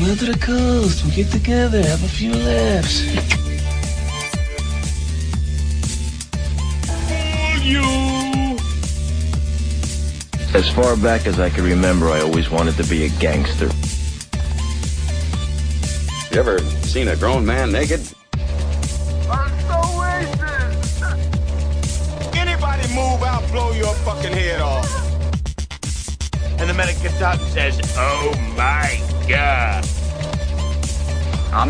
Come to the coast. We'll get together, have a few laughs. You! As far back as I can remember, I always wanted to be a gangster. You ever seen a grown man naked?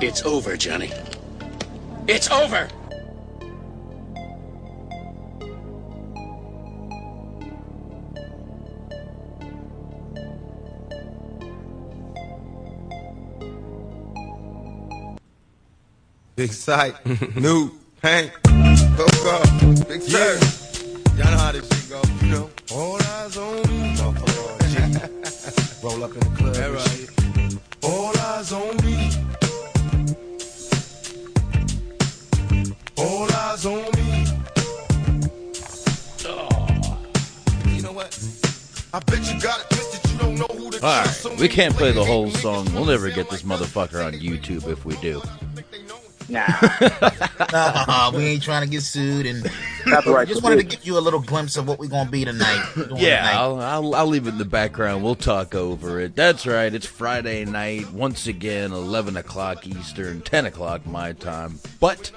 It's over, Johnny. It's over! Big sight, new, Hank, Coco, Big Sir. Can't play the whole song. We'll never get this motherfucker on YouTube if we do. Nah, we ain't trying to get sued, and we just wanted to give you a little glimpse of what we're gonna be tonight. Yeah, tonight. I'll, I'll I'll leave it in the background. We'll talk over it. That's right. It's Friday night once again, eleven o'clock Eastern, ten o'clock my time. But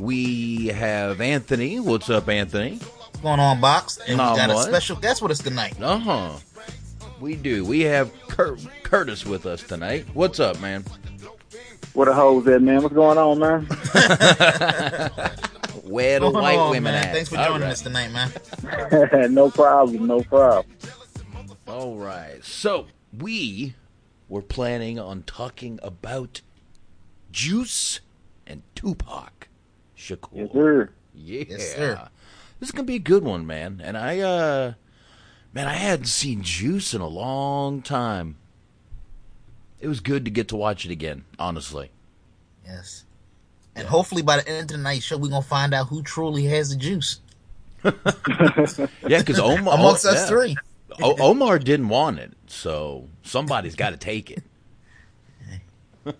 we have Anthony. What's up, Anthony? What's going on, box? And Not we got much. a special guest with us tonight. Uh huh. We do. We have Cur- Curtis with us tonight. What's up, man? What a hoes at, man? What's going on, man? Where the going white on, women man? at? Thanks for All joining right. us tonight, man. no problem, no problem. All right. So we were planning on talking about Juice and Tupac Shakur. Yes, sir. Yeah. Yes, sir. This is gonna be a good one, man. And I, uh, man, I hadn't seen Juice in a long time. It was good to get to watch it again. Honestly. Yes. And hopefully by the end of the night show, we're gonna find out who truly has the juice. Yeah, because Omar Amongst us three. O- Omar didn't want it, so somebody's got to take it.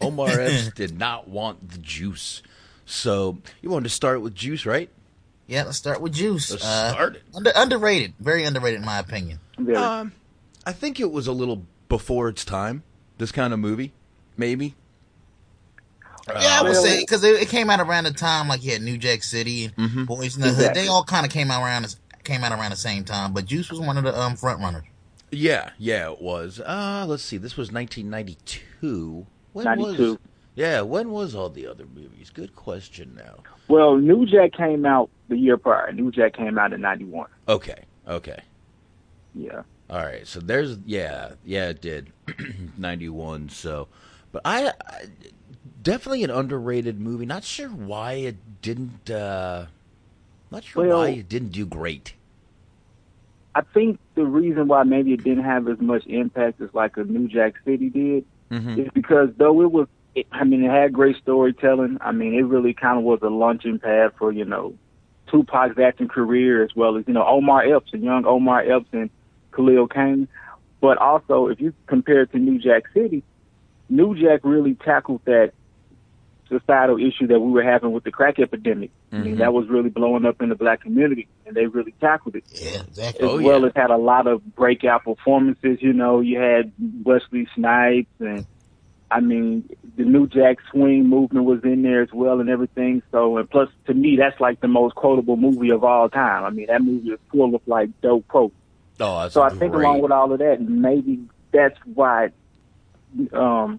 Omar Epps did not want the juice, so you wanted to start with juice, right? Yeah, let's start with juice. Let's Uh, start it. Under, underrated, very underrated in my opinion. Um, I think it was a little before its time. This kind of movie, maybe. Yeah, I would Well- say because it, it came out around the time like you had New Jack City and Mm-hmm. Boys in the Hood. They all kind of came out around the- came out around the same time. But Juice was one of the um, front runners. Yeah, yeah, it was. Uh, let's see. This was 1992. When 92. was? Yeah, when was all the other movies? Good question. Now. Well, New Jack came out the year prior. New Jack came out in '91. Okay. Okay. Yeah. All right, so there's yeah, yeah, it did, ninety one. So, but I, I definitely an underrated movie. Not sure why it didn't. uh Not sure Well- why it didn't do great. I think the reason why maybe it didn't have as much impact as like a New Jack City did Mhm. is because though it was, it, I mean, it had great storytelling. I mean, it really kind of was a launching pad for you know Tupac's acting career as well as you know Omar Epps, and young Omar Epps and Khalil Kain. But also, if you compare it to New Jack City, New Jack really tackled that societal issue that we were having with the crack epidemic. I mean, Mhm. that was really blowing up in the black community, and they really tackled it. Yeah, exactly. As Oh, well yeah. as had a lot of breakout performances. You know, you had Wesley Snipes, and I mean, the New Jack Swing movement was in there as well, and everything. So, and plus, to me, that's like the most quotable movie of all time. I mean, that movie is full of like dope quotes. Oh, that's So I great. think along with all of that, maybe that's why, um,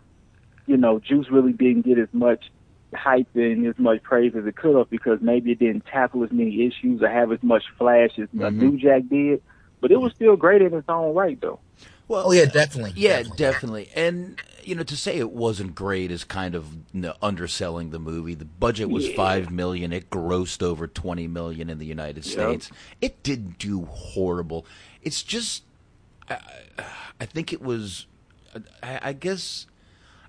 you know, Juice really didn't get as much hype and as much praise as it could have because maybe it didn't tackle as many issues or have as much flash as Mhm. New Jack did. But it was still great in its own right, though. Well, Oh yeah, definitely. Yeah, definitely. And you know, to say it wasn't great is kind of underselling the movie. The budget was Yeah. five million. It grossed over twenty million in the United Yep. States. It didn't do horrible. It's just, I, I think it was. I, I guess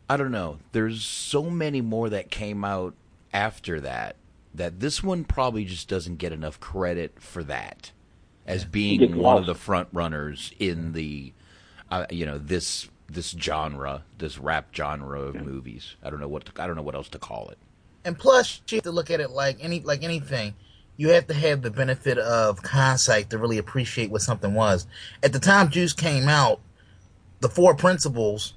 I don't know. There's so many more that came out after that that this one probably just doesn't get enough credit for that as being one of the front runners in the uh, you know this this genre, this rap genre of movies. I don't know what to, I don't know what else to call it. And plus, you have to look at it like any like anything. You have to have the benefit of hindsight to really appreciate what something was. At the time Juice came out, the four principles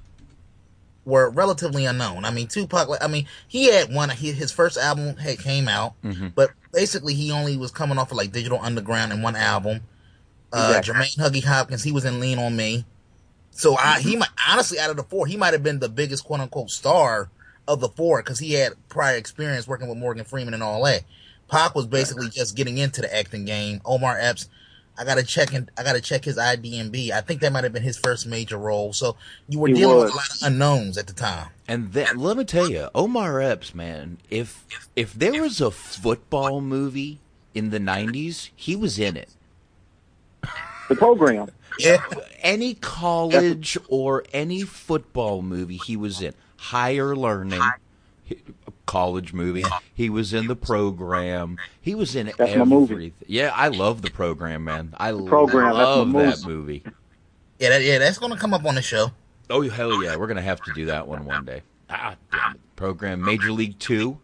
were relatively unknown. I mean, Tupac. I mean, he had one. He, his first album had came out, but basically he only was coming off of like Digital Underground and one album. Uh, Exactly. Jermaine Huggy Hopkins, he was in Lean on Me. So I, he might honestly out of the four, he might have been the biggest quote unquote star of the four because he had prior experience working with Morgan Freeman and all that. Pac was basically just getting into the acting game. Omar Epps, I gotta check and I gotta check his IDMB. I think that might have been his first major role. So you were He dealing was. with a lot of unknowns at the time. And then let me tell you, Omar Epps, man, if if there was a football movie in the '90s, he was in it. The program. Yeah, Any college or any football movie, he was in. Higher Learning, college movie. He was in the program. He was in That's my movie. everything. Yeah, I love the program, man. I Program, that's love that movie. movie. yeah, that, yeah. That's gonna come up on the show. Oh hell yeah, we're gonna have to do that one one day. Ah, damn it. Program Major League Two.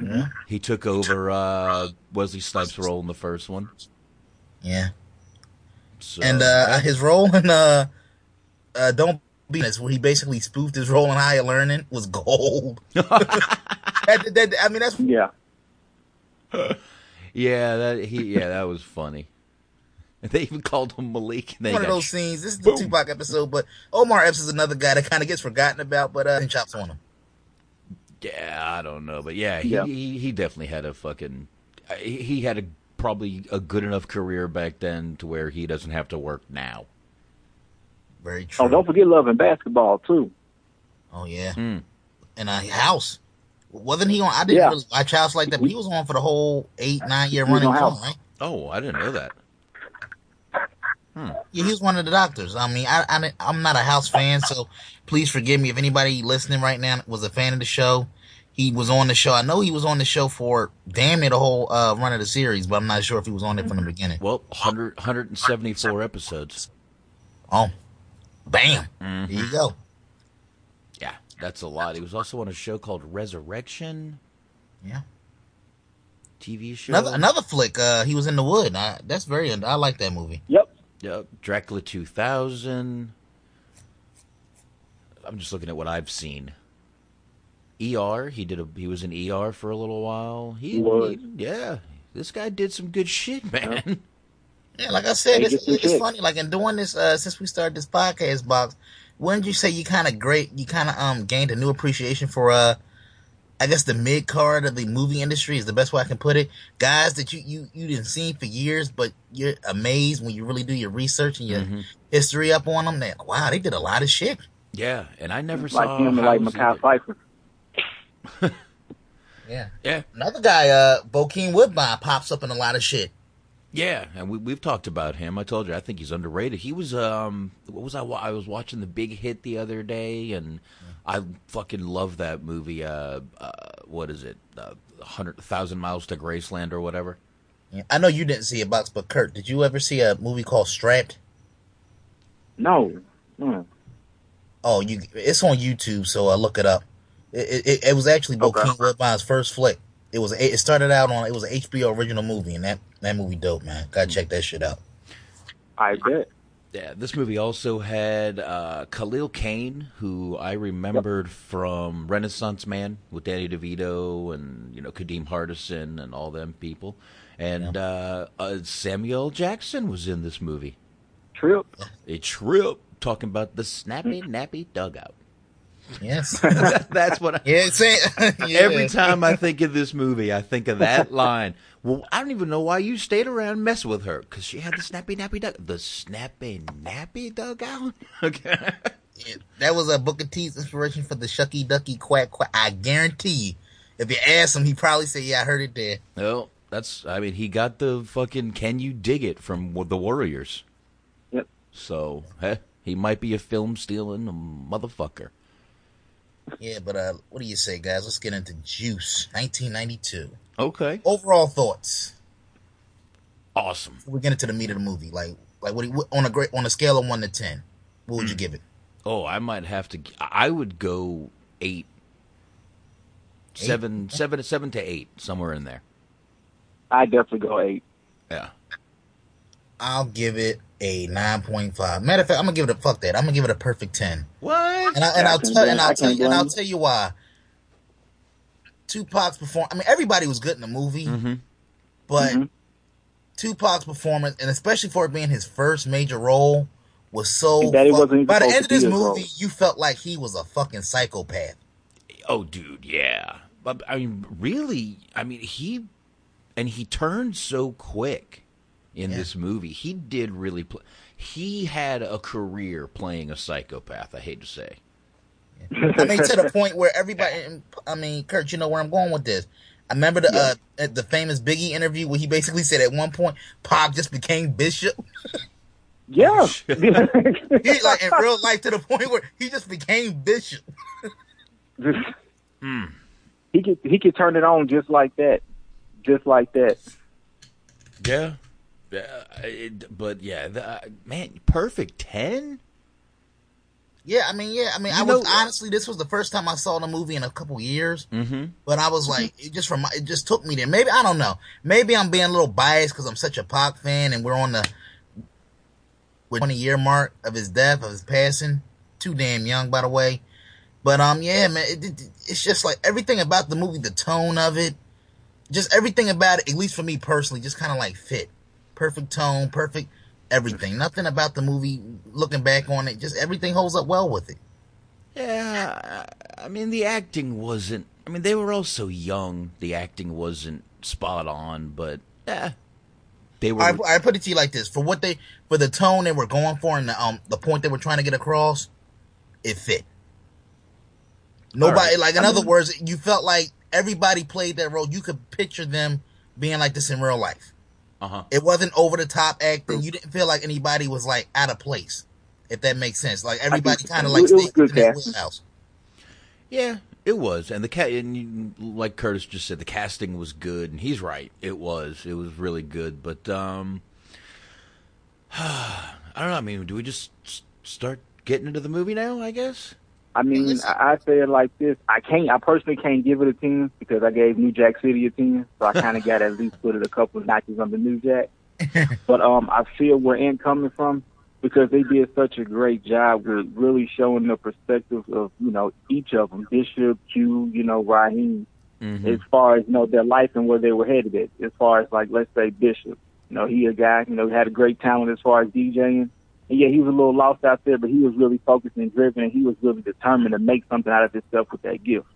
Yeah, He took over uh, Wesley Snipes' role in the first one. yeah. So, And uh, his role in uh, uh, Don't Be This, where he basically spoofed his role in Higher Learning, was gold. That- that- I mean, that's Yeah. yeah, that he yeah that was funny. And they even called him Malik. And they one of got those scenes. This is the Tupac episode, but Omar Epps is another guy that kind of gets forgotten about, but uh, chops on him. Yeah, I don't know, but yeah, he Yeah. he, he definitely had a fucking he, he had a probably a good enough career back then to where he doesn't have to work now. Very true. Oh, don't forget Love and Basketball too. Oh yeah, Hmm. and uh, House wasn't he on? I didn't Yeah. really watch House like that, but he was on for the whole eight nine year running on run, House. right? Oh, I didn't know that. Yeah, he was one of the doctors. I mean, I, I I'm not a House fan, so please forgive me if anybody listening right now was a fan of the show. He was on the show. I know he was on the show for damn near the whole uh, run of the series, but I'm not sure if he was on it from the beginning. Well, 100, 174 episodes. Oh, bam! Mhm. There you go. Yeah, that's a lot. He was also on a show called Resurrection. Yeah. TV show. Another another flick. Uh, he was in the wood. I, that's very. I like that movie. Yep. Yeah, Dracula 2000. I'm just looking at what I've seen. ER, he did a he was in ER for a little while. He, He was. he- yeah, this guy did some good shit, man. Yeah, like I said, it's, it's funny. Like in doing this, uh, since we started this podcast box, wouldn't you say you kind of great? You kind of um gained a new appreciation for uh, I guess the mid card of the movie industry is the best way I can put it. Guys that you you you didn't see for years, but you're amazed when you really do your research and your Mhm. history up on them. That wow, they did a lot of shit. Yeah, and I never Like saw him like House Mackay. Pfeiffer. Yeah. Yeah. Another guy, uh, Bokeem Woodbine, pops up in a lot of shit. Yeah, and we, we've talked about him. I told you, I think he's underrated. He was, um, what was I? I was watching The Big Hit the other day, and I fucking love that movie. Uh, uh what is it? Uh, hundred thousand miles to Graceland or whatever. Yeah. I know you didn't see it, Box, but Kurt, did you ever see a movie called Strapped? No. No. Oh, you it's on YouTube, so uh, look it up. It, it, it was actually Okay. Bokeem Woodbine's first flick. It was it started out on it was an HBO original movie, and that that movie dope, man. Gotta check that shit out. I bet. Yeah, this movie also had uh, Khalil Kain, who I remembered from Renaissance Man with Danny DeVito and you know Kadeem Hardison and all them people, and uh, uh, Samuel Jackson was in this movie. Trip. A trip talking about the snappy nappy dugout. Yes, That's what I. yeah, say, yeah. Every time I think of this movie, I think of that line. Well, I don't even know why you stayed around messing with her because she had the snappy nappy duck. The snappy nappy dugout. Okay. Yeah, that was a Booker T's inspiration for the Shucky Ducky Quack Quack. I guarantee you, if you ask him, he probably say, "Yeah, I heard it there." No, that's. I mean, he got the fucking "Can you dig it" from the Warriors. Yep. So, heh, he might be a film stealing motherfucker. Yeah, but uh, what do you say, guys? Let's get into Juice, 1992. Okay. Overall thoughts. Awesome. We get into the meat of the movie. Like, like what do you, on a great on a scale of one to ten, what would you give it? Oh, I might have to. I would go eight, seven, seven, seven to eight, somewhere in there. I definitely go eight. Yeah. I'll give it a nine point five. Matter of fact, I'm gonna give it a fuck that. I'm gonna give it a perfect ten. What? And, I, and I I'll tell and I I'll tell you and blame I'll tell you why. Tupac's perform. I mean, everybody was good in the movie, Mm-hmm. but Mhm. Tupac's performance, and especially for it being his first major role, was so. That it fuck- wasn't by the end of this movie, role. you felt like he was a fucking psychopath. Oh, dude, yeah. But I mean, really, I mean, he and he turned so quick in Yeah. this movie. He did really play. He had a career playing a psychopath. I hate to say. I mean, to the point where everybody. I mean, Kurt, you know where I'm going with this. I remember the uh, the famous Biggie interview where he basically said at one point, Pop just became Bishop. Yeah. he like in real life to the point where he just became Bishop. He could he could turn it on just like that, just like that. Yeah. Yeah, it, but yeah, the, uh, man, perfect ten. Yeah, I mean, yeah, I mean, You I was honestly, this was the first time I saw the movie in a couple years. Mm-hmm. But I was like, it just from it just took me there. Maybe I don't know. Maybe I'm being a little biased because I'm such a Pac fan, and we're on the 20 year mark of his death, of his passing. Too damn young, by the way. But um, yeah, man, it, it, it's just like everything about the movie, the tone of it, just everything about it. At least for me personally, just kind of like fit. Perfect tone, perfect everything. Nothing about the movie. Looking back on it, just everything holds up well with it. Yeah, I mean the acting wasn't. I mean they were all so young. The acting wasn't spot on, but eh, they were. I, I put it to you like this: for what they, for the tone they were going for, and the um the point they were trying to get across, it fit. Nobody, Alright. like in I other mean- words, you felt like everybody played that role. You could picture them being like this in real life. Uh huh. It wasn't over the top acting. You didn't feel like anybody was like out of place, if that makes sense. Like everybody kind of like it was stayed good in their casting. wheelhouse. Yeah, it was, and the cat, and you, like Curtis just said, the casting was good, and he's right. It was, it was really good. But um, I don't know. I mean, do we just start getting into the movie now? I guess. I mean, I, I say it like this. I can't. I personally can't give it a ten because I gave New Jack City a ten, so I kind of got at least put it a couple of notches under New Jack. but um, I feel where Ant coming from because they did such a great job with really showing the perspective of you know each of them, Bishop, Q, you know Raheem, Mm-hmm. as far as you know their life and where they were headed at. As far as like let's say Bishop, you know he a guy you know had a great talent as far as DJing. And yeah, he was a little lost out there, but he was really focused and driven, and he was really determined to make something out of himself with that gift.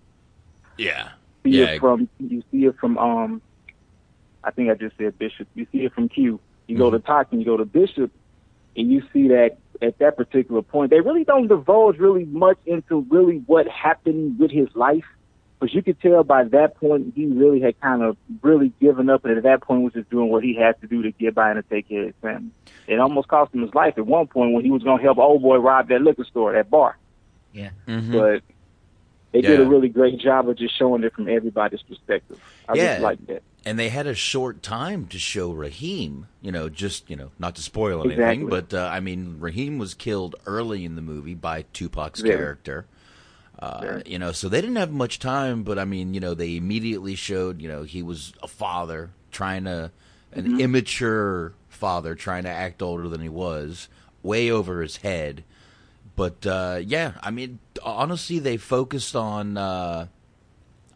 Yeah. See Yeah. it from you see it from um, I think I just said Bishop. You see it from Q. You go to Talk and you go to Bishop, and you see that at that particular point, they really don't divulge really much into really what happened with his life But you could tell by that point he really had kind of really given up, and at that point was just doing what he had to do to get by and to take care of his family. It almost cost him his life at one point when he was going to help old boy rob that liquor store, that bar. Yeah. Mhm. But they did a really great job of just showing it from everybody's perspective. I Yeah. just like that. and they had a short time to show Raheem. You know, just you know, not to spoil anything, Exactly. but uh, I mean, Raheem was killed early in the movie by Tupac's Very. character. Uh, Very. you know, so they didn't have much time, but I mean, you know, they immediately showed, you know, he was a father trying to, an Mm-hmm. immature father trying to act older than he was, way over his head. But uh, yeah, I mean, honestly, they focused on, uh,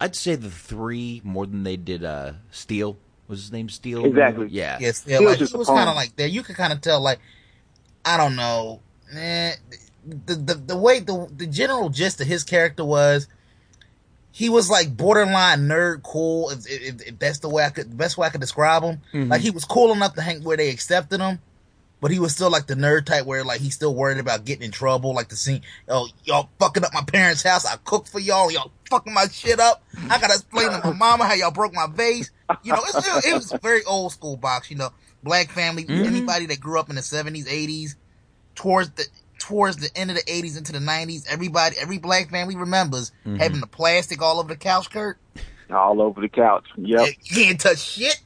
I'd say the three more than they did uh, Steel. Was his name Steel? Exactly. Yeah. Yes, yeah, He was like just was kind of like there. You could kind of tell, like, I don't know, eh, the the the way the the general gist of his character was, he was like borderline nerd cool. If, if, if that's the way I could, the best way I could describe him, Mhm. like he was cool enough to hang where they accepted him. But he was still like the nerd type where like he's still worried about getting in trouble. Like the scene, oh y'all fucking up my parents' house. I cook for y'all. Y'all fucking my shit up. I gotta explain to my mama how y'all broke my vase. You know, it's, it was very old school box. You know, black family. Mhm. Anybody that grew up in the seventies, eighties, towards the towards the end of the eighties into the nineties, everybody, every black family remembers Mhm. having the plastic all over the couch, Kurt. All over the couch. Yep. You can't touch shit.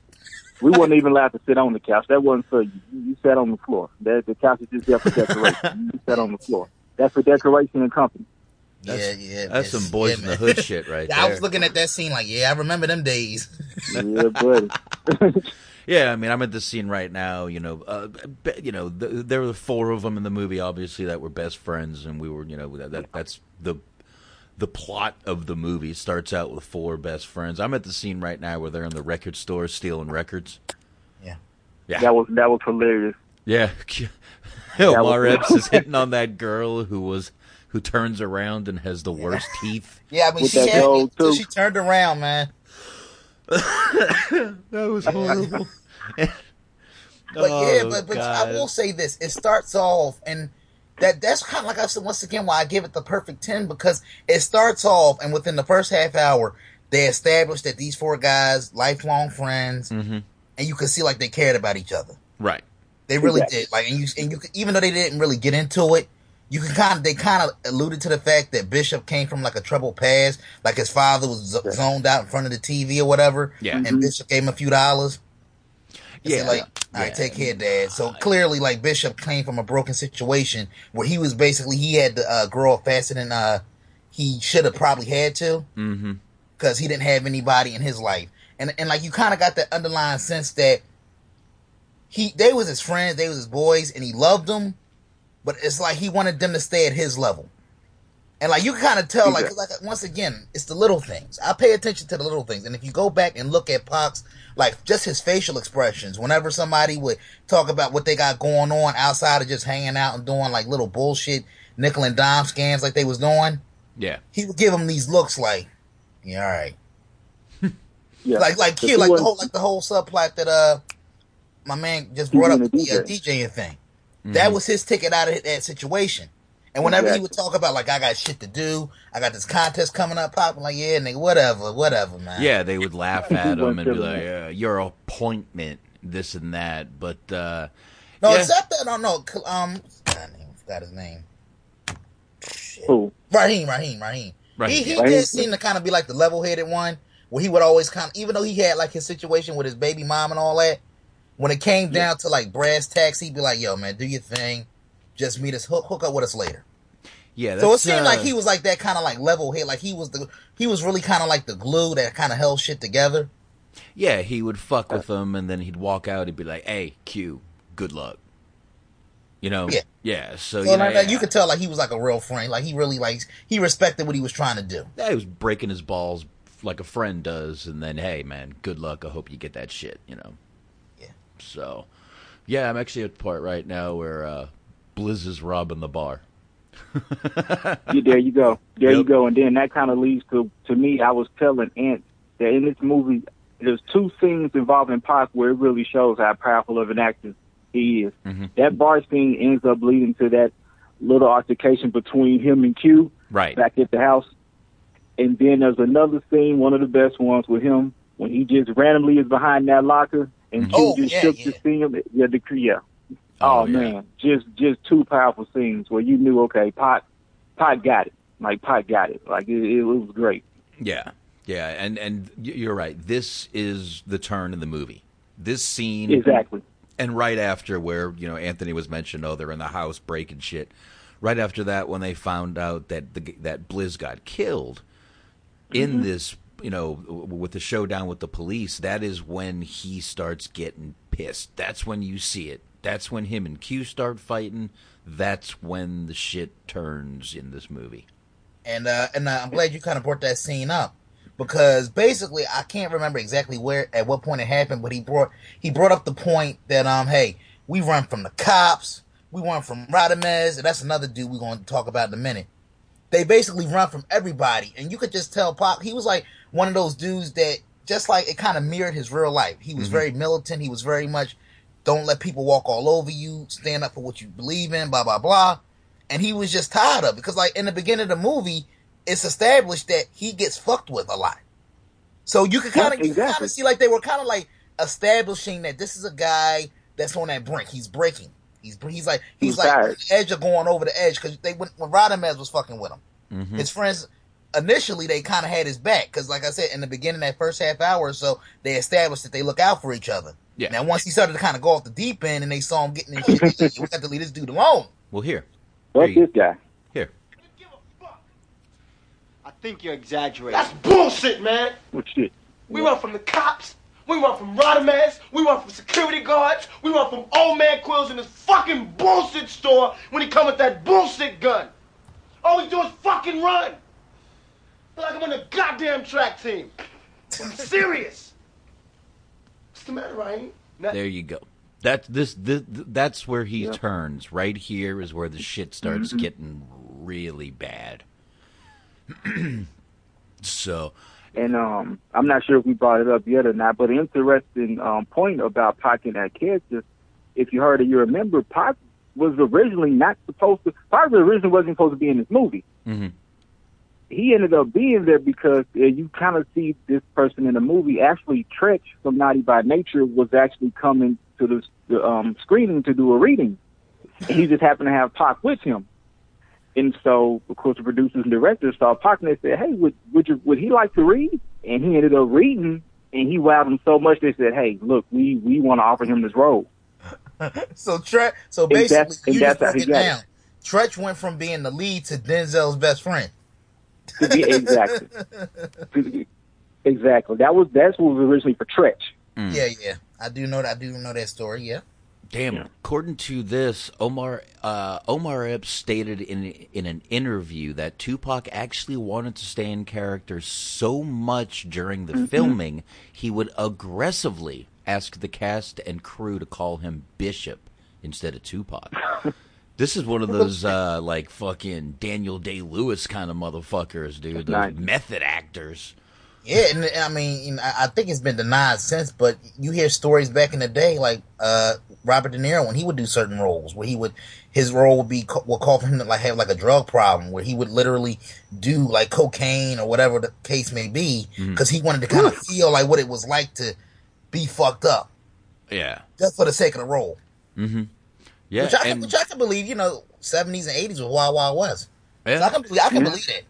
We weren't even allowed to sit on the couch. That wasn't for you. You you sat on the floor. That the couch is just there for decoration. you sat on the floor. That's for decoration and company. yeah, yeah. That's some boys Yeah, in the hood shit right Yeah, I was looking at that scene like, yeah, I remember them days. Yeah, buddy. Yeah, I mean, I'm at the scene right now. You know, uh, you know, th- there were four of them in the movie, obviously, that were best friends, and we were, you know, that, that that's the the plot of the movie starts out with four best friends. I'm at the scene right now where they're in the record store stealing records. Yeah. Yeah. That was that was hilarious. Yeah, That Omar Epps is hitting on that girl who was who turns around and has the worst teeth. Yeah, I mean, she had me gold, till too. she turned around, man. That was horrible. But yeah, Oh, but, but God. I will say this: it starts off, and that that's kind of like I said once again why I give it the perfect ten because it starts off, and within the first half hour, they establish that these four guys lifelong friends, hmm and you can see like they cared about each other. Right. They really Exactly. did. Like, and you and you could- even though they didn't really get into it, you can kind of they kind of alluded to the fact that Bishop came from like a troubled past, like his father was z- zoned out in front of the TV or whatever, Yeah. and Bishop gave him a few dollars. Yeah. like, all right, Yeah. take care, Dad. So clearly, like Bishop came from a broken situation where he was basically he had to uh, grow up faster than uh, he should have probably had to mm-hmm because he didn't have anybody in his life, and and like you kind of got that underlying sense that he they was his friends, they was his boys, and he loved them, but it's like he wanted them to stay at his level, and like you can kind of tell, like, like once again, it's the little things. I pay attention to the little things, and if you go back and look at Pac's like just his facial expressions, whenever somebody would talk about what they got going on outside of just hanging out and doing like little bullshit nickel and dime scams like they was doing, Yeah. he would give them these looks like, yeah, all right. Yeah. Like like here, he like the wasn't- whole like the whole subplot that uh my man just brought up the the uh, DJ. DJing thing. Mm-hmm. That was his ticket out of that situation. And whenever he would talk about like I got shit to do, I got this contest coming up, popping like yeah, nigga, whatever, whatever, man. Yeah, they would laugh at him and be like, uh, "Your appointment, this and that." But uh, No, yeah. except that I don't know. cl- Um, God, I forgot his name. Shit. Who? Raheem, Raheem, Raheem. Right, He he yeah. did seem to kind of be like the level headed one, where he would always kind of, even though he had like his situation with his baby mom and all that, when it came down to like brass tacks, he'd be like, "Yo, man, do your thing, just meet us, hook, hook up with us later." yeah, so it seemed uh, like he was like that kind of like level head, like he was the he was really kind of like the glue that kind of held shit together. Yeah, he would fuck with them, and then he'd walk out. He'd be like, "Hey, Q, good luck." You know? Yeah. Yeah. So, So you know, like, you could tell like he was like a real friend, like he really like he respected what he was trying to do. yeah, he was breaking his balls like a friend does, and then, hey, man, good luck. I hope you get that shit. You know? Yeah. So, yeah, I'm actually at the part right now where uh, Blizz is robbing the bar. Yeah, there you go. There you go. And then that kind of leads to to me. I was telling Ant that in this movie, there's two scenes involving Pac where it really shows how powerful of an actor he is. Mhm. That bar scene ends up leading to that little altercation between him and Q Right. back at the house. And then there's another scene, one of the best ones with him when he just randomly is behind that locker and Mm-hmm. Oh, Q just yeah, shook yeah. to see him. Yeah, the yeah. Oh, man, just just two powerful scenes where you knew okay, Pot Pot got it. Like Pot got it. Like it, it was great. Yeah, yeah, and and you're right. This is the turn in the movie. This scene Exactly. and right after where you know Anthony was mentioned. Oh, they're in the house breaking shit. Right after that, when they found out that the that Blizz got killed in Mhm. this, you know, with the showdown with the police, that is when he starts getting pissed. That's when you see it. That's when him and Q start fighting. That's when the shit turns in this movie. And uh, and uh, I'm glad you kind of brought that scene up because basically I can't remember exactly where at what point it happened, but he brought he brought up the point that um hey we run from the cops, we run from Radamez, and that's another dude we're going to talk about in a minute. They basically run from everybody, and you could just tell Pop he was like one of those dudes that just like it kind of mirrored his real life. He was Mhm. very militant. He was very much don't let people walk all over you, stand up for what you believe in, blah blah blah. And he was just tired of it. Because like in the beginning of the movie it's established that he gets fucked with a lot. So you can kind of Yeah, you kind exactly. of see like they were kind of like establishing that this is a guy that's on that brink. He's breaking. He's he's like he's He's like tired. the edge of going over the edge because they when, when Rodamez was fucking with him. Mm-hmm. his friends initially they kind of had his back because like i said in the beginning that first half hour or so they established that they look out for each other Yeah. now once he started to kind of go off the deep end and they saw him getting in shit they we got to leave this dude alone Well, here, What's this guy? here. I think you're exaggerating. That's bullshit, man. What shit? We run from the cops. We run from Rodamaz. We run from security guards. We run from old man Quills in this fucking bullshit store when he come with that bullshit gun. All we do is fucking run. Feel like I'm on the goddamn track team. I'm serious. What's the matter, Ryan? There you go. That this, this that's where he turns. Right here is where the shit starts Mhm. getting really bad. so, And um, I'm not sure if we brought it up yet or not, but an interesting um, point about Pac and that character, if you heard it, you remember Pac was originally not supposed to. Pac originally wasn't supposed to be in this movie. mhm. He ended up being there because uh, you kind of see this person in the movie. Actually, Treach from Naughty by Nature was actually coming to the, the um, screening to do a reading. He just happened to have Pac with him. And so, of course, the producers and directors saw Pac and they said, "Hey, would would you would he like to read?" And he ended up reading, and he wowed them so much they said, "Hey, look, we we want to offer him this role." So Tre- so And basically, and you just broke it got it. down. Treach went from being the lead to Denzel's best friend. To be exactly, exactly. That was that's what was originally for Treach. Mm. Yeah, yeah, I do know that. I do know that story. Yeah. Damn. According to this, Omar uh, Omar Epps stated in in an interview that Tupac actually wanted to stay in character so much during the Mhm. filming, he would aggressively ask the cast and crew to call him Bishop instead of Tupac. this is one of those uh, like fucking Daniel Day Lewis kind of motherfuckers, dude. Those Nice. method actors. Yeah, and I mean, I I think it's been denied since, but you hear stories back in the day, like uh, Robert De Niro when he would do certain roles, where he would his role would be ca- would call for him to like have like a drug problem, where he would literally do like cocaine or whatever the case may be, because he wanted to kind of feel like what it was like to be fucked up, Yeah. just for the sake of the role. Mm-hmm. Yeah. which I, can, and- which I can believe. You know, seventies and eighties was Wild Wild West. Yeah. So I can believe, I can Yeah. believe that.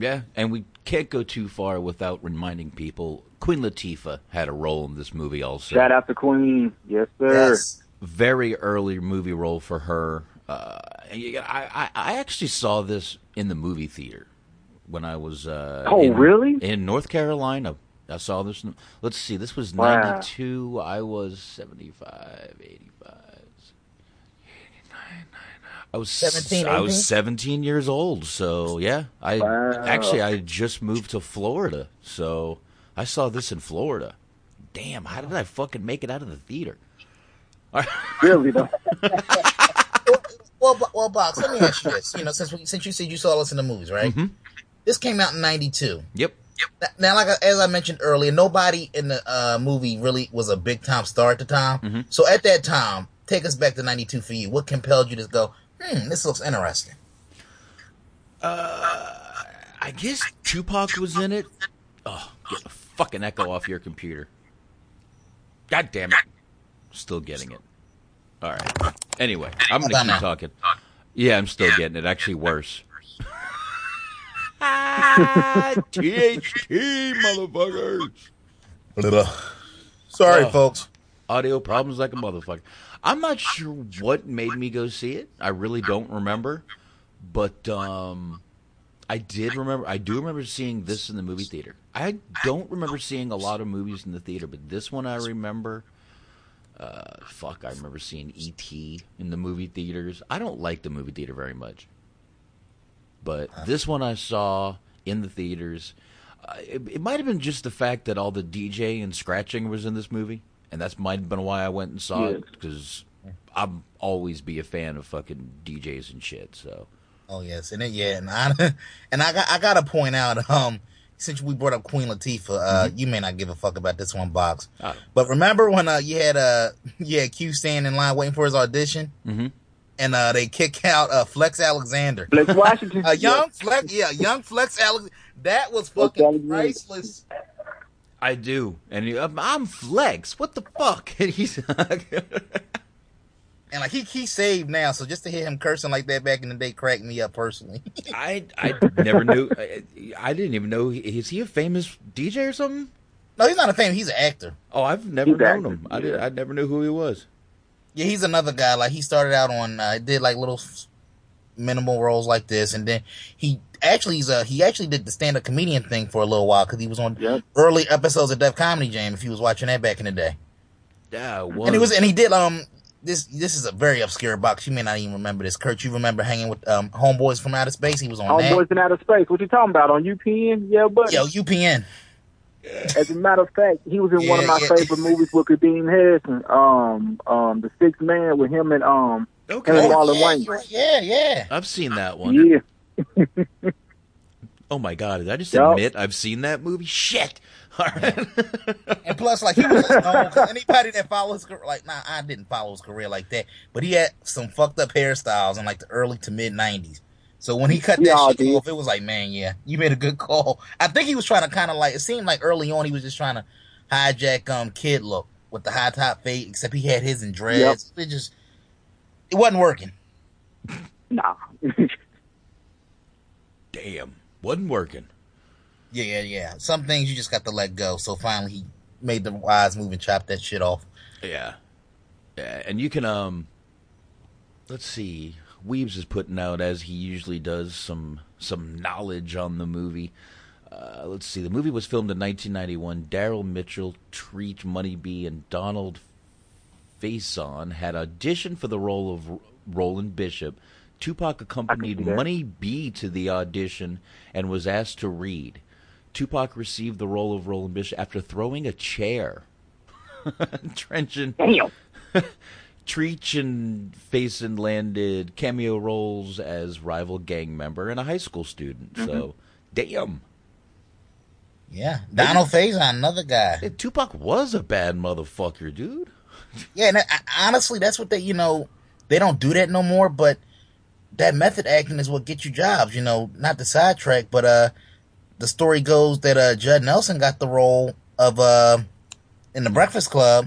Yeah, and we can't go too far without reminding people Queen Latifah had a role in this movie also. Shout out to Queen, yes sir. Yes. Very early movie role for her. Uh, you- I, I, I actually saw this in the movie theater when I was. Uh, Oh, in- really? In North Carolina. I saw this. in- Let's see, this was Wow. 92. I was 75, 85. I was 17, I was 17 years old, so yeah. I Wow. actually I just moved to Florida, so I saw this in Florida. Damn, how did I fucking make it out of the theater? Really though. Well, Bo- well, box. Let me ask you this. You know, since we, since you said you saw us in the movies, right? Mhm. This came out in '92. Yep. Now, now, like as I mentioned earlier, nobody in the uh, movie really was a big time star at the time. Mm-hmm. So at that time, take us back to '92 for you. What compelled you to go? Hmm, this looks interesting. I I guess Tupac was in it. Oh, get the fucking echo off your computer. God damn it. Still getting it. All right. Anyway, I'm going to keep talking. Yeah, I'm still getting it. Actually, worse. THT, motherfuckers. Sorry, Oh, folks. Audio problems like a motherfucker. I'm not sure what made me go see it. I really don't remember. But um I did remember I do remember seeing this in the movie theater. I don't remember seeing a lot of movies in the theater, but this one I remember uh fuck, I remember seeing ET in the movie theaters. I don't like the movie theater very much. But this one I saw in the theaters. Uh, it, it might have been just the fact that all the DJ and scratching was in this movie, and that's might have been why I went and saw it because I'm always be a fan of fucking DJs and shit. So Oh yes, and then, yeah, and I and I got I gotta point out, um, since we brought up Queen Latifah, uh, you may not give a fuck about this one box, Oh. but remember when uh you had uh you had Q standing in line waiting for his audition, Mhm. and uh they kick out uh Flex Alexander, Flex Washington. a young Flex, yeah, young Flex Alex, that was fucking priceless. I do, and he, I'm, I'm Flex. What the fuck? And he's And like he he saved now, so just to hear him cursing like that back in the day cracked me up personally. I I never knew. I, I didn't even know. Is he a famous DJ or something? no, he's not a famous. He's an actor. Oh, I've never He's known active, him. I did. I never knew who he was. Yeah, he's another guy. Like he started out on, uh, did like little minimal roles like this, and then he actually he's a, he actually did the stand up comedian thing for a little while because he was on Yep. early episodes of Def Comedy Jam. If you was watching that back in the day, Yeah, it and he was and he did um this this is a very obscure box. You may not even remember this. Kurt, you remember hanging with um homeboys from outer space? He was on Homeboys in Outer Space. What you talking about on UPN? Yeah, but that. Yo, UPN. as a matter of fact, he was in one of my yeah. favorite movies with Kadeem Hardison. Um, um, The Sixth Man with him and um, Okay. him and Oh, Marlon yeah, Wayans. right. yeah, yeah. I've seen that one. Yeah, Oh my god! Did I just Yup. admit I've seen that movie? Shit! All right. And plus, like he was known, 'cause anybody that follows his career, like, nah, I didn't follow his career like that, but he had some fucked up hairstyles in like the early to mid '90s. So when he cut that Yeah, shit dude. off, it was like, man, yeah, you made a good call. I think he was trying to kind of like, it seemed like early on he was just trying to hijack um kid look with the high top fade, except he had his in dreads. It just, it wasn't working. nah. Damn, wasn't working. Yeah, yeah, yeah. Some things you just got to let go. So finally, he made the wise move and chopped that shit off. Yeah. Yeah, and you can um let's see. Weaves is putting out as he usually does some some knowledge on the movie. Uh, let's see. The movie was filmed in 1991. Daryl Mitchell, Treach Moneybee, and Donald Faison had auditioned for the role of R- Roland Bishop. Tupac accompanied. Money B to the audition and was asked to read. Tupac received the role of Roland Bishop after throwing a chair. Trenchant Damn. Treach and Faison landed cameo roles as rival gang member and a high school student. So, damn. Yeah, Donald Faison, another guy. Hey, Tupac was a bad motherfucker, dude. Yeah, and that, honestly, that's what they, you know, they don't do that no more. But that method acting is what gets you jobs. You know, not the sidetrack, but uh, the story goes that uh, Judd Nelson got the role of uh in the Breakfast Club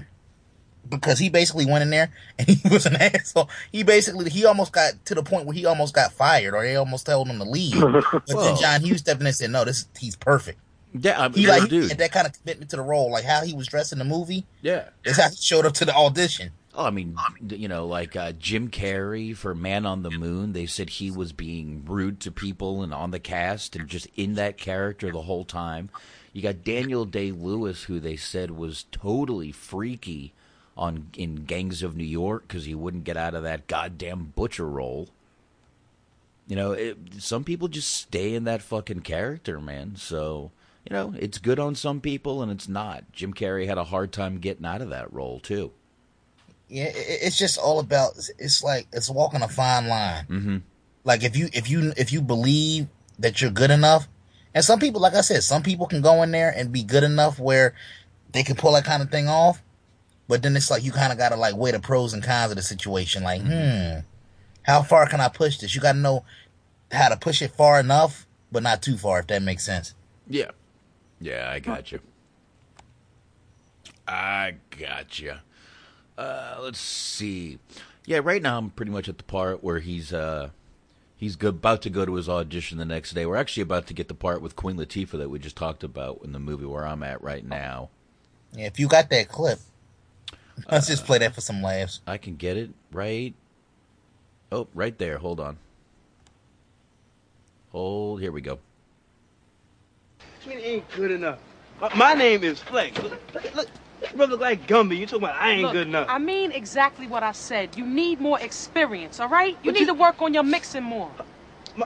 because he basically went in there and he was an asshole. He basically he almost got to the point where he almost got fired, or they almost told him to leave. But then John Hughes stepped in and said, "No, this he's perfect." Yeah, I'm He like he dude. had that kind of commitment to the role, like how he was dressed in the movie. Yeah. Is how he showed up to the audition. Oh, I mean, you know, like uh, Jim Carrey for Man on the Moon, they said he was being rude to people and on the cast and just in that character the whole time. You got Daniel Day Lewis, who they said was totally freaky on in Gangs of New York because he wouldn't get out of that goddamn butcher role. You know, it, some people just stay in that fucking character, man. So, you know, it's good on some people and it's not. Jim Carrey had a hard time getting out of that role too. Yeah, it, it's just all about. It's like it's walking a fine line. Mm-hmm. Like if you if you if you believe that you're good enough, and some people, like I said, some people can go in there and be good enough where they can pull that kind of thing off. But then it's like you kind of got to like weigh the pros and cons of the situation. Like, hmm, how far can I push this? You got to know how to push it far enough but not too far, if that makes sense. Yeah. Yeah, I got you. I got you. Uh, let's see. Yeah, right now I'm pretty much at the part where he's uh he's go- about to go to his audition the next day. We're actually about to get the part with Queen Latifah that we just talked about in the movie where I'm at right now. Yeah, if you got that clip, let's just play that for some laughs. I can get it right. Oh, right there. Hold on. Hold. Here we go. I it ain't good enough. My, my name is Flex. Look, look, look, brother look like Gumby. You talking about I ain't Look, good enough? I mean exactly what I said. You need more experience, all right? You But need you- to work on your mixing more. Uh,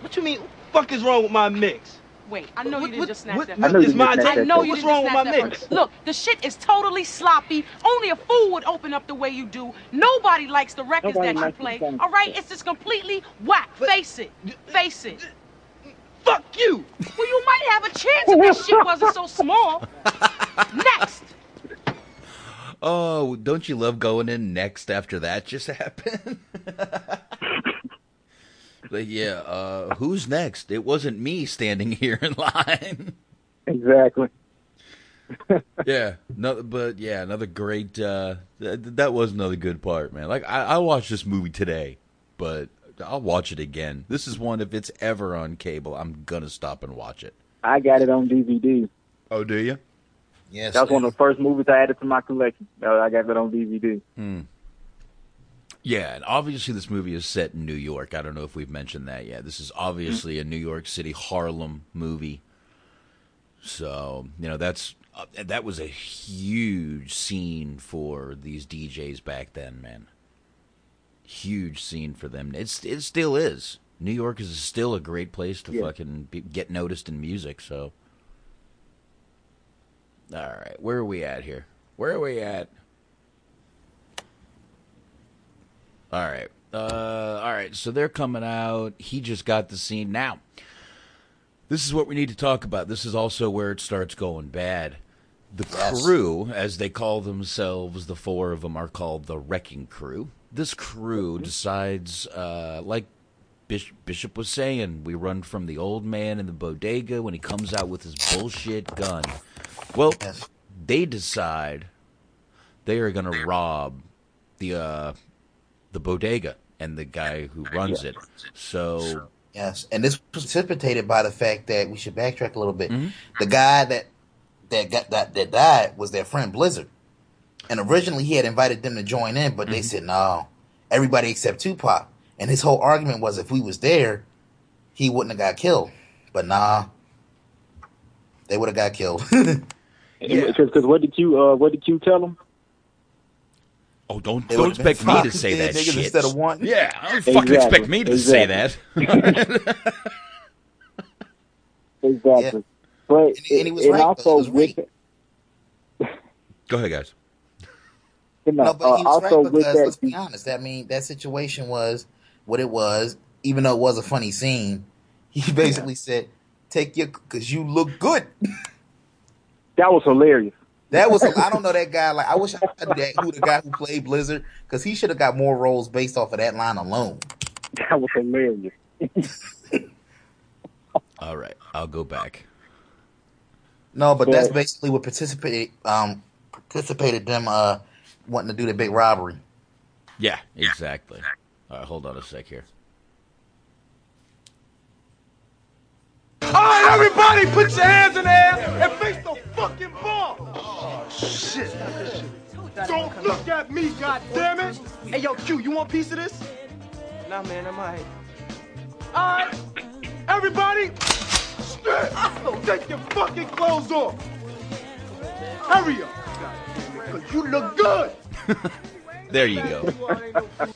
what you mean? What the fuck is wrong with my mix? Wait, I know What- you didn't what- just snatch what- that. I know from you me. didn't snatch I know you didn't What's wrong with my that from mix? Look, the shit is totally sloppy. Only a fool would open up the way you do. Nobody likes the records Nobody that you play. All right, it's just completely whack. Face it. Face it. Fuck you. Well, you might have a chance if this shit wasn't so small. Next. Oh, don't you love going in next after that just happened? like, yeah, uh, who's next? It wasn't me standing here in line. Exactly. yeah, no, but yeah, another great. Uh, th- that was another good part, man. Like I, I watched this movie today, but I'll watch it again. This is one if it's ever on cable, I'm gonna stop and watch it. I got it on DVD. Oh, do you? Yes. That was one of the first movies I added to my collection. Uh, I got that on DVD. Hmm. Yeah, and obviously this movie is set in New York. I don't know if we've mentioned that yet. This is obviously a New York City Harlem movie. So, you know, that's uh, that was a huge scene for these DJs back then, man. Huge scene for them. It's it still is. New York is still a great place to Yeah. fucking be, get noticed in music, so All right, where are we at here? Where are we at? All right. Uh, all right. So they're coming out. He just got the scene. Now, this is what we need to talk about. This is also where it starts going bad. The Yes. crew, as they call themselves, the four of them are called the Wrecking Crew. This crew decides, uh, like Bishop was saying, we run from the old man in the bodega when he comes out with his bullshit gun. Well, they decide they are going to rob the uh, the bodega and the guy who runs it. So Yes, and this was precipitated by the fact that we should backtrack a little bit. Mm-hmm. The guy that that got that that died was their friend Blizzard, and originally he had invited them to join in, but Mm-hmm. they said no, everybody except Tupac. And his whole argument was if we was there, he wouldn't have got killed. But nah, they would have got killed. Because what did you uh, what did you tell them? Oh, don't They don't expect me to say that niggas shit. instead of one. Yeah, I don't fucking expect me to say that. Exactly. But And he- and he was and right, also He was with Go ahead, guys. You know, no, but he uh, was also right with because let's be honest. I mean, that situation was what it was. Even though it was a funny scene, he basically said, "Take your because you look good." that was hilarious. That was I don't know that guy. Like I wish I knew that who the guy who played Blizzard because he should have got more roles based off of that line alone. That was hilarious. All right, I'll go back. No, but that's basically what participated um participated them uh wanting to do the big robbery. Yeah, exactly. All right, hold on a sec here. All right, everybody, put your hands in the air and face the fucking ball. Oh shit! Don't look at me, goddammit! Hey, yo, Q, you want a piece of this? Nah, man, I'm alright. All right, everybody, stand. Take your fucking clothes off. Hurry up, cause you look good. There you go.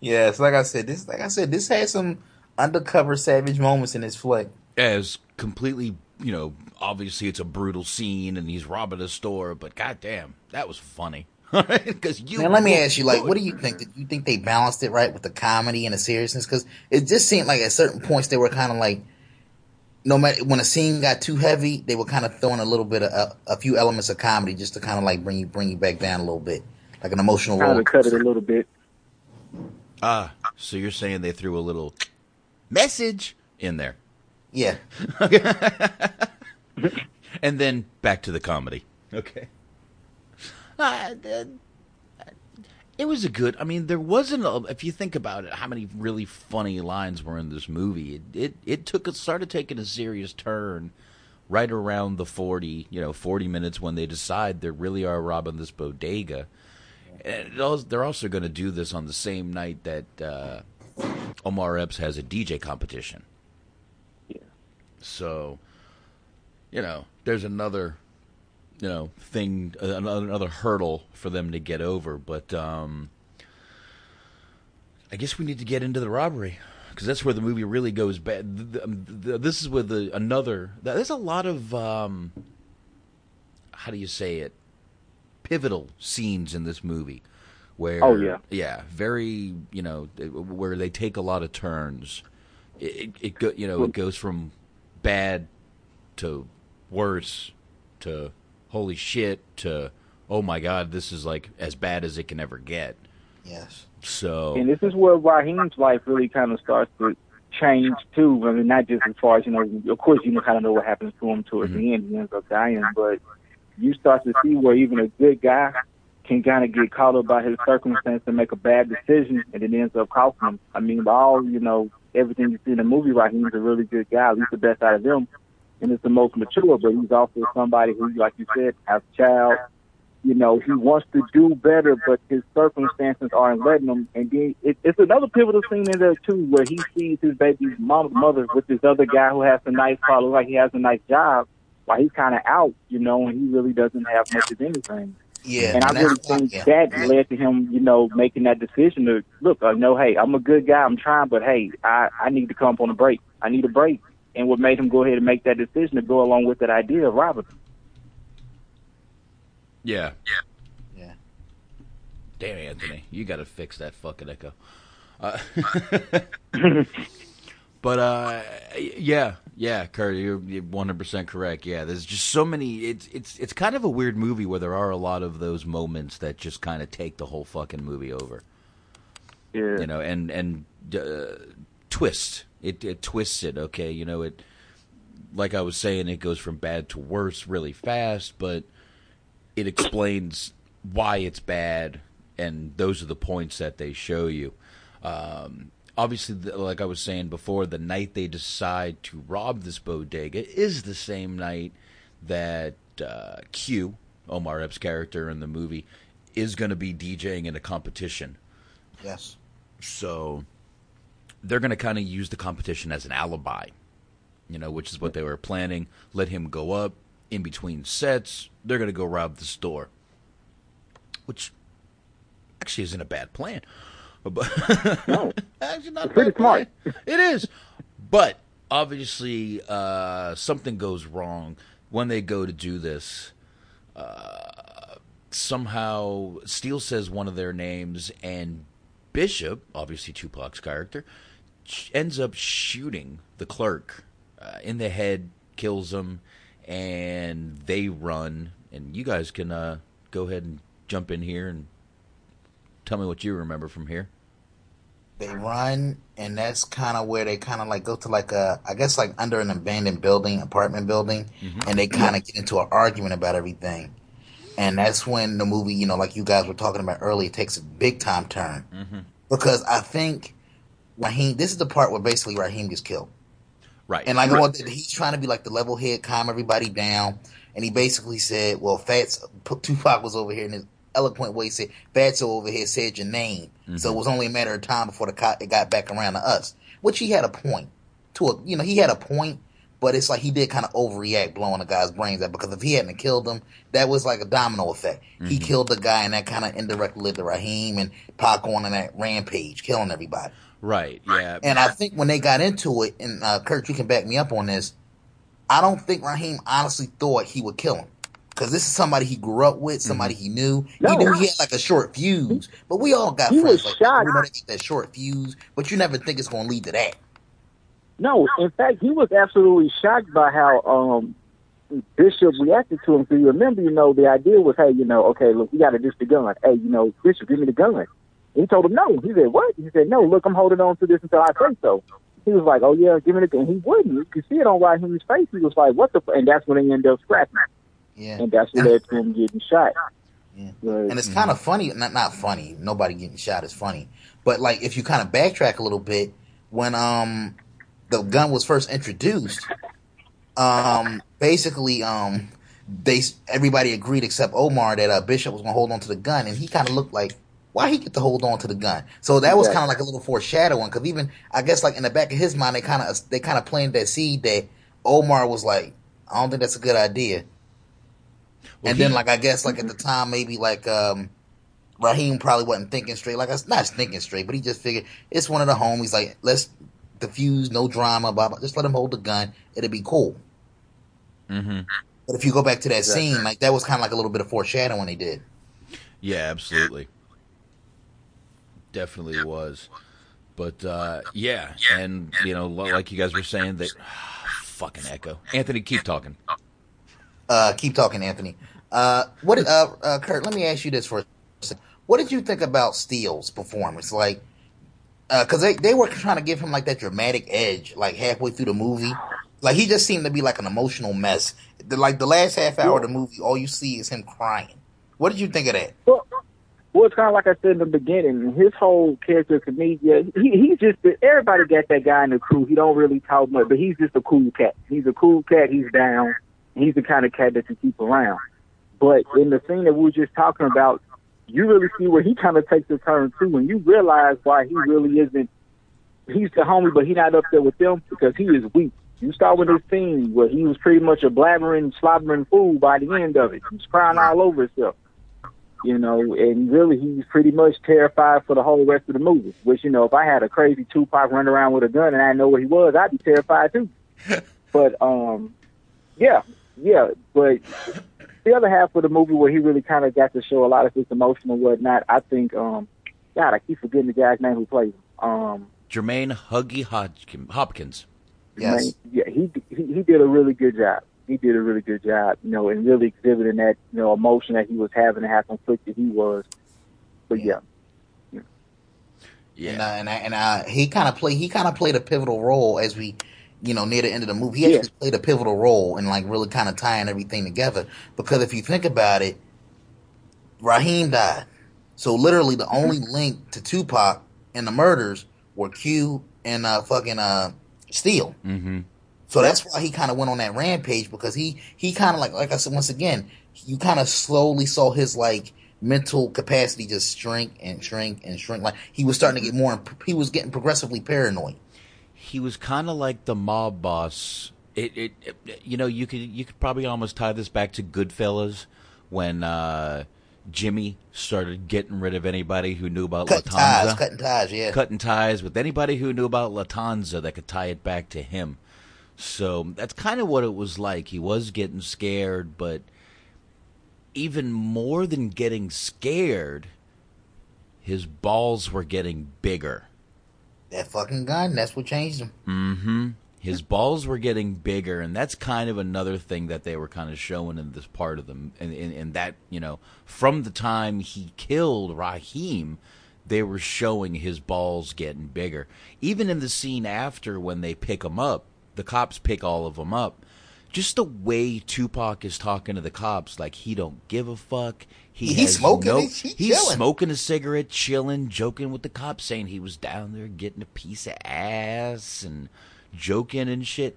Yes, like I said, this like I said, this had some undercover savage moments in this flick. As completely, you know, obviously it's a brutal scene and he's robbing a store, but goddamn, that was funny. Because you. Man, let me ask you, like, what do you think? Did you think they balanced it right with the comedy and the seriousness? Because it just seemed like at certain points they were kind of like, no matter when a scene got too heavy, they were kind of throwing a little bit of a, a few elements of comedy just to kind of like bring you bring you back down a little bit, like an emotional Kind roller of cut it a little bit. Ah, so you're saying they threw a little message in there. Yeah. and then back to the comedy. Okay. Uh, uh, it was a good. I mean, there wasn't. A, if you think about it, how many really funny lines were in this movie? It it, it took it started taking a serious turn right around the forty, you know, forty minutes when they decide they really are robbing this bodega. And they're also going to do this on the same night that uh, Omar Epps has a DJ competition. Yeah. So, you know, there's another you know thing another, another hurdle for them to get over but um i guess we need to get into the robbery because that's where the movie really goes bad this is where the another there's a lot of um how do you say it pivotal scenes in this movie where oh yeah yeah very you know where they take a lot of turns it it, it go, you know it goes from bad to worse to holy shit to oh my god, this is like as bad as it can ever get. Yes. So And this is where Raheem's life really kind of starts to change too. I mean, not just as far as you know. Of course, you know kind of know what happens to him towards mm-hmm. the end. He ends up dying, but you start to see where even a good guy can kind of get caught up by his circumstance and make a bad decision, and it ends up costing him. I mean, all you know, everything you see in the movie, right? He's a really good guy. Least the best out of them and it's the most mature, but he's also somebody who, like you said, has child. You know, he wants to do better, but his circumstances aren't letting him. And then it, it's another pivotal scene in there too, where he sees his baby's mom, mother with this other guy who has a nice looks like he has a nice job, while he's kind of out, you know, and he really doesn't have much of anything. Yeah, and I really think yeah. that led to him, you know, making that decision to look. I know, hey, I'm a good guy, I'm trying, but hey, I I need to come up on a break. I need a break and what made him go ahead and make that decision to go along with that idea of robbing. Yeah. Yeah. Yeah. Damn, Anthony, you got to fix that fucking echo. Uh, but uh, yeah, yeah, Kurt, you're 100 percent correct. Yeah, there's just so many. It's it's it's kind of a weird movie where there are a lot of those moments that just kind of take the whole fucking movie over. Yeah. You know, and and uh, twist it, it twists it. Okay, you know it. Like I was saying, it goes from bad to worse really fast, but it explains why it's bad, and those are the points that they show you. Um, obviously, like I was saying before, the night they decide to rob this bodega is the same night that uh, Q, Omar Epps' character in the movie, is going to be DJing in a competition. Yes. So they're going to kind of use the competition as an alibi, you know, which is what they were planning. Let him go up in between sets. They're going to go rob the store, which actually isn't a bad plan. No, actually not it's pretty smart. It is, but obviously uh, something goes wrong when they go to do this. Uh, somehow, Steel says one of their names, and Bishop, obviously Tupac's character, ends up shooting the clerk uh, in the head, kills him, and they run. And you guys can uh, go ahead and jump in here and tell me what you remember from here. They run, and that's kind of where they kind of like go to like a, I guess like under an abandoned building, apartment building, mm-hmm. and they kind of get into an argument about everything. And that's when the movie, you know, like you guys were talking about earlier, takes a big time turn. Mm-hmm. Because I think Raheem, this is the part where basically Raheem gets killed. Right. And like right. he's trying to be like the level head, calm everybody down. And he basically said, well, Fats, Tupac was over here in his eloquent way, he said, Fats over here said your name. Mm-hmm. So it was only a matter of time before the cop, it got back around to us. Which he had a point. To a, you know, he had a point, but it's like he did kind of overreact blowing the guy's brains out because if he hadn't killed him, that was like a domino effect. Mm-hmm. He killed the guy and that kind of indirectly led to Raheem and Pac on that rampage, killing everybody. Right. Yeah. And I think when they got into it, and uh, Kurt, you can back me up on this. I don't think Raheem honestly thought he would kill him because this is somebody he grew up with, somebody mm-hmm. he knew. No, he knew he had like a short fuse, but we all got he friends like that. We know that short fuse, but you never think it's going to lead to that. No, in fact, he was absolutely shocked by how um, Bishop reacted to him. So you remember, you know, the idea was, hey, you know, okay, look, we got to ditch the gun. Hey, you know, Bishop, give me the gun. He told him no. He said, what? He said, no, look, I'm holding on to this until I say so. He was like, "Oh yeah, give me the gun." He wouldn't. You could see it on Raheem's face. He was like, "What the?" F-? And that's when they ended up scrapping. Yeah. And that's what led to him getting shot. Yeah. But, And it's kind of funny, not not funny. Nobody getting shot is funny, but like if you kind of backtrack a little bit, when um the gun was first introduced, um basically um they everybody agreed except Omar that uh, Bishop was gonna hold on to the gun, and he kind of looked like why he get to hold on to the gun. So that was Exactly. kind of like a little foreshadowing because even I guess like in the back of his mind they kind of they kind of planted that seed that Omar was like I don't think that's a good idea. And then like I guess like at the time maybe like um Raheem probably wasn't thinking straight. Like I not thinking straight, but he just figured it's one of the homies. Like let's diffuse, no drama, blah blah. Just let him hold the gun. It'll be cool. Mm-hmm. But if you go back to that Exactly. scene, like that was kind of like a little bit of foreshadowing they did. Yeah, absolutely. Definitely was. But uh, yeah, and you know, like you guys were saying, that fucking echo. Anthony, keep talking. Uh, keep talking, Anthony. Uh, what uh, uh, Kurt? Let me ask you this for a second. What did you think about Steel's performance? Like, because they they were trying to give him like that dramatic edge, like halfway through the movie. Like he just seemed to be like an emotional mess. The, like the last half hour of the movie, all you see is him crying. What did you think of that? Well, well, it's kind of like I said in the beginning. His whole character to me, yeah, he, he's just everybody got that guy in the crew. He don't really talk much, but he's just a cool cat. He's a cool cat. He's down. He's the kind of cat that you keep around. But in the scene that we were just talking about, you really see where he kind of takes a turn too, and you realize why he really isn't. He's the homie, but he's not up there with them because he is weak. You start with this scene where he was pretty much a blabbering, slobbering fool by the end of it. He was crying all over himself you know, and really he's pretty much terrified for the whole rest of the movie. Which, you know, if I had a crazy Tupac running around with a gun and I know where he was, I'd be terrified too. but um yeah, yeah. But the other half of the movie where he really kind of got to show a lot of his emotion and whatnot, I think um God, I keep forgetting the guy's name who plays him. Um Jermaine Huggy Hodgkin- Hopkins. man, yeah, he, he he did a really good job. He did a really good job, you know, and really exhibiting that, you know, emotion that he was having and how conflicted he was. But yeah. Yeah. And uh, and, I, and uh, he kind of played he kind of played a pivotal role as we, you know, near the end of the movie. He actually played a pivotal role in like really kind of tying everything together. Because if you think about it, Raheem died, so literally the only link to Tupac and the murders were Q and uh fucking uh Steel. Mm-hmm. So that's why he kind of went on that rampage because he he kind of like like I said once again, you kind of slowly saw his like mental capacity just shrink and shrink and shrink. Like he was starting to get more. He was getting progressively paranoid. He was kind of like the mob boss. It, it, it, you know, you could you could probably almost tie this back to Goodfellas when uh, Jimmy started getting rid of anybody who knew about Cutting Lufthansa, ties, cutting ties, yeah. cutting ties with anybody who knew about Lufthansa that could tie it back to him. So that's kind of what it was like. He was getting scared, but even more than getting scared, his balls were getting bigger. That fucking gun. That's what changed him. Mm-hmm. His balls were getting bigger, and that's kind of another thing that they were kind of showing in this part of them. And in, in that, you know, from the time he killed Raheem, they were showing his balls getting bigger. Even in the scene after when they pick him up, the cops pick all of them up. Just the way Tupac is talking to the cops, like he don't give a fuck. He He's smoking, no- he's- he's he's smoking a cigarette, chilling, joking with the cops, saying he was down there getting a piece of ass and joking and shit.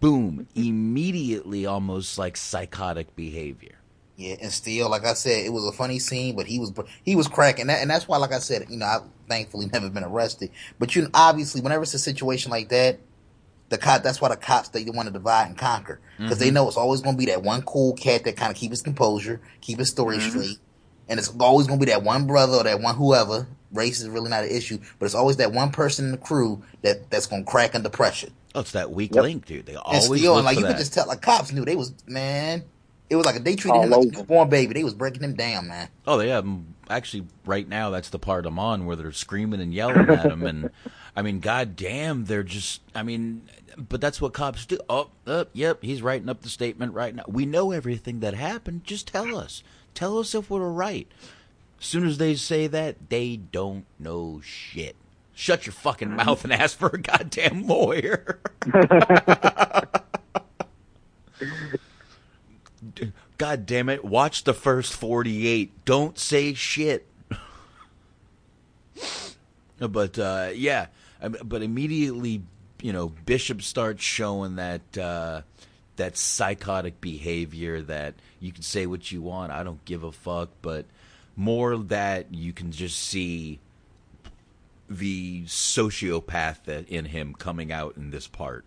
Boom! Immediately, almost like psychotic behavior. Yeah, and still, like I said, it was a funny scene, but he was he was cracking that, and that's why, like I said, you know, I thankfully never been arrested. But you obviously, whenever it's a situation like that, the cop that's why the cops they want to divide and conquer because they Mhm. know it's always going to be that one cool cat that kind of keep his composure, keep his story Mhm. straight, and it's always going to be that one brother or that one whoever. Race is really not an issue, but it's always that one person in the crew that that's going to crack under pressure. Oh, it's that weak Yep. link, dude. They always And always still, look like for you that. could just tell, like cops knew they was man. It was like they treated All him like a over. newborn baby. They was breaking him down, man. Oh, they yeah. Actually, right now, that's the part I'm on where they're screaming and yelling at him. And, I mean, goddamn, they're just, I mean, but that's what cops do. Oh, uh, yep, he's writing up the statement right now. We know everything that happened. Just tell us. Tell us if we're right. As soon as they say that, they don't know shit. Shut your fucking mouth and ask for a goddamn lawyer. God damn it. Watch the first 48. Don't say shit. but, uh, yeah. But immediately, you know, Bishop starts showing that, uh, that psychotic behavior that you can say what you want. I don't give a fuck. But more that you can just see the sociopath that in him coming out in this part.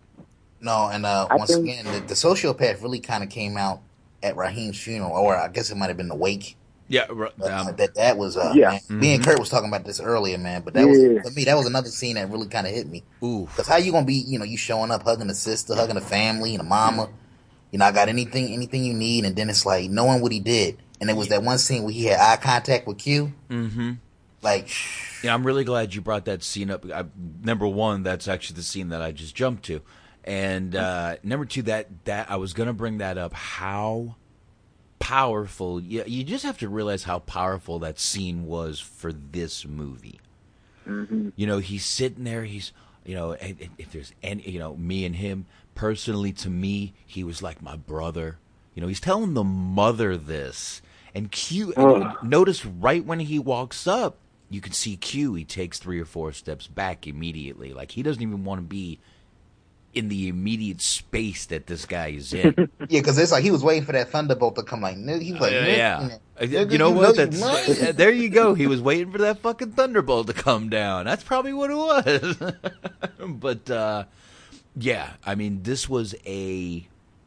No, and uh, once think, again, the, the, sociopath really kind of came out at Raheem's funeral, or I guess it might have been the wake. Yeah, um, that that was uh, yeah. Man, mm-hmm. Me and Kurt was talking about this earlier, man. But that yeah. was for me. That was another scene that really kind of hit me. Ooh, because how you gonna be? You know, you showing up, hugging the sister, hugging the family, and the mama. You know, I got anything, anything you need, and then it's like knowing what he did, and it was that one scene where he had eye contact with Q. Mm-hmm. Like, yeah, I'm really glad you brought that scene up. I, number one, that's actually the scene that I just jumped to, and uh, number two, that that I was gonna bring that up. How powerful! You, you just have to realize how powerful that scene was for this movie. Mm-hmm. You know, he's sitting there. He's you know, if there's any, you know, me and him personally, to me, he was like my brother. You know, he's telling the mother this. And Q, oh. notice right when he walks up, you can see Q. He takes three or four steps back immediately. Like he doesn't even want to be in the immediate space that this guy is in. yeah, because it's like he was waiting for that thunderbolt to come. Like he was like, uh, yeah, you, you know what? That's uh, there. You go. He was waiting for that fucking thunderbolt to come down. That's probably what it was. but uh, yeah, I mean, this was a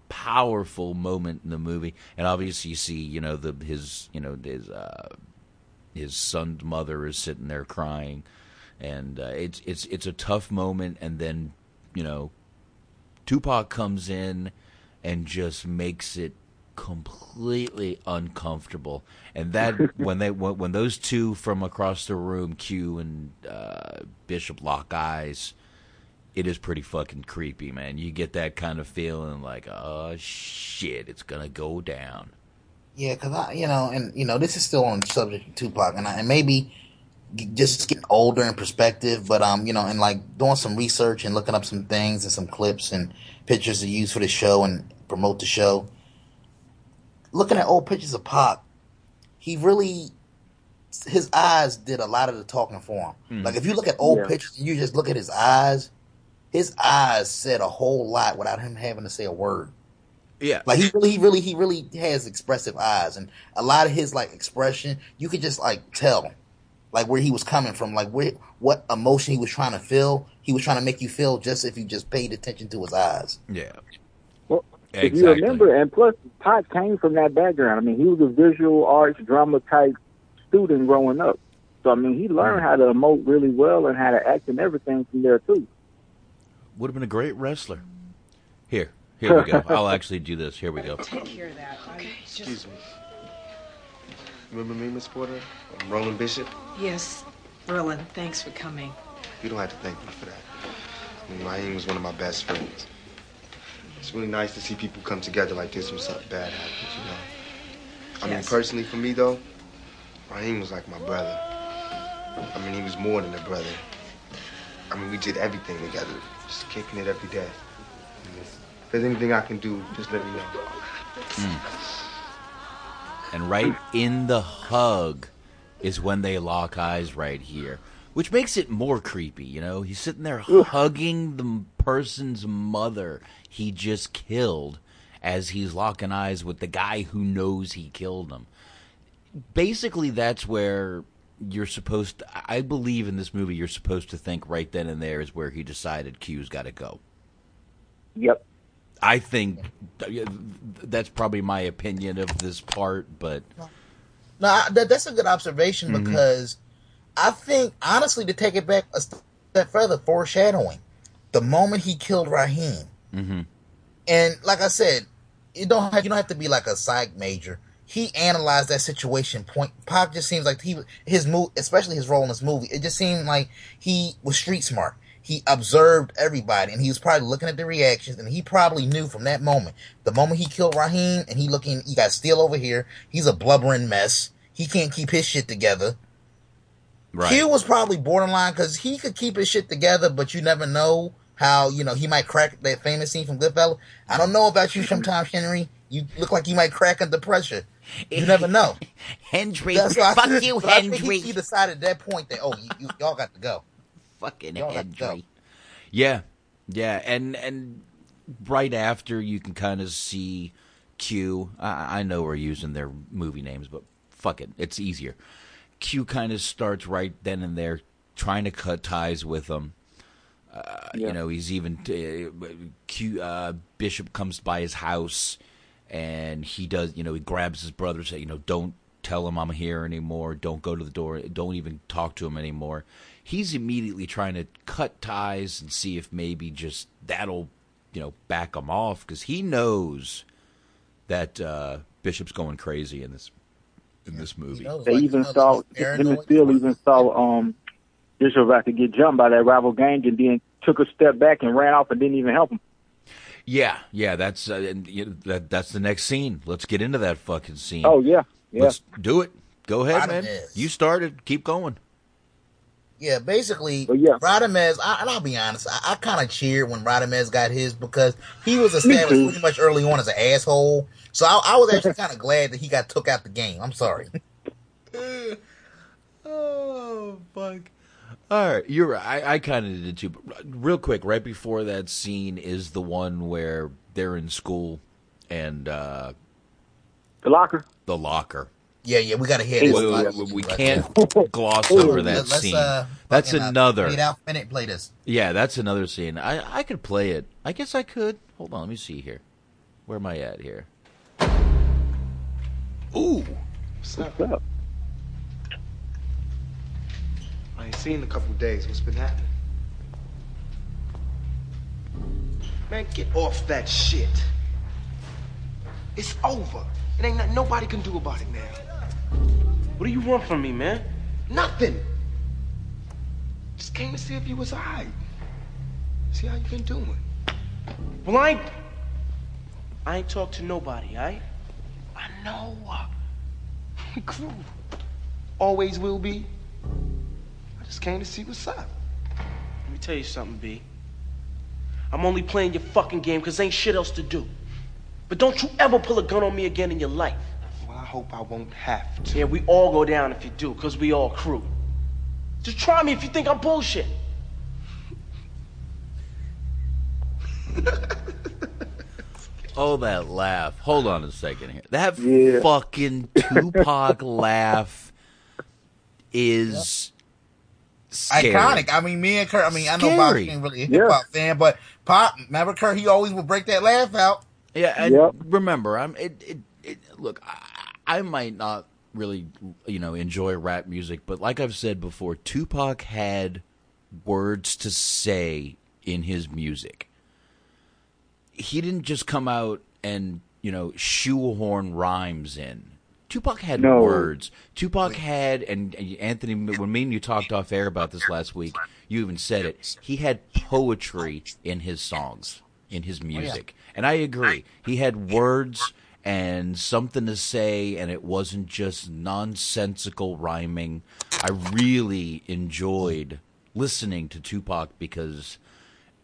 powerful moment in the movie, and obviously you see, you know, the his, you know, his uh, his son's mother is sitting there crying, and uh, it's it's it's a tough moment, and then you know, Tupac comes in and just makes it completely uncomfortable, and that when they when, when those two from across the room, Q and uh, Bishop, lock eyes it is pretty fucking creepy, man. You get that kind of feeling like, oh shit, it's gonna go down. Yeah, because I, you know, and you know, this is still on subject of Tupac, and, I, and maybe just getting older in perspective, but um, you know, and like doing some research and looking up some things and some clips and pictures to use for the show and promote the show. Looking at old pictures of Pac, he really his eyes did a lot of the talking for him. Mm. Like if you look at old yeah. pictures and you just look at his eyes, his eyes said a whole lot without him having to say a word. Yeah, like he really, he really, he really has expressive eyes, and a lot of his like expression, you could just like tell, like where he was coming from, like where what emotion he was trying to feel. He was trying to make you feel just if you just paid attention to his eyes. Yeah. Well, exactly. if you remember, and plus, Pac came from that background. I mean, he was a visual arts drama type student growing up. So I mean, he learned how to emote really well and how to act and everything from there too would have been a great wrestler. Here, here we go. I'll actually do this. Here we go. Take care of that. Okay. Excuse me. Remember me, Miss Porter? I'm Roland Bishop. Yes, Roland. Thanks for coming. You don't have to thank me for that. I mean, Raheem was one of my best friends. It's really nice to see people come together like this when something bad happens, you know. I yes. mean, personally, for me though, Raheem was like my brother. I mean, he was more than a brother. I mean, we did everything together. Just kicking it every day. If there's anything I can do, just let me know. Mm. And right in the hug is when they lock eyes right here, which makes it more creepy. You know, he's sitting there hugging the person's mother he just killed as he's locking eyes with the guy who knows he killed him. Basically, that's where you're supposed to, I believe in this movie you're supposed to think right then and there is where he decided Q's got to go. Yep. I think that's probably my opinion of this part, but no, that, that's a good observation mm-hmm. because I think honestly to take it back a step further, foreshadowing the moment he killed Raheem, mm-hmm. and like I said, you don't have, you don't have to be like a psych major he analyzed that situation point. Pac just seems like he his move, especially his role in this movie. It just seemed like he was street smart. He observed everybody, and he was probably looking at the reactions, and he probably knew from that moment, the moment he killed Raheem, and he looking, he got Steel over here. He's a blubbering mess. He can't keep his shit together. Right. Q was probably borderline because he could keep his shit together, but you never know how you know he might crack that famous scene from Goodfellas. I don't know about you sometimes, Henry. You look like you might crack under pressure. You never know. Hendry, fuck you, think Hendry. he, he decided at that point that oh, you, you, y'all got to go. Fucking Y'all got to go. Hendry. Yeah, yeah, and and right after you can kind of see Q. I, I know we're using their movie names, but fuck it, it's easier. Q kind of starts right then and there, trying to cut ties with them. Uh, You know, he's even uh, Q. Uh, Bishop comes by his house, and he does. You know, he grabs his brother, say, you know, don't tell him I'm here anymore. Don't go to the door. Don't even talk to him anymore. He's immediately trying to cut ties and see if maybe just that'll, you know, back him off because he knows that uh, Bishop's going crazy in this in this movie. They even saw him and Steel even saw um Bishop about to get jumped by that rival gang and then took a step back and ran off and didn't even help him. Yeah, yeah, that's uh, and, you know, that that's the next scene. Let's get into that fucking scene. Oh yeah, yeah. Let's do it. Go ahead, man. Rodriguez. You started. Keep going. Yeah, basically, But yeah. Radamez, I, and I'll be honest, I, I kind of cheered when Radamez got his because he was established pretty much early on as an asshole. So I, I was actually kind of glad that he got took out the game. I'm sorry. Oh fuck! All right, you're right. I, I kind of did too. But real quick, right before that scene is the one where they're in school and uh, The locker. the locker. Yeah, yeah, we got to hear We, this. we- Right we- we there. can't gloss over that Let- let's, scene. uh, that's fucking, uh, another. Fade out minute. Play this. Yeah, that's another scene. I I could play it. I guess I could. Hold on, let me see here. Where am I at here? Ooh, What's up? What's up? I ain't seen in a couple days. What's been happening? Man, get off that shit. It's over. It ain't nothing nobody can do about it now. What do you want from me, man? Nothing. Just came to see if you was alright. See how you been doing. Well, I ain't. I ain't talked to nobody, alright? I know. Crew. Always will be. I just came to see what's up. Let me tell you something, B. I'm only playing your fucking game because ain't shit else to do. But don't you ever pull a gun on me again in your life. Well, I hope I won't have to. Yeah, we all go down if you do, because we all crew. Just try me if you think I'm bullshit. oh that laugh. Hold on a second here. That Yeah. fucking Tupac laugh is scary. Iconic. I mean, me and Kurt. I mean, I know Bob Scary. ain't really a Yeah. hip hop fan, but Pop, remember Kurt? He always would break that laugh out. Yeah, and Yep. remember, I'm it, it, it look, I, I might not really, you know, enjoy rap music, but like I've said before, Tupac had words to say in his music. He didn't just come out and, you know, shoehorn rhymes in. Tupac had No. words. Tupac had, and and Anthony, when me and you talked off air about this last week, you even said it. He had poetry in his songs, in his oh, music, and I agree. He had words and something to say, and it wasn't just nonsensical rhyming. I really enjoyed listening to Tupac because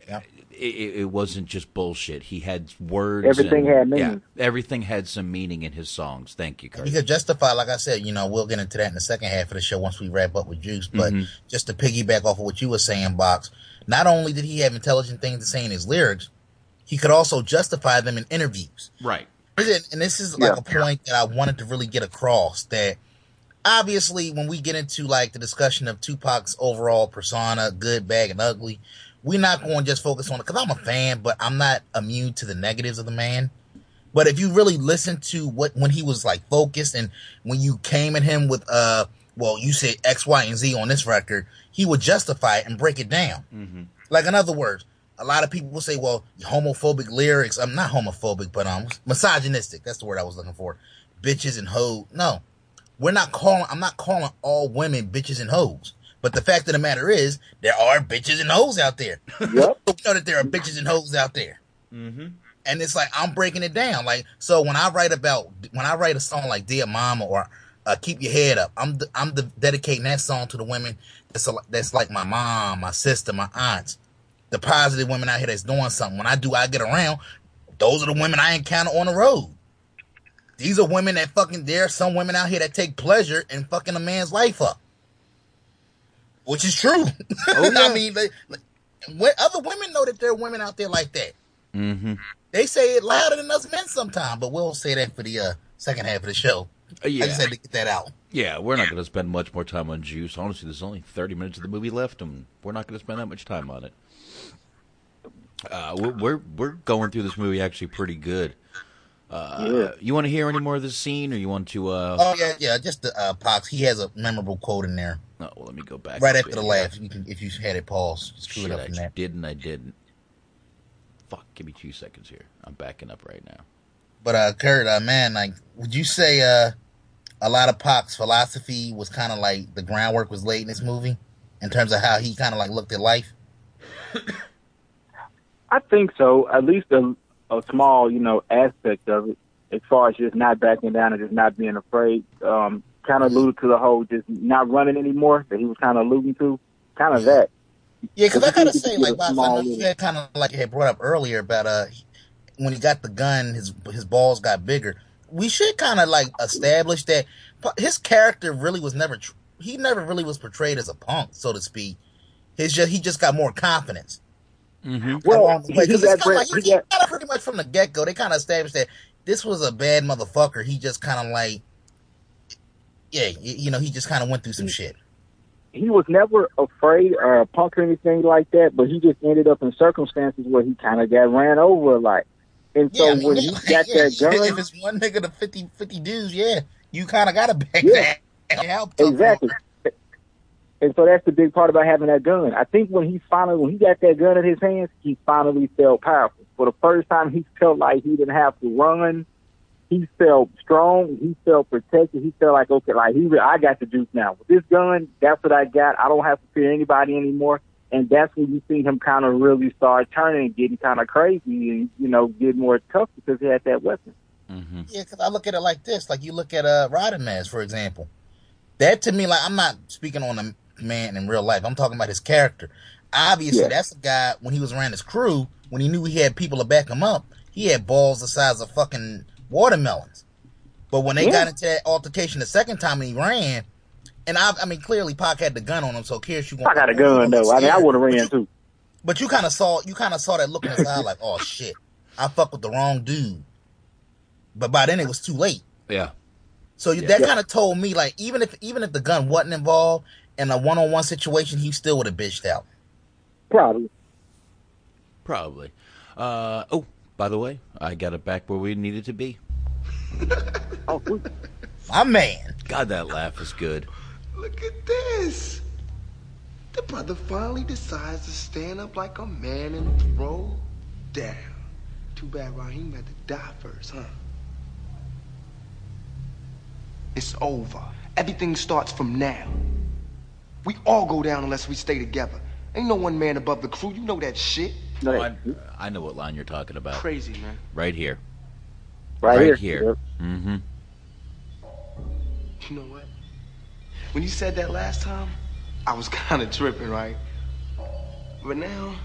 Yeah. it, it it wasn't just bullshit. He had words. Everything and- had meaning. Yeah, everything had some meaning in his songs. Thank you, Kurt. He could justify, like I said, you know, we'll get into that in the second half of the show once we wrap up with Juice. But Mm-hmm. just to piggyback off of what you were saying, Box, not only did he have intelligent things to say in his lyrics, he could also justify them in interviews. Right. And this is like Yeah. a point that I wanted to really get across that obviously when we get into like the discussion of Tupac's overall persona, good, bad, and ugly, we're not going to just focus on it because I'm a fan, but I'm not immune to the negatives of the man. But if you really listen to what when he was like focused and when you came at him with uh well you said X, Y, and Z on this record, he would justify it and break it down. Mm-hmm. Like in other words, a lot of people will say, well, homophobic lyrics. I'm not homophobic, but um misogynistic. That's the word I was looking for. Bitches and hoes. No. We're not calling I'm not calling all women bitches and hoes. But the fact of the matter is, there are bitches and hoes out there. Yep. we know that there are bitches and hoes out there. Mm-hmm. And it's like I'm breaking it down. Like so when I write about when I write a song like Dear Mama or uh, "Keep Your Head Up." I'm I'm dedicating that song to the women that's a, that's like my mom, my sister, my aunts, the positive women out here that's doing something. When I do, I get around. Those are the women I encounter on the road. These are women that fucking. There are some women out here that take pleasure in fucking a man's life up, which is true. Oh, yeah. I mean, they, like, other women know that there are women out there like that. Mm-hmm. They say it louder than us men sometimes, but we'll say that for the uh, second half of the show. Uh, yeah. I just had to get that out. Yeah, we're not going to spend much more time on Juice. Honestly, there's only 30 minutes of the movie left, and we're not going to spend that much time on it. Uh, we're, we're, we're going through this movie actually pretty good. Uh, yeah. You want to hear any more of this scene, or you want to? Uh... Oh yeah, yeah. Just the uh, Pox. He has a memorable quote in there. Oh well, let me go back. Right after the laugh, you can, if you had it pause, screw Shit, it up from I that. Didn't I? Didn't. Fuck. Give me two seconds here. I'm backing up right now. But uh, Kurt, uh, man, like, would you say uh, a lot of Pac's philosophy was kind of like the groundwork was laid in this movie in terms of how he kind of like looked at life? I think so. At least a, a small, you know, aspect of it, as far as just not backing down and just not being afraid. Um, kind of alluded to the whole just not running anymore that he was kind of alluding to. Kind of that. Yeah, because I kind of say like, I know you had kind of like you had brought up earlier about uh when he got the gun, his his balls got bigger. We should kind of like establish that his character really was never tr- he never really was portrayed as a punk, so to speak. His just he just got more confidence. Mm-hmm. Well, because it's kind of like he, kind of pretty much from the get go, they kind of established that this was a bad motherfucker. He just kind of like, yeah, you know, he just kind of went through some shit he was never afraid or a punk or anything like that, but he just ended up in circumstances where he kind of got ran over a lot. And so yeah, I mean, when he got yeah, that gun, if it's one nigga to 50, 50 dudes, yeah, you kind of got to back yeah, that. exactly. And so that's the big part about having that gun. I think when he finally, when he got that gun in his hands, he finally felt powerful. For the first time, he felt like he didn't have to run he felt strong. He felt protected. He felt like, okay, like he, I got the juice now. With this gun, that's what I got. I don't have to fear anybody anymore. And that's when you see him kind of really start turning and getting kind of crazy and, you know, get more tough because he had that weapon. Mm-hmm. Yeah, because I look at it like this. Like you look at uh, Rodamez, for example. That to me, like, I'm not speaking on the man in real life. I'm talking about his character. Obviously, yeah. that's a guy, when he was around his crew, when he knew he had people to back him up, he had balls the size of fucking watermelons. But when they yeah. got into that altercation the second time and he ran, and I, I mean, clearly Pac had the gun on him, so Kirsch, you I got a gun though. I mean, I would have ran too. But you kind of saw, you kind of saw that look in his eye, like, oh shit, I fucked with the wrong dude. But by then it was too late. Yeah. So yeah. that kind of told me, like, even if even if the gun wasn't involved in a one on one situation, he still would have bitched out. Probably. Probably. Uh, oh, by the way, I got it back where we needed to be. oh, my man. God, that laugh is good. Look at this. The brother finally decides to stand up like a man and throw down. Too bad Raheem had to die first, huh? It's over. Everything starts from now. We all go down unless we stay together. Ain't no one man above the crew. You know that shit. No, I, I, know what line you're talking about. Crazy, man. Right here. Right, right here. here. Mm-hmm. You know what? When you said that last time, I was kind of tripping, right? But now,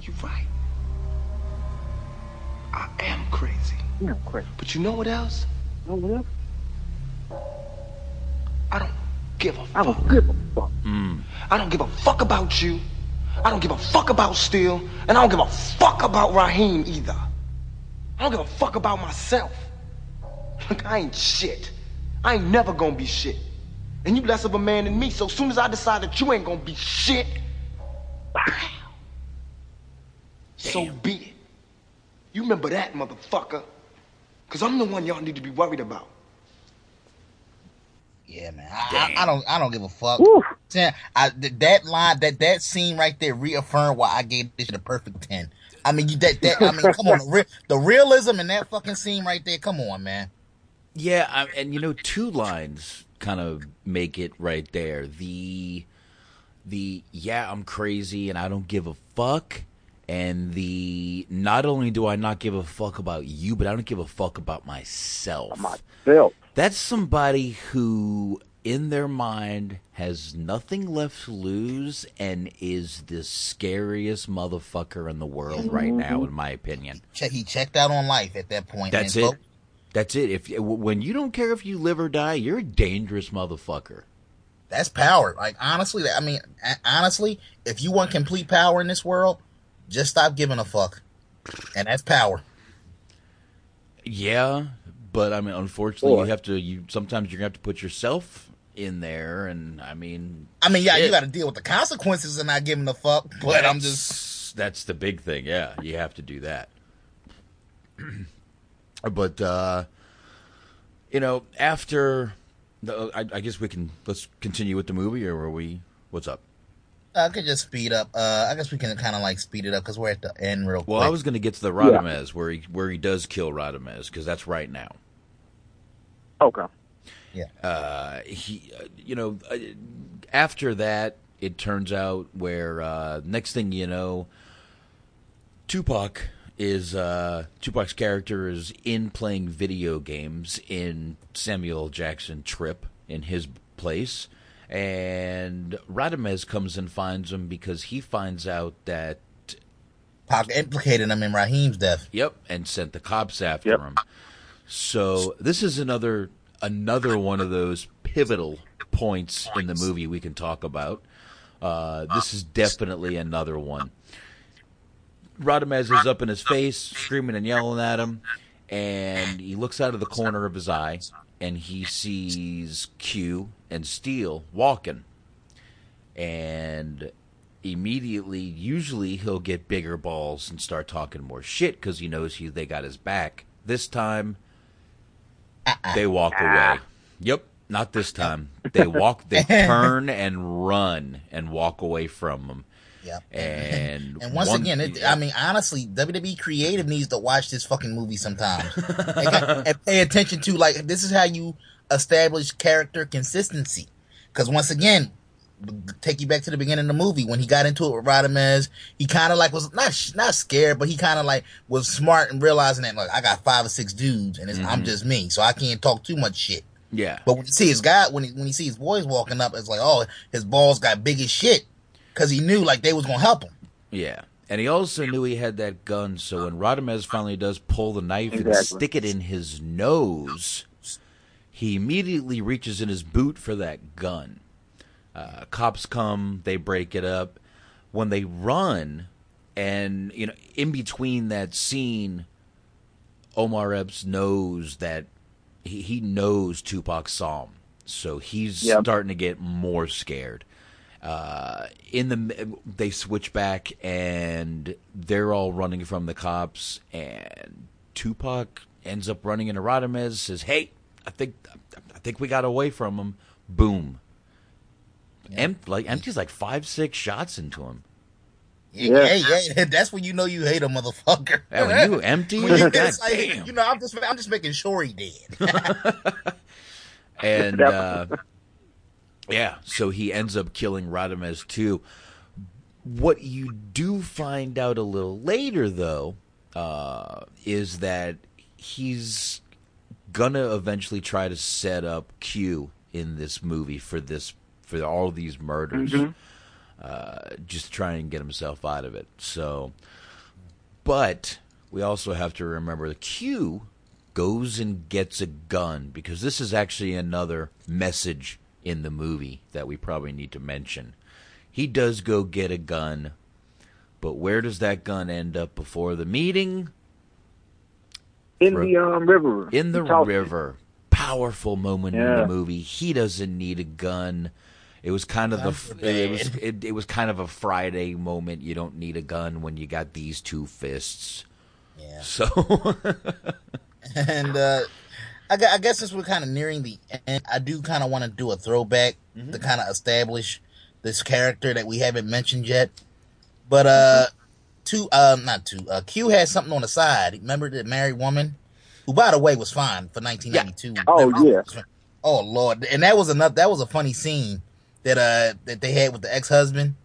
you're right. I am crazy. Yeah, crazy. But you know what else? know what else? I don't give a fuck. I don't give a fuck. Mm. I don't give a fuck about you. I don't give a fuck about Steel, and I don't give a fuck about Raheem either. I don't give a fuck about myself. Look, I ain't shit. I ain't never gonna be shit. And you less of a man than me, so soon as I decide that you ain't gonna be shit, so be it. You remember that, motherfucker. Cause I'm the one y'all need to be worried about. Yeah, man. I, I, I, don't. I don't give a fuck. I, that line, that that scene right there, reaffirmed why I gave this the perfect ten. I mean, you that that. I mean, come on, the, re, the realism in that fucking scene right there. Come on, man. Yeah, I, and you know, two lines kind of make it right there. The the yeah, I'm crazy and I don't give a fuck, and the not only do I not give a fuck about you, but I don't give a fuck about myself. Myself. That's somebody who, in their mind, has nothing left to lose and is the scariest motherfucker in the world right mm-hmm. now, in my opinion. He checked out on life at that point. That's it. That's it. If when you don't care if you live or die, you're a dangerous motherfucker. That's power. Like honestly, I mean, honestly, if you want complete power in this world, just stop giving a fuck, and that's power. Yeah, but I mean, unfortunately, Boy. you have to. You sometimes you're gonna have to put yourself in there, and I mean, I mean, yeah, you got to deal with the consequences of not giving a fuck. But I'm just That's- that's the big thing. Yeah, you have to do that. but uh, you know, after the, I, I guess we can let's continue with the movie, or are we? What's up? I could just speed up. Uh, I guess we can kind of like speed it up because we're at the end real Well, quick. Well, I was going to get to the Radamez where he where he does kill Radamez because that's right now. Okay. Yeah. Uh, he, uh, you know, uh, after that, it turns out where uh, next thing you know, Tupac is uh, Tupac's character is in playing video games in Samuel Jackson Trip in his place, and Radamez comes and finds him because he finds out that Pac implicated him in Raheem's death. Yep, and sent the cops after him. So this is another another one of those pivotal points in the movie we can talk about. Uh, this is definitely another one. Radamez is up in his face, screaming and yelling at him, and he looks out of the corner of his eye, and he sees Q and Steel walking, and immediately, usually he'll get bigger balls and start talking more shit because he knows he they got his back. This time, Uh-uh. they walk ah. away. Yep, not this time. They walk, they turn and run and walk away from them. Yep. And And once one- again, it, I mean, honestly, WWE creative needs to watch this fucking movie sometimes and, and pay attention to like this is how you establish character consistency. Because once again, take you back to the beginning of the movie when he got into it with Radamez, he kind of like was not not scared, but he kind of like was smart and realizing that like I got five or six dudes and it's, I'm mm-hmm. just me, so I can't talk too much shit. yeah, But when you see his guy, when he, when he sees his boys walking up, it's like, oh, his balls got big as shit. Cause he knew like they was gonna help him. Yeah. And he also knew he had that gun, so when Radamez finally does pull the knife and stick it in his nose, he immediately reaches in his boot for that gun. Uh, cops come, they break it up. When they run, and you know, in between that scene, Omar Epps knows that he, he knows Tupac saw him, so he's Yep. starting to get more scared. Uh, in the they switch back and they're all running from the cops, and Tupac ends up running into Radamez. Says, "Hey, I think I think we got away from him." Boom. Em- like empties like five six shots into him. Yeah, yeah, yeah. That's when you know you hate a motherfucker. Yeah, when you empty, When you God like, damn. you know, I'm just, I'm just making sure he did. and uh, yeah, so he ends up killing Radamez too. What you do find out a little later, though, uh, is that he's gonna eventually try to set up Q in this movie for this for all these murders, Mhm. uh, just trying to get himself out of it. So, but we also have to remember the Q goes and gets a gun because this is actually another message in the movie that we probably need to mention. He does go get a gun, but where does that gun end up before the meeting? In the um, river. In the He tossed it. river. Powerful moment in the movie. He doesn't need a gun. It was kind of the it was it, it was kind of a Friday moment. You don't need a gun when you got these two fists. Yeah. So and uh, I, I guess since we're kind of nearing the end, I do kind of want to do a throwback Mm-hmm. to kind of establish this character that we haven't mentioned yet. But uh, two, uh, not two. Uh, Q had something on the side. Remember the married woman, who by the way was fine for 1992. Oh, yeah. Oh lord, and that was enough. That was a funny scene that uh that they had with the ex husband.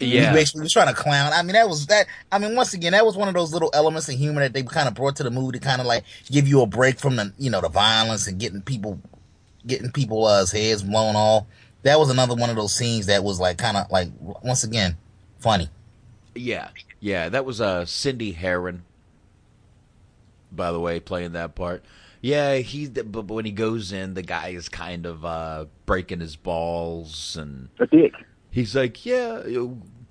Yeah. He basically was trying to clown. I mean, that was that. I mean, once again, that was one of those little elements of humor that they kind of brought to the movie to kind of like give you a break from the, you know, the violence and getting people, getting people uh, heads blown off. That was another one of those scenes that was like kind of like once again funny. Yeah, yeah, that was uh, Cindy Herron. By the way, playing that part. Yeah, he. But when he goes in, the guy is kind of uh, breaking his balls, and a dick. He's like, "Yeah,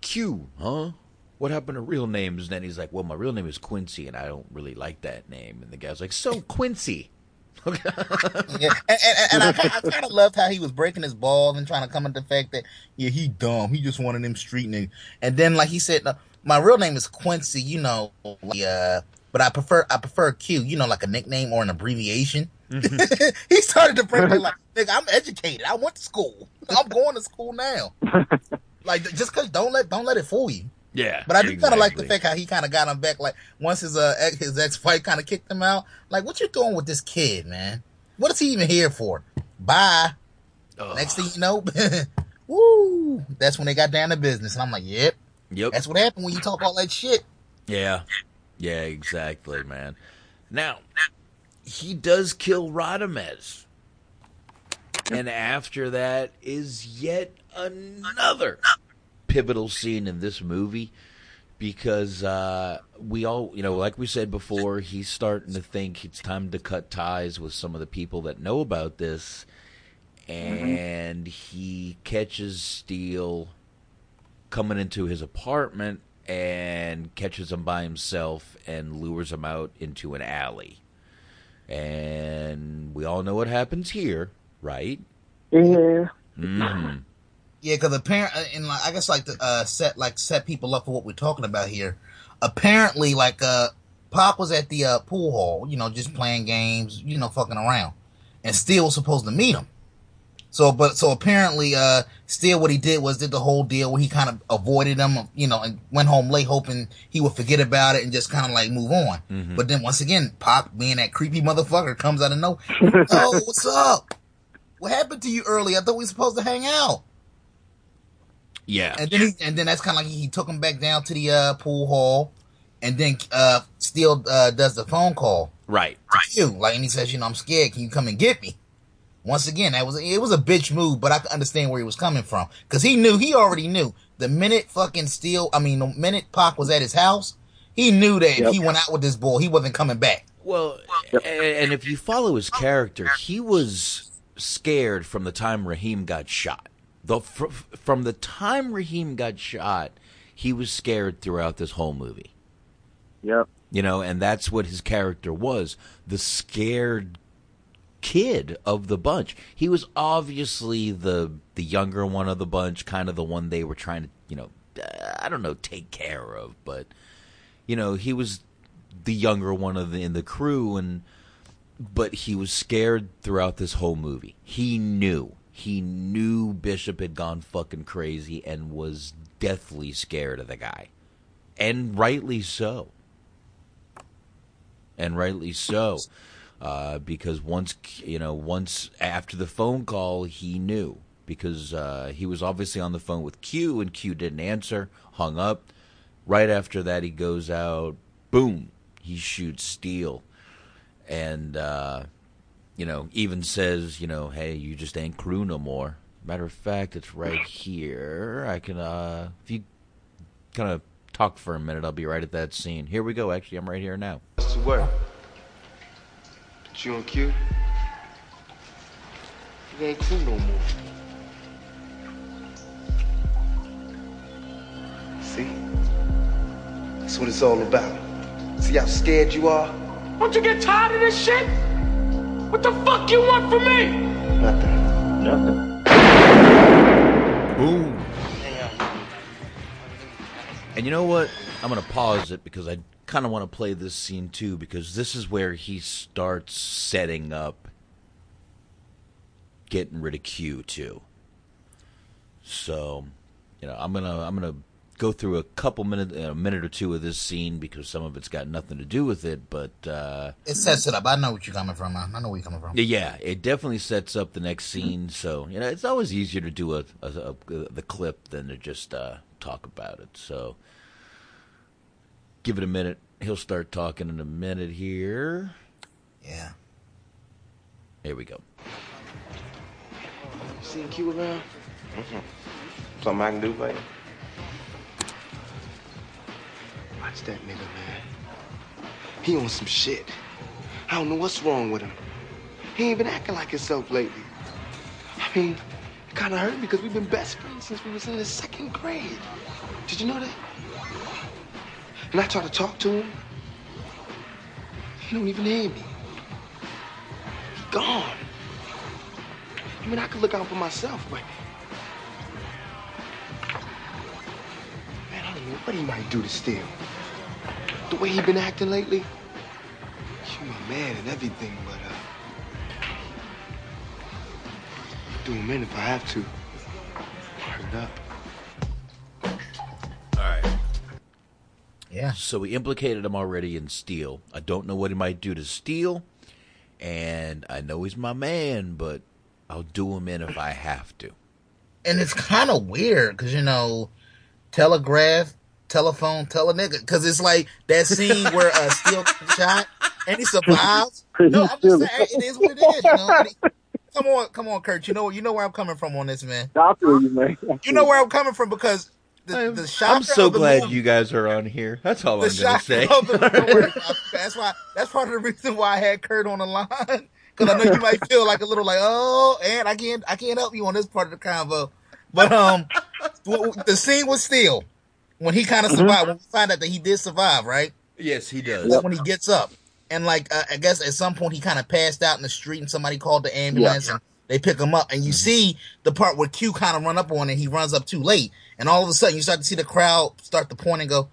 Q, huh? What happened to real names?" And then he's like, "Well, my real name is Quincy, and I don't really like that name." And the guy's like, "So Quincy." yeah, and, and, and I, I kind of loved how he was breaking his balls and trying to come at the fact that yeah, he dumb. He just wanted of them street niggas. And then like he said, my real name is Quincy. You know, like, uh, but I prefer I prefer Q. You know, like a nickname or an abbreviation. Mm-hmm. he started to break it like, nigga, I'm educated. I went to school. I'm going to school now. like just cause don't let don't let it fool you. Yeah, but I do exactly. kind of like the fact how he kind of got him back. Like once his uh ex, his ex wife kind of kicked him out. Like, what you doing with this kid, man? What is he even here for? Bye. Ugh. Next thing you know, woo! That's when they got down to business, and I'm like, yep, yep. That's what happened when you talk all that shit. Yeah, yeah, exactly, man. Now he does kill Radames. And after that is yet another pivotal scene in this movie because uh, we all, you know, like we said before, he's starting to think it's time to cut ties with some of the people that know about this. And mm-hmm. he catches Steel coming into his apartment and catches him by himself and lures him out into an alley. And we all know what happens here, right? Yeah. Mm-hmm. Yeah, because apparently, and like, I guess like to uh, set like set people up for what we're talking about here. Apparently, like uh, Pop was at the uh, pool hall, you know, just playing games, you know, fucking around, and Steel was supposed to meet him. So, but so apparently, uh, Steel, what he did was did the whole deal where he kind of avoided him, you know, and went home late, hoping he would forget about it and just kind of like move on. Mm-hmm. But then once again, Pop, being that creepy motherfucker, comes out of nowhere. oh, what's up? What happened to you early? I thought we were supposed to hang out. Yeah. And then he, and then that's kind of like he took him back down to the uh, pool hall, and then uh, Steel uh, does the phone call. Right. To right. you, like, and he says, you know, I'm scared. Can you come and get me? Once again, that was it was a bitch move, but I could understand where he was coming from because he knew he already knew the minute fucking Steel, I mean, the minute Pac was at his house, he knew that yep. if he went out with this boy, he wasn't coming back. Well, yep. and if you follow his character, he was scared from the time Raheem got shot the fr- from the time Raheem got shot, he was scared throughout this whole movie. Yep. You know, and that's what his character was the scared kid of the bunch. He was obviously the the younger one of the bunch, kind of the one they were trying to, you know, uh, I don't know, take care of, but you know, he was the younger one of the, in the crew and but he was scared throughout this whole movie. He knew he knew Bishop had gone fucking crazy and was deathly scared of the guy. And rightly so. And rightly so. Uh, because once, you know, once after the phone call, he knew. Because uh, he was obviously on the phone with Q, and Q didn't answer, hung up. Right after that, he goes out, boom, he shoots Steel. And, uh, you know, even says, you know, hey, you just ain't crew no more. Matter of fact, it's right here. I can, uh, if you kind of talk for a minute, I'll be right at that scene. Here we go. Actually, I'm right here now. What's the word? You and Q? You ain't crew no more. See? That's what it's all about. See how scared you are? Don't you get tired of this shit? What the fuck you want from me? Nothing. Nothing. Boom. And you know what? I'm going to pause it because I kind of want to play this scene too because this is where he starts setting up getting rid of Q too. So, you know, I'm going to I'm going to go through a couple minutes, a minute or two of this scene because some of it's got nothing to do with it, but uh, it sets it up. I know what you're coming from. Man. I know where you're coming from. Yeah, it definitely sets up the next scene. So you know, it's always easier to do a, a, a the clip than to just uh, talk about it. So give it a minute. He'll start talking in a minute here. Yeah. Here we go. You seen Q around? Mm-hmm. Something I can do for you? Watch that nigga, man. He on some shit. I don't know what's wrong with him. He ain't been acting like himself lately. I mean, it kind of hurt me because we've been best friends since we was in the second grade. Did you know that? And I try to talk to him. He don't even hear me. He's gone. I mean, I could look out for myself, but man, I don't know what he might do to Steel. The way he been acting lately. You my man and everything, but uh, do him in if I have to. Hurt up. All right. Yeah. So we implicated him already in Steel. I don't know what he might do to Steel, and I know he's my man, but I'll do him in if I have to. And it's kind of weird because you know, telegraph, telephone, tell a nigga because it's like that scene where uh, Steel shot and he survives. No, I'm just saying it is what it is. You know? He- come on, come on, Kurt. You know, you know where I'm coming from on this, man. I feel you, man. You know where I'm coming from because the, the I'm so glad movie- you guys are on here. That's all I'm going to say. the that's why that's part of the reason why I had Kurt on the line because I know you might feel like a little like oh and I can't I can't help you on this part of the convo, but um w- w- the scene was still when he kind of Mhm. survived when we find out that he did survive right yes, he does. That's when he gets up and like uh, I guess at some point he kind of passed out in the street and somebody called the ambulance and they pick him up and you see the part where Q kind of run up on it he runs up too late and all of a sudden you start to see the crowd start to point and go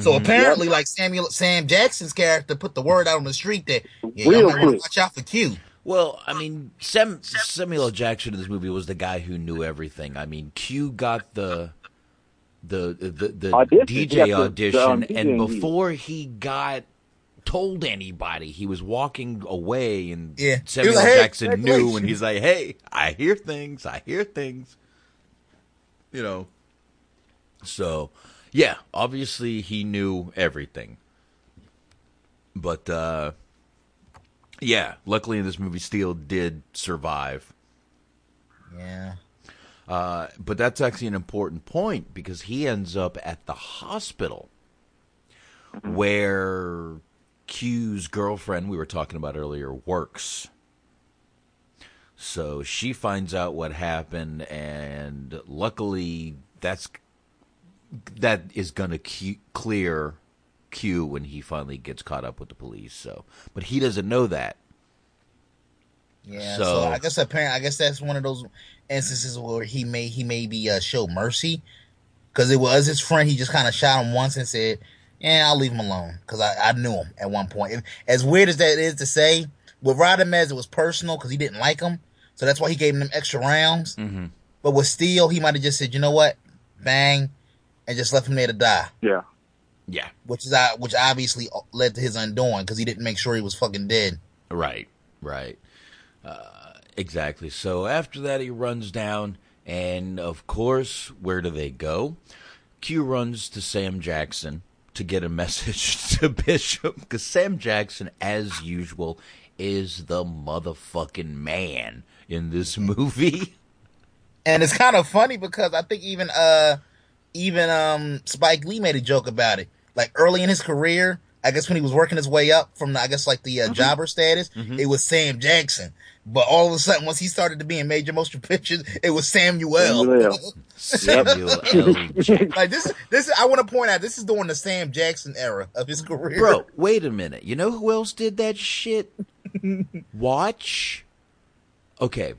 so Mhm. apparently, like Samuel Sam Jackson's character put the word out on the street that yeah, Real y'all might wanna quick. watch out for Q. Well, I mean, Sam, Samuel Jackson in this movie was the guy who knew everything. I mean, Q got the the the, the Audition. DJ He got the- the, audition, um, and before he got told anybody, he was walking away, and Yeah. Samuel like, "Hey, Jackson knew, and he's like, "Hey, I hear things. I hear things." You know. So, yeah, obviously he knew everything. But uh yeah, luckily in this movie Steel did survive. Yeah. Uh but that's actually an important point because he ends up at the hospital where Q's girlfriend we were talking about earlier works. So she finds out what happened and luckily that's that is going to Q- clear Q when he finally gets caught up with the police. So, but he doesn't know that. Yeah. So- So, I guess apparently, I guess that's one of those instances where he may he maybe uh, show mercy because it was his friend. He just kind of shot him once and said, "Yeah, I'll leave him alone," because I, I knew him at one point. If- as weird as that is to say, with Rodamez it was personal because he didn't like him, so that's why he gave him them extra rounds. Mm-hmm. But with Steel, he might have just said, "You know what, bang," and just left him there to die. Yeah. Yeah. Which is uh, which obviously led to his undoing because he didn't make sure he was fucking dead. Right, right. Uh, exactly. So after that, he runs down, and of course, where do they go? Q runs to Sam Jackson to get a message to Bishop, because Sam Jackson, as usual, is the motherfucking man in this movie. And it's kind of funny because I think even uh even um Spike Lee made a joke about it. Like early in his career, I guess when he was working his way up from the, I guess like the uh, jobber status, it was Sam Jackson. But all of a sudden, once he started to be in major motion pictures, it was Samuel. Samuel. Samuel like this, this I want to point out. This is during the Sam Jackson era of his career, Bro, wait a minute. You know who else did that shit? Watch. Okay.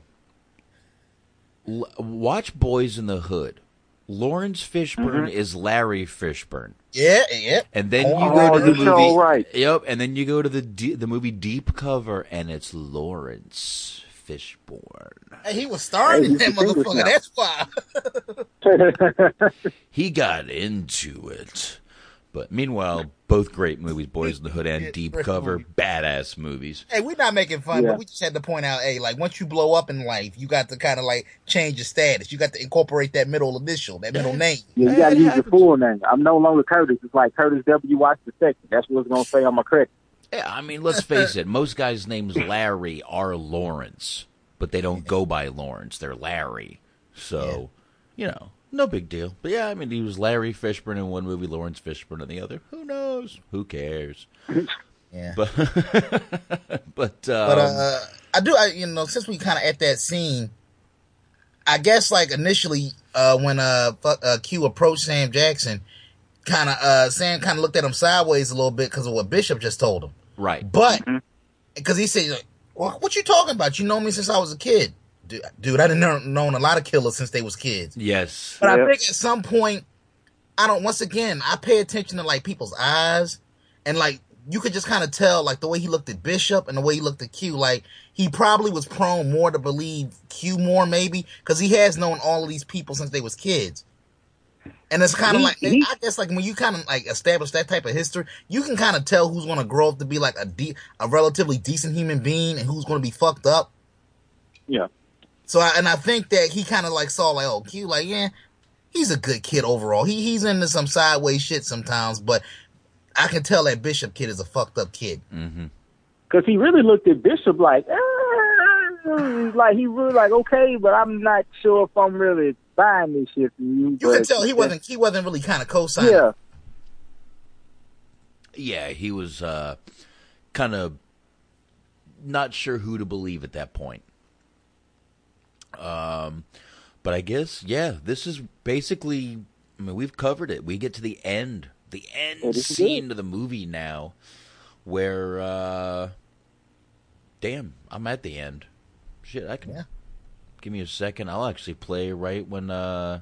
L- watch Boys in the Hood. Laurence Fishburne Mhm. is Larry Fishburne. Yeah, yeah. And then you Oh, go to the movie. right. Yep. And then you go to the D- the movie Deep Cover, and it's Laurence Fishburne. Hey, he was starring Hey, in that you motherfucker. That's why. He got into it. But meanwhile, both great movies, Boys in the Hood and Deep Cover, badass movies. Hey, we're not making fun, Yeah. but we just had to point out, hey, like once you blow up in life, you got to kind of like change your status. You got to incorporate that middle initial, that middle name. Yeah, you gotta use your full name. I'm no longer Curtis. It's like Curtis W. Watch the second. That's what it's gonna say on my credit. Yeah, I mean, let's face it. Most guys' names Larry are Lawrence, but they don't go by Lawrence. They're Larry. So, you know, no big deal. But yeah, I mean, he was Larry Fishburne in one movie, Laurence Fishburne in the other. Who knows? Who cares? Yeah. But, but, um, But uh, I do, I you know, since we kind of at that scene, I guess like initially uh, when uh, uh Q approached Sam Jackson, kind of uh Sam kind of looked at him sideways a little bit because of what Bishop just told him. right. But because he said, well, "What you talking about? You know me since I was a kid, dude. dude I didn't know known a lot of killers since they was kids. Yes. But I think at some point, I don't. Once again, I pay attention to like people's eyes, and like you could just kind of tell, like the way he looked at Bishop and the way he looked at Q. Like he probably was prone more to believe Q more, maybe because he has known all of these people since they was kids. And it's kind of like he- I guess like when you kind of like establish that type of history, you can kind of tell who's going to grow up to be like a de- a relatively decent human being and who's going to be fucked up. Yeah. So I, and I think that he kind of like saw like oh Q like yeah he's a good kid overall. He he's into some sideways shit sometimes, but I can tell that Bishop kid is a fucked up kid. Mm-hmm. Because he really looked at Bishop like, ah, like he really like, okay, but I'm not sure if I'm really buying this shit from you. You can tell he wasn't he wasn't really kind of co-signing. Yeah. Yeah, he was uh, kind of not sure who to believe at that point. Um, but I guess yeah, this is basically. I mean, we've covered it. We get to the end, the end Yeah, this is scene it. of the movie now, where, uh, damn, I'm at the end. Shit, I can. Yeah. Give me a second. I'll actually play right when, uh,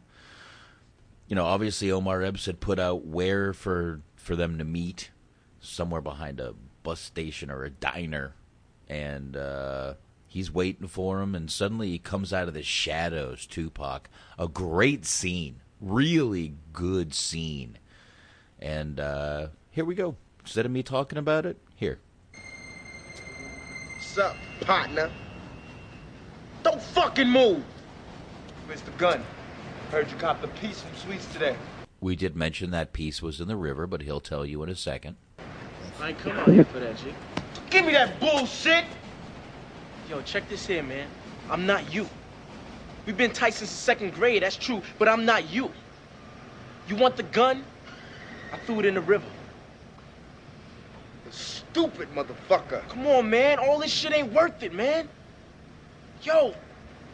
you know, obviously Omar Epps had put out where for for them to meet, somewhere behind a bus station or a diner, and uh, he's waiting for him, and suddenly he comes out of the shadows. Tupac, a great scene, really good scene, and uh, here we go. Instead of me talking about it, here. What's up, partner? Don't fucking move! Mr. Gunn, heard you copped a piece from Sweets today. We did mention that piece was in the river, but he'll tell you in a second. I ain't come out here for that shit. Give me that bullshit! Yo, check this here, man. I'm not you. We've been tight since the second grade, that's true, but I'm not you. You want the gun? I threw it in the river. Stupid motherfucker. Come on, man. All this shit ain't worth it, man. Yo,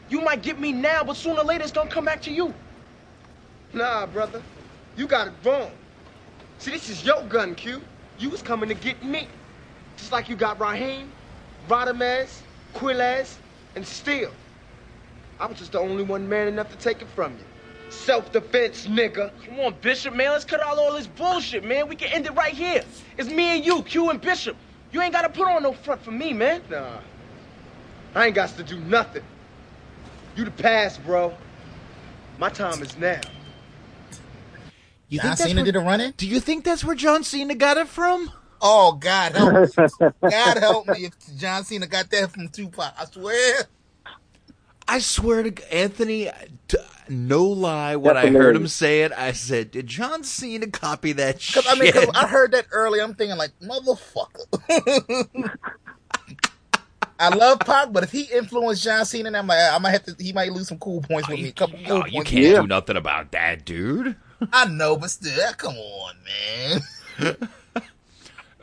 you might get me now, but sooner or later it's gonna come back to you. Nah, brother. You got it wrong. See, this is your gun, Q. You was coming to get me. Just like you got Raheem, Rodamez, Quilaz, and Steel. I was just the only one man enough to take it from you. Self-defense, nigga. Come on, Bishop, man. Let's cut out all this bullshit, man. We can end it right here. It's me and you, Q and Bishop. You ain't gotta put on no front for me, man. Nah. I ain't got to do nothing. You the past, bro. My time is now. You John think that's Cena where- did a run in? Do you think that's where John Cena got it from? Oh God help me! God help me if John Cena got that from Tupac. I swear. I swear to Anthony, no lie, when That's I heard him say it, I said, "Did John Cena copy that shit?" I mean, 'cause I heard that earlier. I'm thinking like, motherfucker. I love Pac, but if he influenced John Cena, I'm like, I might have to. He might lose some cool points oh, oh, with me. A couple cool Oh, you can't do nothing about that, dude. I know, but still, come on, man.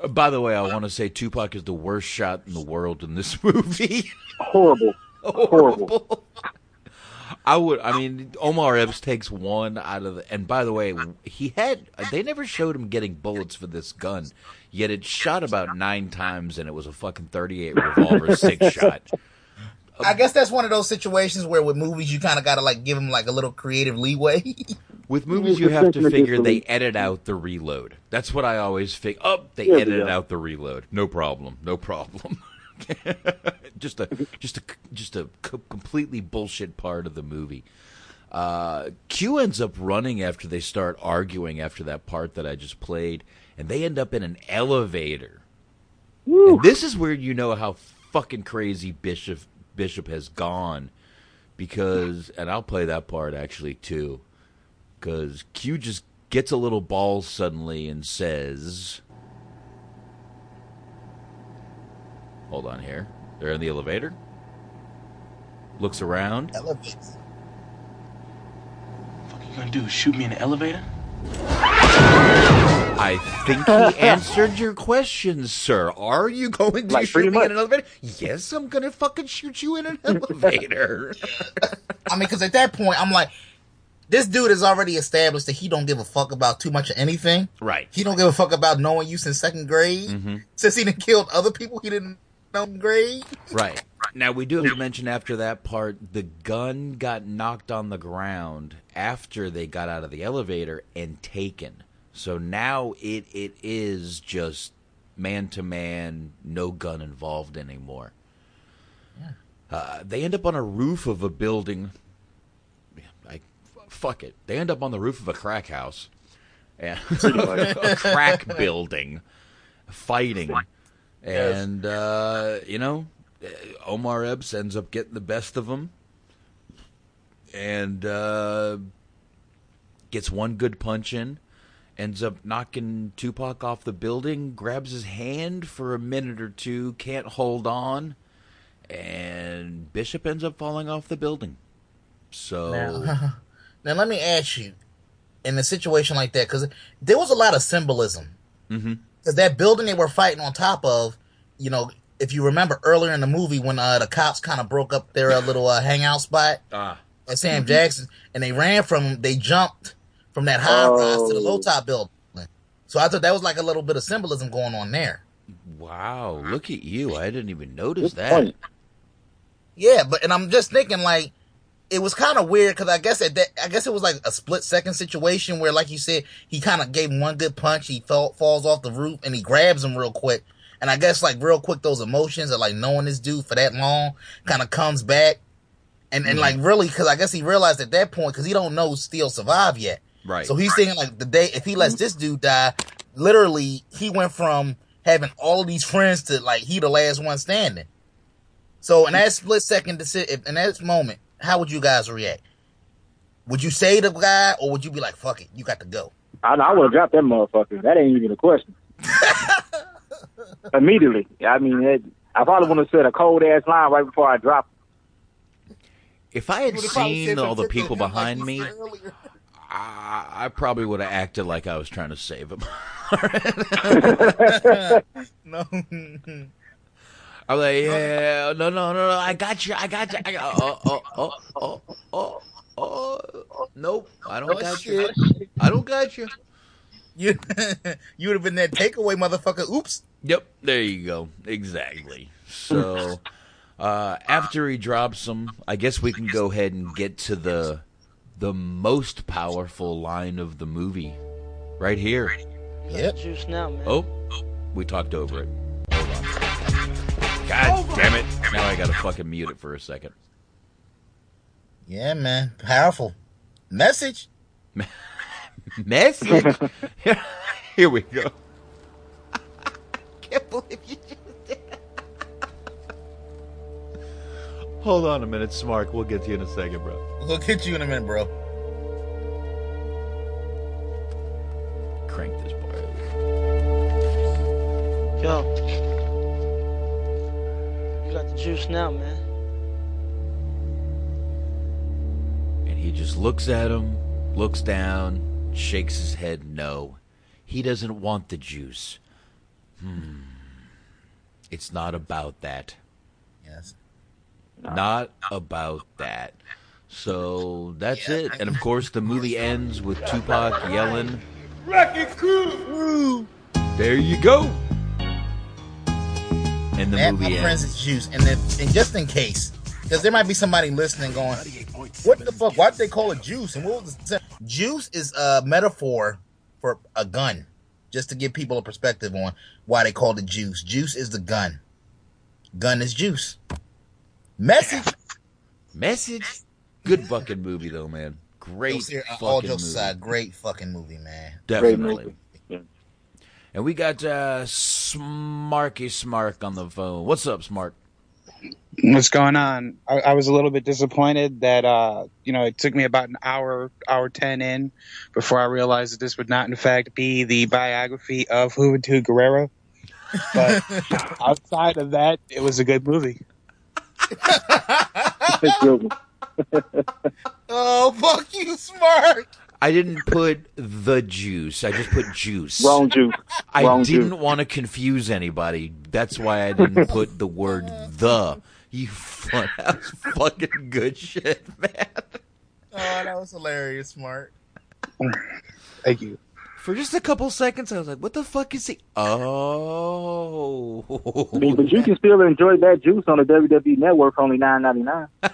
By the way, I want to say Tupac is the worst shot in the world in this movie. Horrible. Horrible. I would. I mean, Omar Epps takes one out of the. And by the way, he had. They never showed him getting bullets for this gun. Yet it shot about nine times, and it was a fucking thirty-eight revolver six shot. I guess that's one of those situations where with movies you kind of got to like give them like a little creative leeway. With movies, you have to figure they edit out the reload. That's what I always figure. Oh, they we edited go. out the reload. No problem. No problem. just a just a just a co- completely bullshit part of the movie. Uh, Q ends up running after they start arguing after that part that I just played, and they end up in an elevator. And this is where you know how fucking crazy Bishop Bishop has gone, because and I'll play that part actually too, because Q just gets a little ball suddenly and says, "Hold on here." They're in the elevator. Looks around. Elevator. What you gonna do? Shoot me in the elevator? I think he answered your question, sir. Are you going to Like, shoot pretty me in much. an elevator? Yes, I'm going to fucking shoot you in an elevator. I mean, because at that point, I'm like, this dude has already established that he don't give a fuck about too much of anything. right. He don't give a fuck about knowing you since second grade. hmm Since he done killed other people he didn't know in grade. Right. Now, we do have to mention after that part, the gun got knocked on the ground after they got out of the elevator and taken. So now it it is just man to man, no gun involved anymore. Uh, they end up on a roof of a building. Fuck it. They end up on the roof of a crack house. And a crack building fighting. And, uh, you know, Omar Epps ends up getting the best of them. And uh, gets one good punch in. Ends up knocking Tupac off the building, grabs his hand for a minute or two, can't hold on, and Bishop ends up falling off the building. So, Now, now let me ask you, in a situation like that, because there was a lot of symbolism. mhm. Because that building they were fighting on top of, you know, if you remember earlier in the movie when uh, the cops kind of broke up their uh, little uh, hangout spot ah, at Sam Jackson, and they ran from him, they jumped from that high rise to the Oh. low top building. So I thought that was like a little bit of symbolism going on there. wow, look at you. I didn't even notice Good that. point. Yeah, but and I'm just thinking like it was kind of weird because I guess at that I guess it was like a split second situation where, like you said, he kind of gave him one good punch, he fell, falls off the roof, and he grabs him real quick. And I guess like real quick, those emotions of like knowing this dude for that long kind of comes back, and and mm-hmm. like really because I guess he realized at that point because he don't know Steel survive yet. Right. So he's thinking like the day if he lets mm-hmm. this dude die, literally he went from having all of these friends to like he the last one standing. So in mm-hmm. that split second decision, in that moment, how would you guys react? Would you say the guy, or would you be like, "Fuck it, you got to go"? I, I would have dropped that motherfucker. That ain't even a question. Immediately. I mean, it, I probably would have said a cold ass line right before I dropped. If I had seen all the people him like behind me. I, I probably would have acted like I was trying to save him. no. I'm like, yeah, no, no, no, no, I got you, I got you. I got, oh, oh, oh, oh, oh, oh, nope, I don't Oh, got you. I don't got you. You you would have been that takeaway motherfucker. Oops. Yep, there you go. Exactly. So, uh, after he drops him, I guess we can go ahead and get to the the most powerful line of the movie, right here. Yep. Juice now, man. Oh, we talked over it. Hold on. God damn it! Now I gotta fucking mute it for a second. Yeah, man. Powerful message. Message. Here we go. can't believe you just did. Hold on a minute, Smart. We'll get to you in a second, bro. We'll get you in a minute, bro. Crank this part. Yo. You got the juice now, man. And he just looks at him, looks down, shakes his head no. He doesn't want the juice. Hmm. It's not about that. Yes. Not about that. So that's it. And of course, the movie ends with Tupac yelling, Wrecking crew! There you go. And the That, my movie friends, ends. is juice. And then, and just in case, because there might be somebody listening going, "What the fuck? Why did they call it juice?" And what was the juice is a metaphor for a gun, just to give people a perspective on why they called it juice. Juice is the gun. Gun is juice. Message. Message. Good fucking movie though, man. Great. No, ser- fucking all jokes movie. aside, great fucking movie, man. Definitely. And we got uh, Smarky Smark on the phone. What's up, Smark? What's going on? I, I was a little bit disappointed that uh, you know it took me about an hour, hour ten in before I realized that this would not, in fact, be the biography of Juventud Guerrero. But outside of that, it was a good movie. oh, fuck you, smart. I didn't put the juice. I just put juice. Wrong juice. I Wrong didn't juice. want to confuse anybody. That's why I didn't put the word the. You fun, that was fucking good shit, man. Oh, that was hilarious, smart. Thank you. For just a couple seconds, I was like, "What the fuck is he?" Oh, I mean, but you can still enjoy that juice on the WWE Network for only nine ninety nine.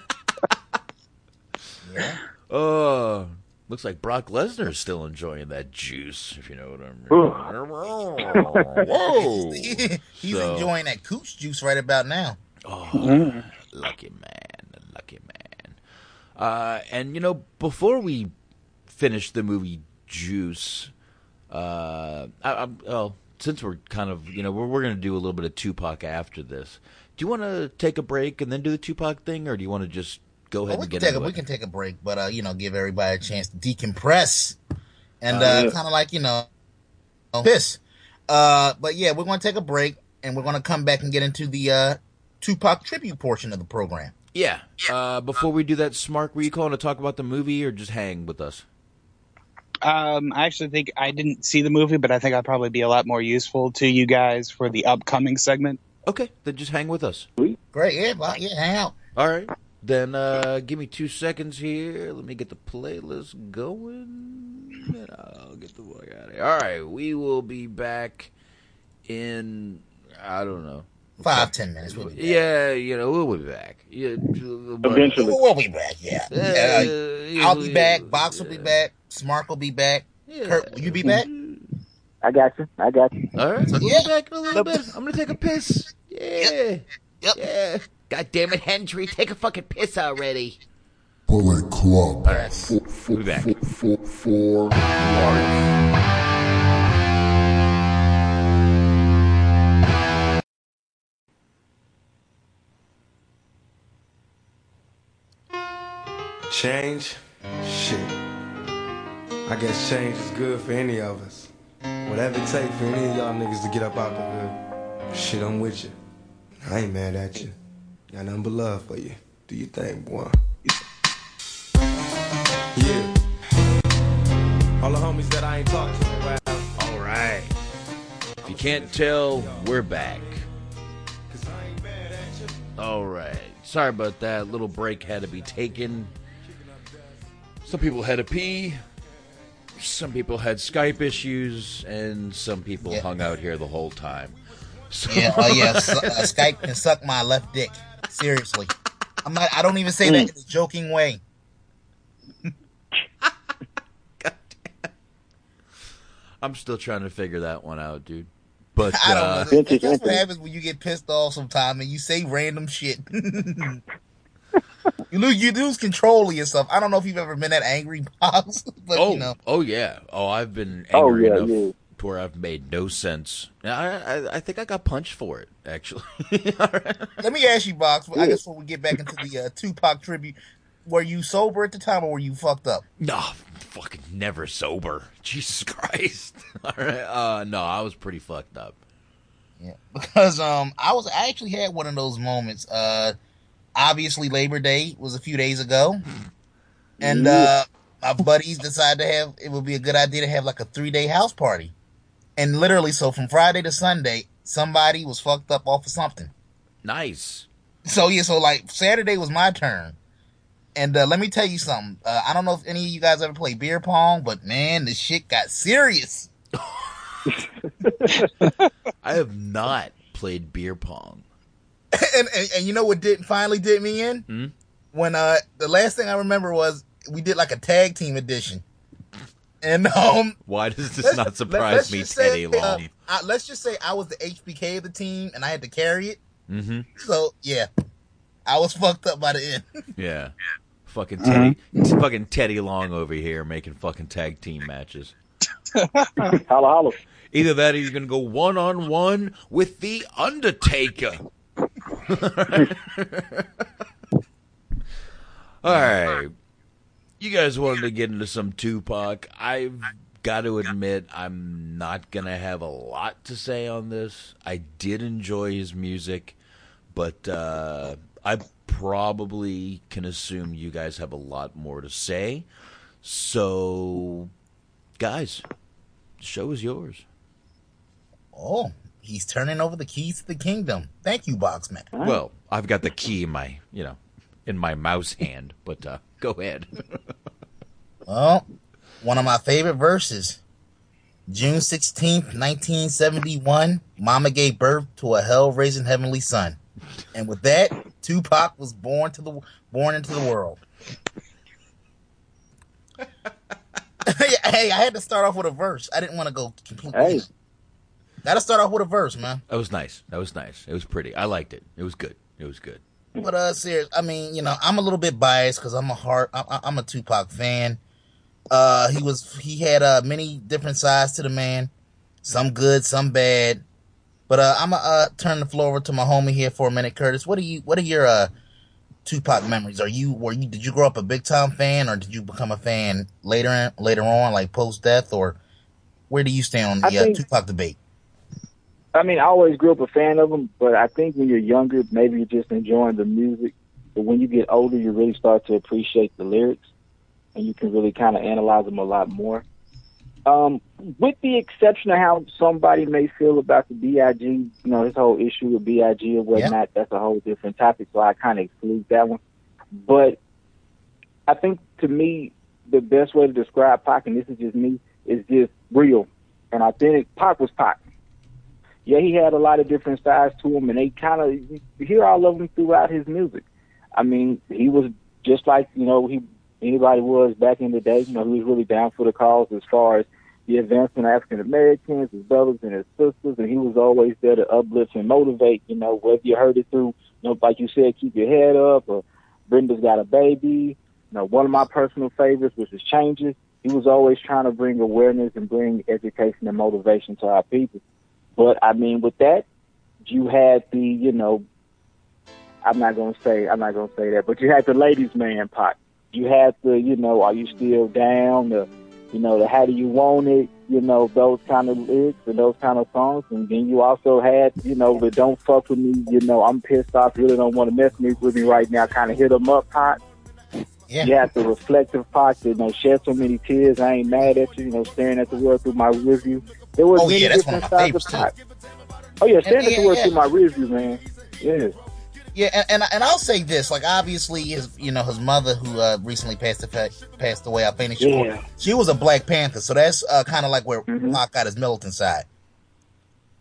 Oh, looks like Brock Lesnar is still enjoying that juice, if you know what I mean. Whoa. He's So- enjoying that cooch juice right about now. Oh, lucky man, lucky man. Uh, and you know, before we finish the movie Juice, uh, I, I'm, oh, since we're kind of, you know, we're, we're going to do a little bit of Tupac after this. Do you want to take a break and then do the Tupac thing, or do you want to just go ahead Well, we and can get take a, we can take a break, but uh, you know, give everybody a chance to decompress and Uh, uh, kind of like you know, piss. Uh, but yeah, we're going to take a break and we're going to come back and get into the uh, Tupac tribute portion of the program. Yeah. Uh, before we do that, Smark, were you calling to talk about the movie or just hang with us? Um, I actually think I didn't see the movie, but I think I'd probably be a lot more useful to you guys for the upcoming segment. Okay, then just hang with us. Great, yeah, well, yeah, hang out. All right. Then uh, give me two seconds here. Let me get the playlist going. And I'll get the fuck out of here. All right, we will be back in I don't know Five, ten minutes. We'll be back. Yeah, you know we'll be back. Yeah, Eventually, we'll be back. Yeah, Yeah, Yeah, I'll be back. Box will be back. Smart will be back. Kurt, will you be back? I got you. I got you. All right, So, we'll yeah. be back in a little bit. I'm gonna take a piss. Yeah. Yep. Yeah. God damn it, Hendry, take a fucking piss already. Bullet Club. All right, we'll be back. For, for life. Change? Shit. I guess change is good for any of us. Whatever it takes for any of y'all niggas to get up out the hood. Shit, I'm with you. I ain't mad at you. Got nothing but love for you. Do your thing, boy. Yeah. All the homies that I ain't talked to in a while. All right. If you can't tell, we're back. All right. Sorry about that. Little break had to be taken. Some people had to pee. Some people had Skype issues, and some people Yeah. hung out here the whole time. So- Yeah, oh yeah. Su- uh, Skype can suck my left dick. Seriously, I'm not. I don't even say that in a joking way. I'm still trying to figure that one out, dude. But I don't uh, know. That's that's what happens when you get pissed off sometime and you say random shit. you lose you lose control of yourself. I don't know if you've ever been that angry, Pops, but oh, you know. oh yeah. Oh, I've been Oh, yeah, enough yeah. To where I've made no sense. I, I, I think I got punched for it, actually. Let me ask you, Box. I guess when we get back into the uh, Tupac tribute, were you sober at the time or were you fucked up? No, fucking never sober. Jesus Christ. All right. Uh, no, I was pretty fucked up. Yeah, because um, I was I actually had one of those moments. Uh, obviously Labor Day was a few days ago, and uh, my buddies decided to have it would be a good idea to have like a three day house party, and literally, so from Friday to Sunday, somebody was fucked up off of something. Nice. So yeah, so like Saturday was my turn, and uh, let me tell you something. Uh, I don't know if any of you guys ever play beer pong, but man, the shit got serious. I have not played beer pong. and, and and you know what did finally did me in Hmm? when uh the last thing I remember was we did like a tag team edition, and um Why does this not surprise let's me, just say, Teddy uh, Long? I, let's just say I was the HBK of the team and I had to carry it. Mm-hmm. So yeah, I was fucked up by the end. Yeah. fucking Teddy, fucking Teddy Long over here making fucking tag team matches. holla holla. Either that, or you're gonna go one on one with the Undertaker. All right, you guys wanted to get into some Tupac. I've got to admit, I'm not gonna have a lot to say on this. I did enjoy his music, but uh, I probably can assume you guys have a lot more to say. So, guys, the show is yours. Oh, he's turning over the keys to the kingdom. Thank you, Boxman. Well, I've got the key in my, you know, in my mouse hand, but uh, go ahead. well, one of my favorite verses. June 16th, 1971, Mama gave birth to a hell-raising heavenly son. And with that, Tupac was born to the born into the world. hey, I had to start off with a verse. I didn't want to go completely. Hey. Gotta start off with a verse, man. That was nice. That was nice. It was pretty. I liked it. It was good. It was good. But uh, serious. I mean, you know, I'm a little bit biased because I'm a heart. I'm, I'm a Tupac fan. Uh, he was he had uh many different sides to the man, some good, some bad. But uh, I'm gonna uh, turn the floor over to my homie here for a minute, Curtis. What are you? What are your uh Tupac memories? Are you were you did you grow up a big time fan, or did you become a fan later in, later on, like post death, or where do you stand on the I think- uh, Tupac debate? I mean, I always grew up a fan of them, but I think when you're younger, maybe you're just enjoying the music. But when you get older, you really start to appreciate the lyrics, and you can really kind of analyze them a lot more. Um, with the exception of how somebody may feel about the Big, you know, his whole issue with Big or whatnot, that's a whole different topic. So I kind of exclude that one. But I think to me, the best way to describe Pac, and this is just me, is just real and authentic. Pac was Pac. Yeah, he had a lot of different sides to him, and they kind of hear all of them throughout his music. I mean, he was just like you know he anybody was back in the day. You know, he was really down for the cause as far as the advancement of African Americans, his brothers and his sisters, and he was always there to uplift and motivate. You know, whether you heard it through, you know, like you said, keep your head up, or Brenda's got a baby. You know, one of my personal favorites, which is changes. He was always trying to bring awareness and bring education and motivation to our people. But I mean, with that, you had the, you know, I'm not gonna say, I'm not gonna say that, but you had the ladies' man part. You had the, you know, are you still down? The, you know, the how do you want it? You know, those kind of lyrics and those kind of songs. And then you also had, you know, the don't fuck with me. You know, I'm pissed off. Really don't want to mess me with me right now. Kind of hit them up part. Yeah. You had the reflective part. You know, shed so many tears. I ain't mad at you. You know, staring at the world through my rearview. There was Oh, many yeah, that's one different of my sides of favorites, Pac. Oh yeah, at yeah, the yeah. through my rearview, man. Yeah. Yeah, and, and and I'll say this: like, obviously, his you know his mother, who uh, recently passed passed away, Afeni Shakur, Yeah. she was a Black Panther, so that's uh, kind of like where Mm-hmm. Pac got his militant side.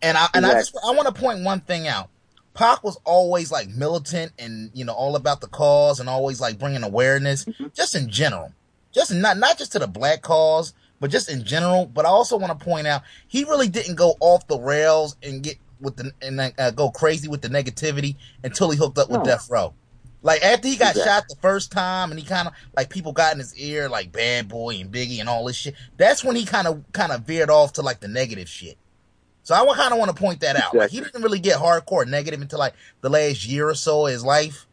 And I and I just I want to point one thing out: Pac was always like militant and you know all about the cause and always like bringing awareness, Mm-hmm. just in general, just not not just to the black cause, but just in general. But I also want to point out he really didn't go off the rails and get with the and uh, go crazy with the negativity until he hooked up with No. Death Row. Like after he got Exactly. shot the first time, and he kind of like people got in his ear like Bad Boy and Biggie and all this shit. That's when he kind of kind of veered off to like the negative shit. So I kind of want to point that out. Like he didn't really get hardcore negative until like the last year or so of his life,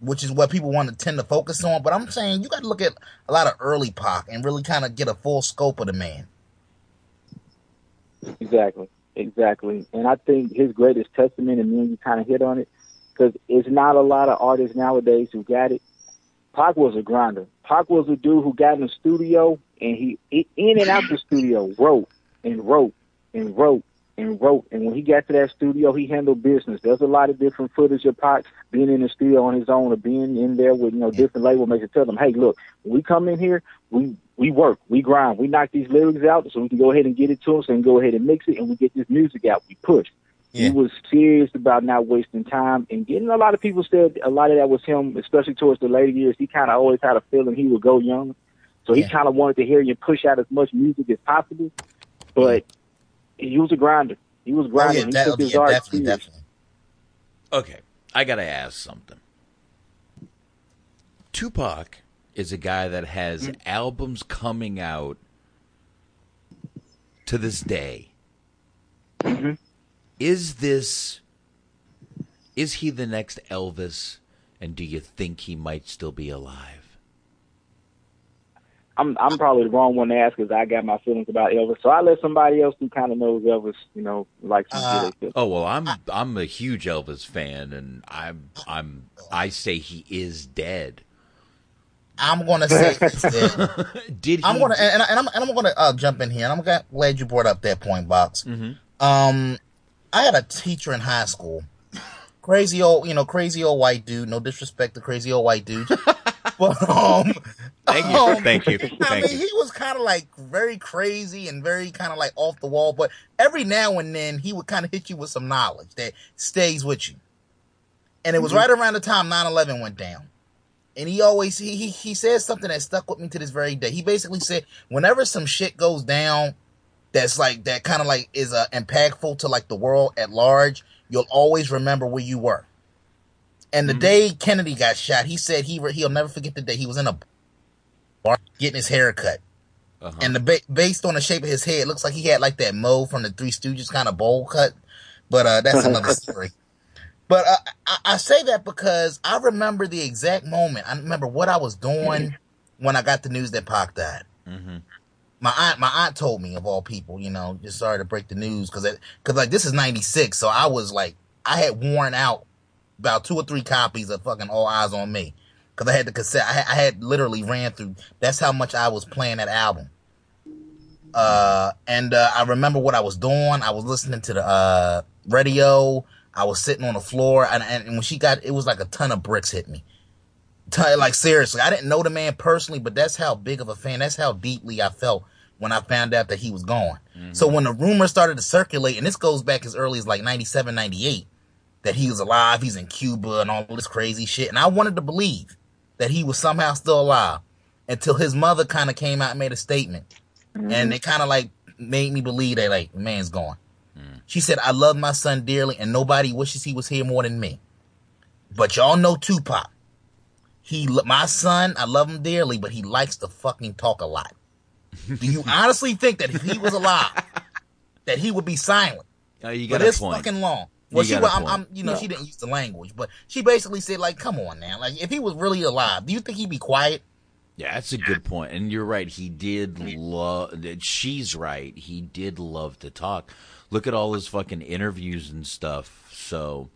which is what people want to tend to focus on. But I'm saying you got to look at a lot of early Pac and really kind of get a full scope of the man. Exactly, exactly. And I think his greatest testament, and then you kind of hit on it, because it's not a lot of artists nowadays who got it. Pac was a grinder. Pac was a dude who got in the studio and he, he in and out the studio wrote and wrote and wrote and wrote. And when he got to that studio, he handled business. There's a lot of different footage of Pac being in the studio on his own or being in there with you know different label makers. Tell them, hey, look, when we come in here, we we work, we grind, we knock these lyrics out so we can go ahead and get it to them, so we can go ahead and mix it, and we get this music out. We push. He was serious about not wasting time and getting a lot of people said a lot of that was him, especially towards the later years. He kind of always had a feeling he would go young. So he kind of wanted to hear you push out as much music as possible. But he was a grinder. He was oh, grinding. he took his yeah, art definitely, serious. definitely. Okay, I gotta ask something. Tupac is a guy that has mm. albums coming out to this day. Mm-hmm. Is this is he the next Elvis and do you think he might still be alive? I'm I'm probably the wrong one to ask because I got my feelings about Elvis. So I let somebody else who kind of knows Elvis, you know, like Uh, Oh well, I'm I'm a huge Elvis fan, and I'm I'm I say he is dead. I'm gonna say he's dead. Did I'm gonna and, and, I- and I'm and I'm gonna uh, jump in here, and I'm glad- glad you brought up that point, box. Mhm. Um, I had a teacher in high school, crazy old, you know, crazy old white dude. No disrespect to crazy old white dude, but um, Thank you, um, thank you, I thank mean, you. he was kind of like very crazy and very kind of like off the wall, but every now and then he would kind of hit you with some knowledge that stays with you. And it was Mm-hmm. right around the time 9-11 went down. And he always he, he he said something that stuck with me to this very day. He basically said, whenever some shit goes down, that's like that kind of like is uh, impactful to like the world at large, you'll always remember where you were. And the day Kennedy got shot, he said he re- he'll never forget the day he was in a bar getting his hair cut. Uh-huh. And the ba- based on the shape of his head, it looks like he had like that Mo from the Three Stooges kind of bowl cut. But uh, that's another story. But uh, I, I say that because I remember the exact moment. I remember what I was doing when I got the news that Pac died. Mm-hmm. My aunt, my aunt told me of all people, you know, just sorry to break the news because, because like this is '96, so I was like, I had worn out about two or three copies of fucking All Eyes on Me because I had the cassette. I had, I had literally ran through. That's how much I was playing that album. Uh, and uh, I remember what I was doing. I was listening to the uh, radio. I was sitting on the floor, and, and when she got, it was like a ton of bricks hit me. Ton- Like seriously, I didn't know the man personally, but that's how big of a fan. That's how deeply I felt when I found out that he was gone. So when the rumors started to circulate, and this goes back as early as like 97, 98, that he was alive, he's in Cuba and all this crazy shit. And I wanted to believe that he was somehow still alive until his mother kind of came out and made a statement. Mm-hmm. And it kind of like made me believe that like, man's gone. Mm. She said, I love my son dearly and nobody wishes he was here more than me. But y'all know Tupac. He, my son, I love him dearly, but he likes to fucking talk a lot. Do you honestly think that if he was alive, that he would be silent? Oh, you for got a this point. fucking long. You Well, she, well, I'm. I'm, you know, No. she didn't use the language, but she basically said, like, come on now, like, if he was really alive, do you think he'd be quiet? Yeah, that's a good point. And you're right. He did love. She's right. He did love to talk. Look at all his fucking interviews and stuff. So,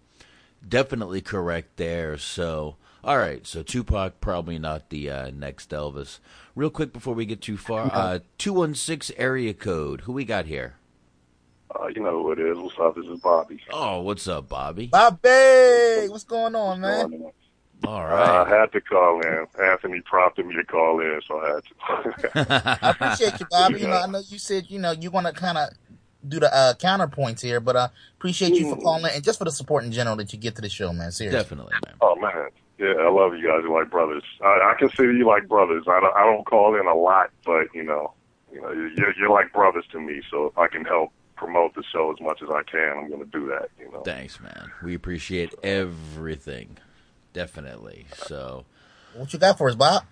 definitely correct there. So, all right. So, Tupac probably not the uh, next Elvis. Real quick before we get too far, uh, two one six area code. Who we got here? Uh, you know who it is. What's up? This is Bobby. Oh, what's up, Bobby? Bobby, what's going on, man? All Uh, I had to call in. Anthony prompted me to call in, so I had to. I appreciate you, Bobby. You know, I know you said, you know, you want to kind of do the uh, counterpoints here, but uh, appreciate you for calling and just for the support in general that you get to the show, man. Seriously. Definitely, man. Oh man, yeah, I love you guys. You're like brothers. I, I consider you like brothers. I don't, I don't call in a lot, but you know, you know, you're, you're like brothers to me. So if I can help promote the show as much as I can, I'm going to do that. You know. Thanks, man. We appreciate everything. Definitely. So, What you got for us, Bob?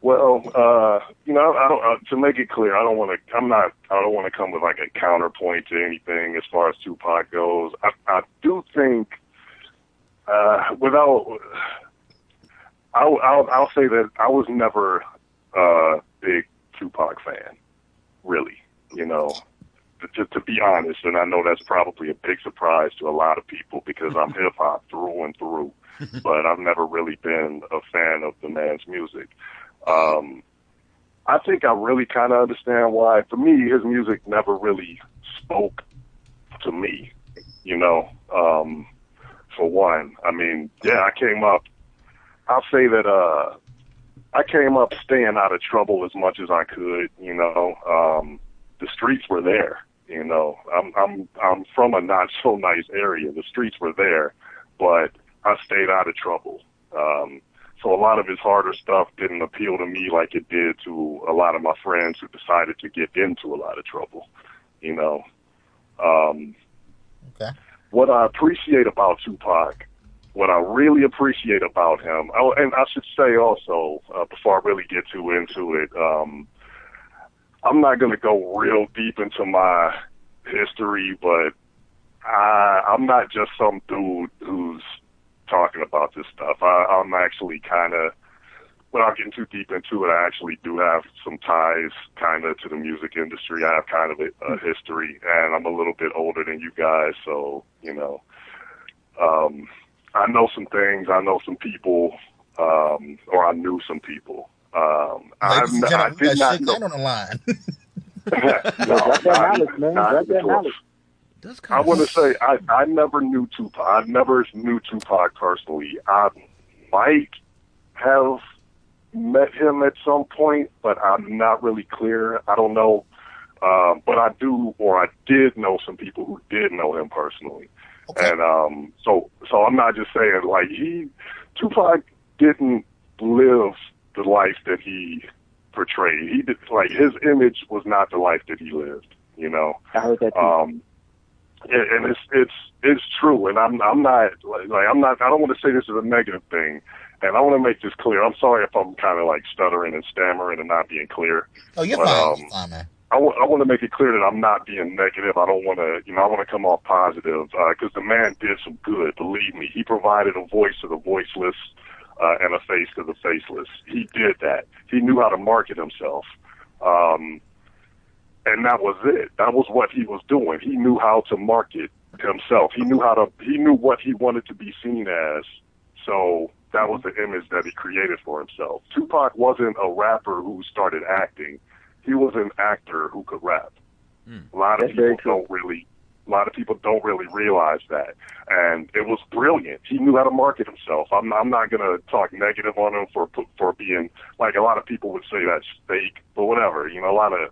Well, uh, you know, I don't. Uh, to make it clear, I don't want to. I'm not. I don't want to come with like a counterpoint to anything as far as Tupac goes. I, I do think, uh, without, I'll, I'll, I'll say that I was never a big Tupac fan, really. You know, to, to be honest, and I know that's probably a big surprise to a lot of people because I'm hip hop through and through, but I've never really been a fan of the man's music. Um, I think I really kind of understand why. For me, his music never really spoke to me. You know, um, for one, I mean, yeah, I came up. I'll say that uh, I came up staying out of trouble as much as I could. You know, um, the streets were there. You know, I'm I'm I'm from a not so nice area. The streets were there, but I stayed out of trouble. Um, so a lot of his harder stuff didn't appeal to me like it did to a lot of my friends who decided to get into a lot of trouble. You know, um, Okay. what I appreciate about Tupac what I really appreciate about him, oh, and I should say also uh, before I really get too into it, um, I'm not going to go real deep into my history, but I, I'm not just some dude who's talking about this stuff. I, I'm actually kind of, without getting too deep into it, I actually do have some ties kind of to the music industry. I have kind of a, a history, and I'm a little bit older than you guys, so you know, um, I know some things. I know some people, um, or I knew some people. Um, I've, Ladies and gentlemen, we did not know. On the line. no, Got that not- knowledge, man. not that at all. knowledge. I want to say I I never knew Tupac. I never knew Tupac personally. I might have met him at some point, but I'm not really clear. I don't know. Um, but I do, or I did know some people who did know him personally. And um, so, so I'm not just saying like he, Tupac didn't live the life that he portrayed. He did like his image was not the life that he lived. You know. I heard that too. Um, and, and it's it's it's true, and I'm I'm not like, like I'm not I don't want to say this is a negative thing, and I want to make this clear. I'm sorry if I'm kind of like stuttering and stammering and not being clear. Oh, you're But, fine. um, you're fine, man. I want to make it clear that I'm not being negative. I don't want to, you know, I want to come off positive because the man did some good. Believe me, he provided a voice to the voiceless uh, and a face to the faceless. He did that. He knew how to market himself, um, and that was it. That was what he was doing. He knew how to market himself. He knew how to. He knew what he wanted to be seen as. So that was the image that he created for himself. Tupac wasn't a rapper who started acting he was an actor who could rap. A lot of That's very people don't really, a lot of people don't really realize that, and it was brilliant. He knew how to market himself. I'm, I'm not gonna talk negative on him for for being like a lot of people would say that's fake, but whatever. You know, a lot of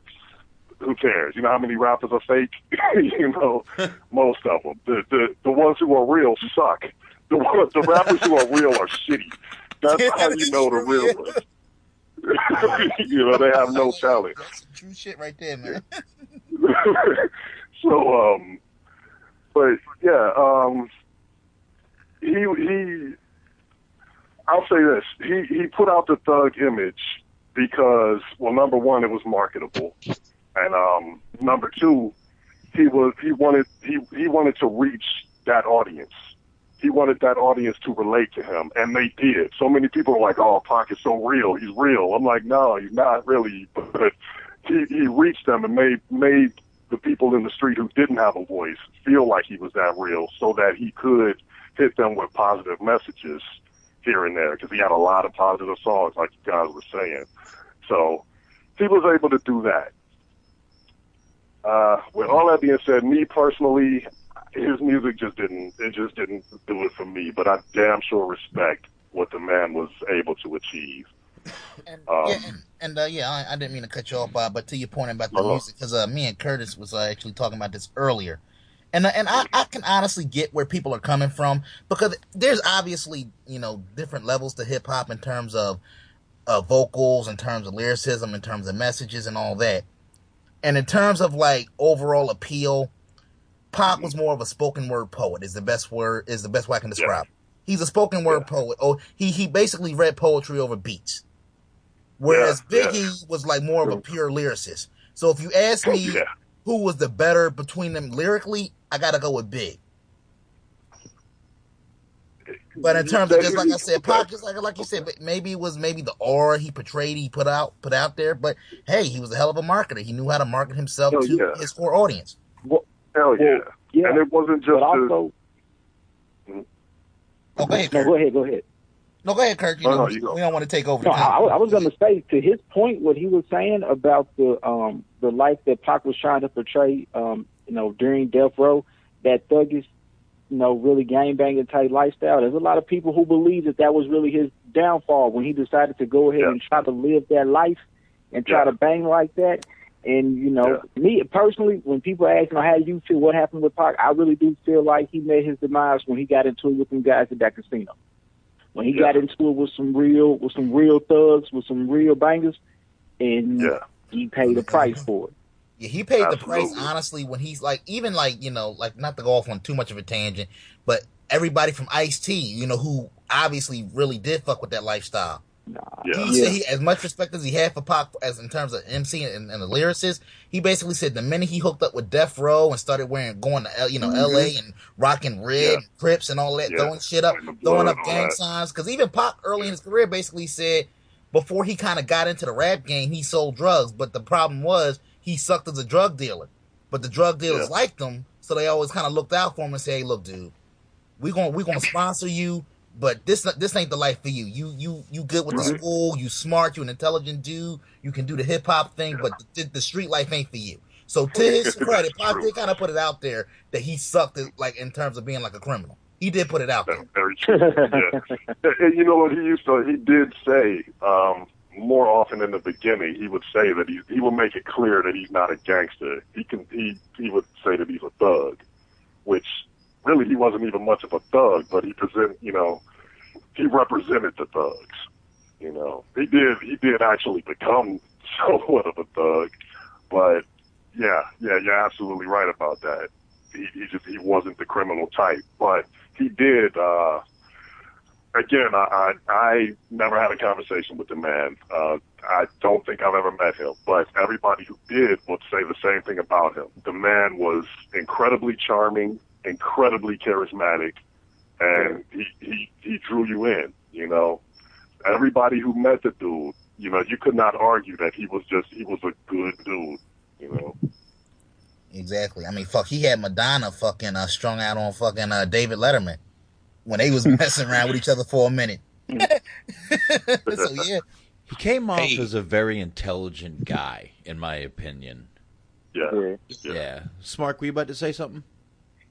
who cares? You know how many rappers are fake? you know, most of them. The the the ones who are real suck. The ones, the rappers who are real are shitty. That's how you know the real ones. you know, they have no talent. That's True shit right there, man. so, um, but yeah, um, he he. I'll say this: he he put out the thug image because, well, number one, it was marketable, and um, number two, he was he wanted he he wanted to reach that audience. He wanted that audience to relate to him, and they did. So many people are like, "Oh, Pac is so real. He's real." I'm like, "No, he's not really." But he he reached them and made made the people in the street who didn't have a voice feel like he was that real, so that he could hit them with positive messages here and there. Because he had a lot of positive songs, like you guys were saying. So he was able to do that. Uh, with all that being said, me personally, his music just didn't it just didn't do it for me. But I damn sure respect what the man was able to achieve. Um, yeah, and, and uh, yeah, I, I didn't mean to cut you off, Bob, but to your point about the Uh-huh. music, because uh, me and Curtis was uh, actually talking about this earlier, and uh, and I, I can honestly get where people are coming from because there's obviously you know different levels to hip hop in terms of uh, vocals, in terms of lyricism, in terms of messages, and all that, and in terms of like overall appeal, Pac was more of a spoken word poet. Is the best word is the best way I can describe. He's a spoken word poet. Oh, he he basically read poetry over beats. Whereas Yeah, yeah. Biggie was like more of a pure lyricist. So if you ask me Yeah. who was the better between them lyrically, I gotta go with Big. But in terms of just like I said, Pac just like like you said, maybe it was maybe the aura he portrayed, he put out put out there. But hey, he was a hell of a marketer. He knew how to market himself Oh, to yeah. his core audience. Hell yeah. yeah. And it wasn't just But also, mm-hmm. Oh, go ahead, no, go ahead, go ahead. No, go ahead, Kurt. You Oh, know, no, you go. we don't want to take over. No, the I, I was going to say to his point, what he was saying about the um the life that Pac was trying to portray, um, you know, during Death Row, that thuggish, you know, really gang banging type lifestyle. There's a lot of people who believe that that was really his downfall when he decided to go ahead and try to live that life and try to bang like that. And you know, me personally, when people ask me how you feel, what happened with Pac, I really do feel like he made his demise when he got into it with them guys at that casino. When he got into it with some real, with some real thugs, with some real bangers, and yeah. he paid the price for it. Yeah, he paid the price honestly when he's like even like you know like not to go off on too much of a tangent, but everybody from Ice T, you know, who obviously really did fuck with that lifestyle. Yeah. He said he, as much respect as he had for Pac, as in terms of MC and, and the lyricist, he basically said the minute he hooked up with Death Row and started wearing, going to, L- you know, Mhm. LA and rocking red, Yeah. and Crips and all that, Yeah. throwing shit up, And the blood throwing up gang that. signs. Cause even Pac early in his career basically said before he kind of got into the rap game, he sold drugs, but the problem was he sucked as a drug dealer. But the drug dealers Yeah. liked him, so they always kind of looked out for him and say, "Hey, look, dude, we gonna we gonna sponsor you, but this this ain't the life for you. You you you good with the school, you smart, you an intelligent dude, you can do the hip hop thing, but the, the street life ain't for you." So to his credit, Pac did kind of put it out there that he sucked it, like in terms of being like a criminal. He did put it out there. Very true. yeah. And- and you know what he used to? He did say um, more often in the beginning. He would say that he he would make it clear that he's not a gangster. He can he he would say that he's a thug, which really he wasn't even much of a thug, but he present you know he represented the thugs. You know he did he did actually become somewhat of a thug, but yeah yeah you're absolutely right about that. He, he just he wasn't the criminal type, but he did. uh Again, I, I I never had a conversation with the man. Uh, I don't think I've ever met him, but everybody who did would say the same thing about him. The man was incredibly charming, incredibly charismatic, and he he he drew you in. You know, everybody who met the dude, you know, you could not argue that he was just he was a good dude. You know. Exactly. I mean, fuck, he had Madonna fucking uh, strung out on fucking uh, David Letterman when they was messing around with each other for a minute. so yeah, He came off as a very intelligent guy, in my opinion. Yeah. Yeah. Smart, were you about to say something?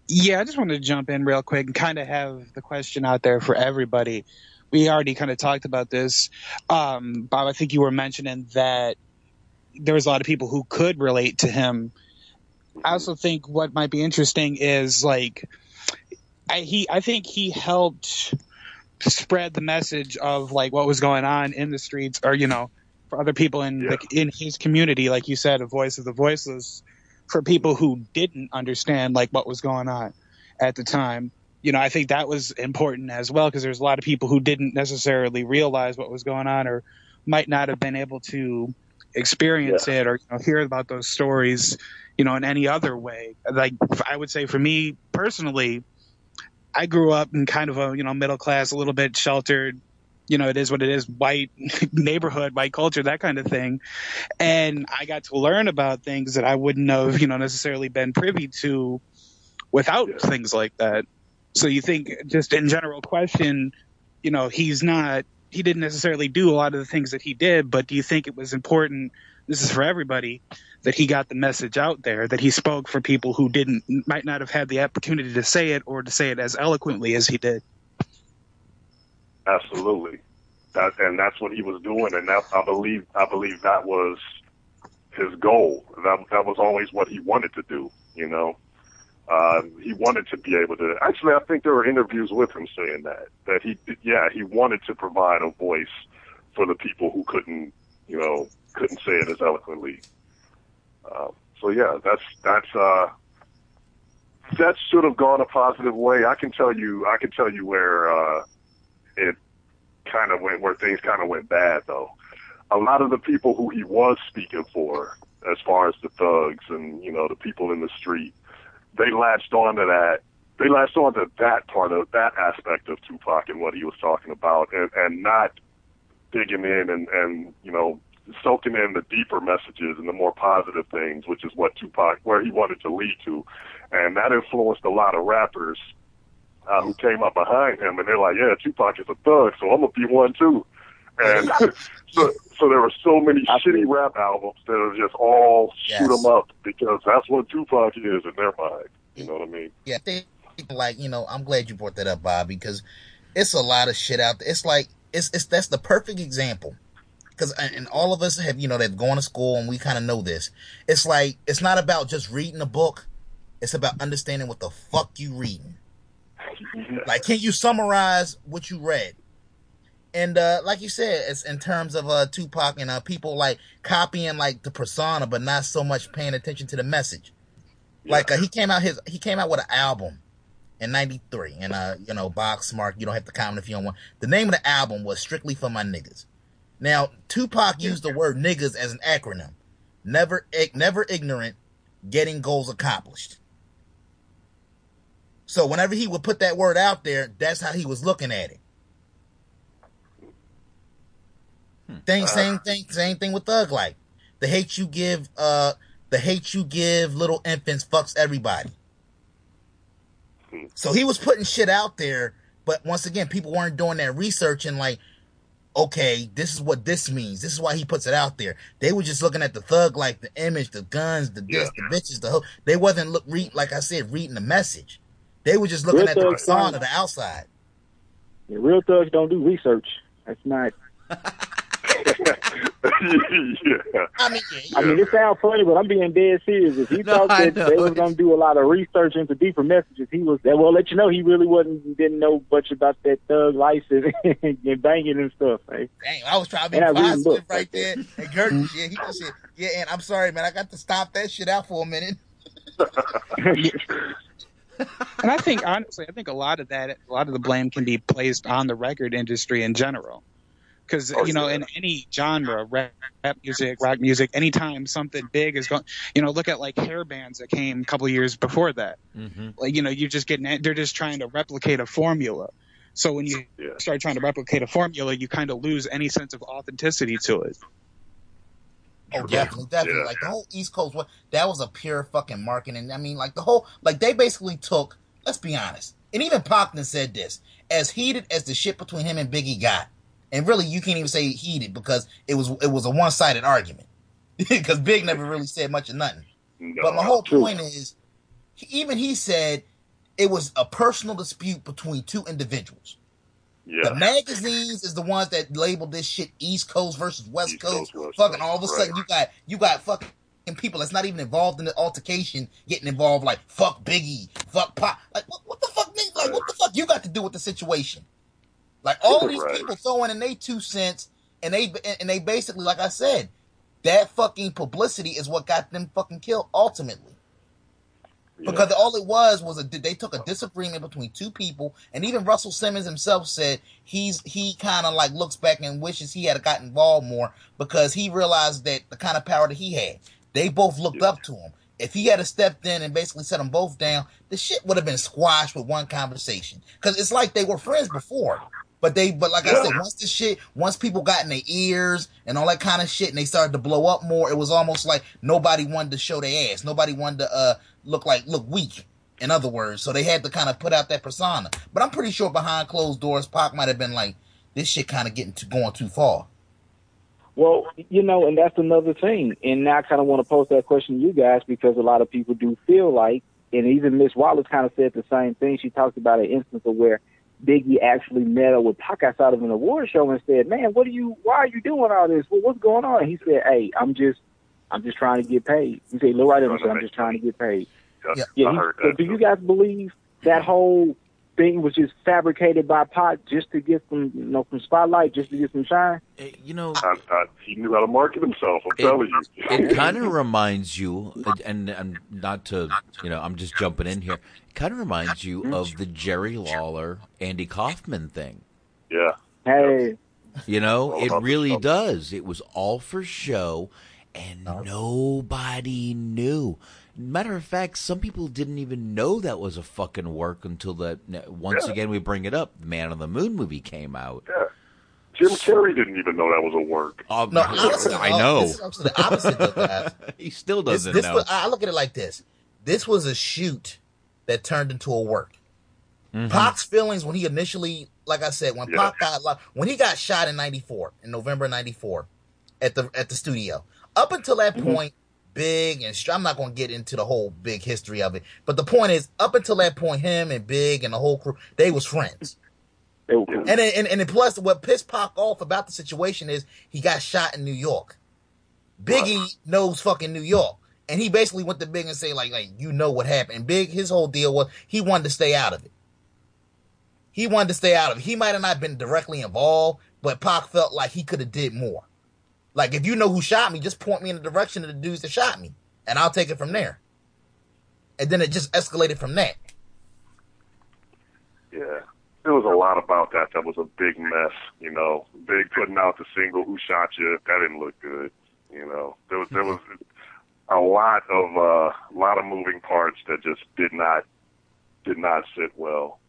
Yeah, I just wanted to jump in real quick and kind of have the question out there for everybody. We already kind of talked about this. Um, Bob, I think you were mentioning that there was a lot of people who could relate to him. I also think what might be interesting is like, I, he, I think he helped spread the message of like what was going on in the streets or, you know, for other people in the, in his community, like you said, a voice of the voiceless for people who didn't understand like what was going on at the time. You know, I think that was important as well because there's a lot of people who didn't necessarily realize what was going on or might not have been able to experience it or you know, hear about those stories, you know, in any other way. Like I would say for me personally, I grew up in kind of a, you know, middle class, a little bit sheltered, you know, it is what it is, white neighborhood, white culture, that kind of thing. And I got to learn about things that I wouldn't have, you know, necessarily been privy to without things like that. So you think just in general question, you know, he's not, he didn't necessarily do a lot of the things that he did, but do you think it was important? This is for everybody that he got the message out there, that he spoke for people who didn't, might not have had the opportunity to say it or to say it as eloquently as he did. Absolutely. That and that's what he was doing, and that I believe I believe that was his goal. That that was always what he wanted to do. You know, uh, he wanted to be able to. Actually, I think there were interviews with him saying that that he yeah he wanted to provide a voice for the people who couldn't you know couldn't say it as eloquently. Uh, so yeah, that's that's uh, that should have gone a positive way. I can tell you I can tell you where. Uh, it kind of went where things kind of went bad though. A lot of the people who he was speaking for, as far as the thugs and you know the people in the street, they latched onto that. They latched onto that part of that aspect of Tupac and what he was talking about, and, and not digging in and and you know soaking in the deeper messages and the more positive things, which is what Tupac where he wanted to lead to, and that influenced a lot of rappers uh, who came up behind him, and they're like, "Yeah, Tupac is a thug, so I'm gonna be one too." And so, so there were so many shitty rap albums that are just all shoot 'em up because that's what Tupac is in their mind. You know what I mean? Yeah, I think like you know, I'm glad you brought that up, Bob, because it's a lot of shit out there. It's like it's it's that's the perfect example. Because and all of us have you know they've gone to school and we kind of know this. It's like it's not about just reading a book. It's about understanding what the fuck you reading. Like, can you summarize what you read? And uh, like you said, it's in terms of uh, Tupac and uh, people like copying like the persona, but not so much paying attention to the message. Like uh, he came out his he came out with an album, in '93, and uh, you know, box mark. You don't have to comment if you don't want. The name of the album was "Strictly for My Niggas." Now, Tupac used the word "niggas" as an acronym. Never, never ignorant, getting goals accomplished. So whenever he would put that word out there, that's how he was looking at it. Hmm. Thing, same thing, same thing with Thug Life. The hate you give, uh, the hate you give little infants fucks everybody. So he was putting shit out there, but once again, people weren't doing that research and like, okay, this is what this means. This is why he puts it out there. They were just looking at the thug, like the image, the guns, the this, yeah. the bitches, the whole. They wasn't look read like I said, reading the message. They were just looking real at the persona, the outside. Yeah, real thugs don't do research. That's not. yeah. I mean, yeah, I mean, it sounds funny, but I'm being dead serious. If he no, thought that they was gonna do a lot of research into deeper messages, he was. That will let you know he really wasn't didn't know much about that thug life and, and banging and stuff. Hey. Dang, I was trying to be and positive right there. And Gertie, mm-hmm. yeah, he just said, "Yeah, and I'm sorry, man, I got to stop that shit out for a minute." And I think honestly, I think a lot of that, a lot of the blame can be placed on the record industry in general. Because oh, you know in any genre rap, rap, music rock music anytime something big is going you know look at like hair bands that came a couple years before that. Mm-hmm. like you know you're just getting they're just trying to replicate a formula. So when you yeah. start trying to replicate a formula you kind of lose any sense of authenticity to it Oh, definitely, definitely. Yeah. Like the whole East Coast, what that was a pure fucking marketing. I mean, like the whole, like they basically took. Let's be honest, and even Pacton said this: as heated as the shit between him and Biggie got, and really, you can't even say heated because it was it was a one sided argument. because Big never really said much of nothing. No, but my whole true. point is, even he said it was a personal dispute between two individuals. Yeah. The magazines is the ones that labeled this shit East Coast versus West East Coast. Coast West fucking all of a sudden right. you got you got fucking people that's not even involved in the altercation getting involved like fuck Biggie, fuck Pop. Like what, what the fuck mean? Like what the fuck you got to do with the situation? Like all these right. people throwing in their two cents, and they and they basically, like I said, that fucking publicity is what got them fucking killed ultimately. Yeah. Because all it was was a they took a disagreement between two people, and even Russell Simmons himself said he's he kind of like looks back and wishes he had got involved more because he realized that the kind of power that he had. They both looked yeah. up to him. If he had stepped in and basically set them both down, the shit would have been squashed with one conversation. Because it's like they were friends before. But they, but like I said, once the shit, once people got in their ears and all that kind of shit, and they started to blow up more, it was almost like nobody wanted to show their ass. Nobody wanted to uh, look like look weak. In other words, so they had to kind of put out that persona. But I'm pretty sure behind closed doors, Pac might have been like, "This shit kind of getting to going too far." Well, you know, and that's another thing. And now I kind of want to pose that question to you guys because a lot of people do feel like, and even Miss Wallace kind of said the same thing. She talked about an instance of where Biggie actually met up with Pac outside of an award show and said, "Man, what are you? Why are you doing all this? Well, what's going on?" He said, "Hey, I'm just, I'm just trying to get paid." He said, "Look right at him, I'm just trying to get paid." Yeah, yeah. He, so do you guys believe that whole thing was just fabricated by Pot just to get some, you know, some spotlight, just to get some shine? You know, I, I, he knew how to market himself. I'm it, telling you. It kind of reminds you, and and not to, you know, I'm just jumping in here. Kind of reminds you of the Jerry Lawler, Andy Kaufman thing. Yeah. Hey. You know, it really does. It was all for show, and oh. nobody knew. Matter of fact, some people didn't even know that was a fucking work until that. Once yeah. again, we bring it up. The Man on the Moon movie came out. Yeah. Jim Carrey didn't even know that was a work. Um, no, honestly, I know. This is the opposite of that. he still doesn't this, this know. Was, I look at it like this: this was a shoot that turned into a work. Mm-hmm. Pac's feelings when he initially, like I said, when yeah. Pac got when he got shot in '94, in November '94, at the at the studio. Up until that mm-hmm. point, Big and I'm not going to get into the whole Big history of it, but the point is, up until that point, him and Big and the whole crew, they was friends. And, and and plus, what pissed Pac off about the situation is he got shot in New York. Biggie right. knows fucking New York, and he basically went to Big and say like, like you know what happened. And Big, his whole deal was he wanted to stay out of it. He wanted to stay out of it. He might have not been directly involved, but Pac felt like he could have did more. Like, if you know who shot me, just point me in the direction of the dudes that shot me, and I'll take it from there. And then it just escalated from that. Yeah. There was a lot about that that was a big mess, you know. Big putting out the single "Who Shot You" that didn't look good, you know. There was there was a lot of uh, a lot of moving parts that just did not did not sit well.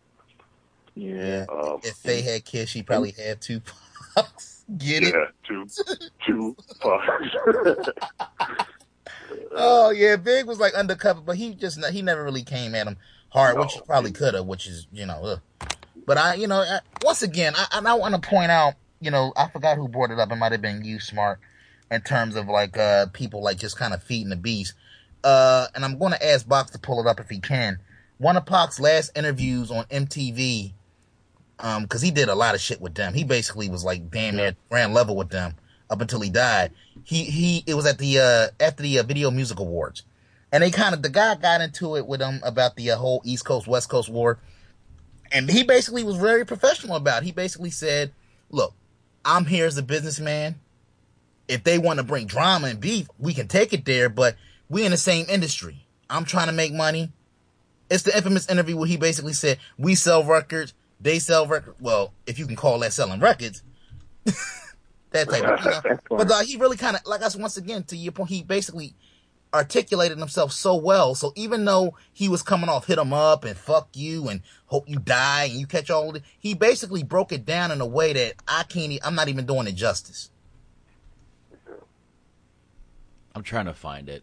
Yeah. Um, if they had kids, she probably had two pucks. Get it? yeah, two two fucks. Oh yeah, Big was like undercover, but he just he never really came at him hard, which he probably could have, which is you know. Ugh. But I, you know, I, once again, I, I want to point out, you know, I forgot who brought it up. It might have been you, Smart, in terms of like uh people like just kind of feeding the beast. Uh, and I'm going to ask Box to pull it up if he can. One of Pac's last interviews on MTV, um, because he did a lot of shit with them. He basically was like damn near ran level with them up until he died. He he it was at the uh after the uh, Video Music Awards, and they kind of the guy got into it with him about the uh, whole East Coast West Coast war, and he basically was very professional about. it. He basically said, "Look, I'm here as a businessman. If they want to bring drama and beef, we can take it there, but we in the same industry. I'm trying to make money." It's the infamous interview where he basically said, "We sell records, they sell records. Well, if you can call that selling records." that type of, you know. But uh, he really kind of, like us once again to your point, he basically articulated himself so well. So even though he was coming off hit him up and fuck you and hope you die and you catch all of it, he basically broke it down in a way that I can't. I'm not even doing it justice. I'm trying to find it.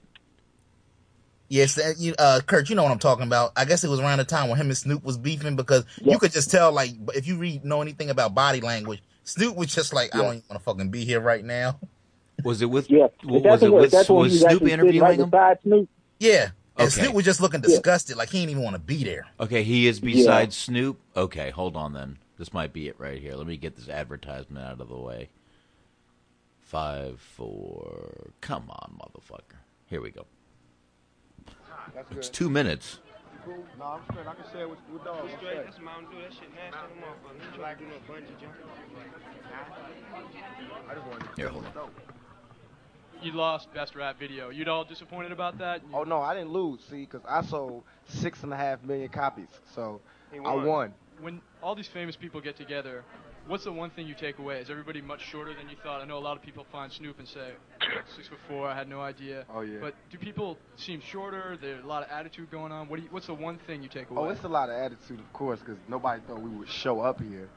Yes, uh, you, uh, Kurt, you know what I'm talking about. I guess it was around the time when him and Snoop was beefing because you could just tell, like, if you read know anything about body language, Snoop was just like, I don't even want to fucking be here right now. Was it with? Yeah, w- was it with? Was Snoop interviewing him? Snoop. Yeah, and Okay. Snoop was just looking disgusted, like he didn't even want to be there. Okay, he is beside Snoop. Okay, hold on then. This might be it right here. Let me get this advertisement out of the way. Five, four. Come on, motherfucker. Here we go. It's two minutes. Cool. No, I'm straight. I can share with, with dogs. I'm straight. That's Mountain Dew. That shit nasty to the motherfucker. You try to do no bungee jumping. I just wanted to Here, hold on. You lost best rap video. You'd all disappointed about that? Oh no, I didn't lose. See, because I sold six and a half million copies, so He I won. won. When all these famous people get together, what's the one thing you take away? Is everybody much shorter than you thought? I know a lot of people find Snoop and say, six foot four, I had no idea. Oh, yeah. But do people seem shorter? There's a lot of attitude going on. What do you, what's the one thing you take away? Oh, it's a lot of attitude, of course, because nobody thought we would show up here.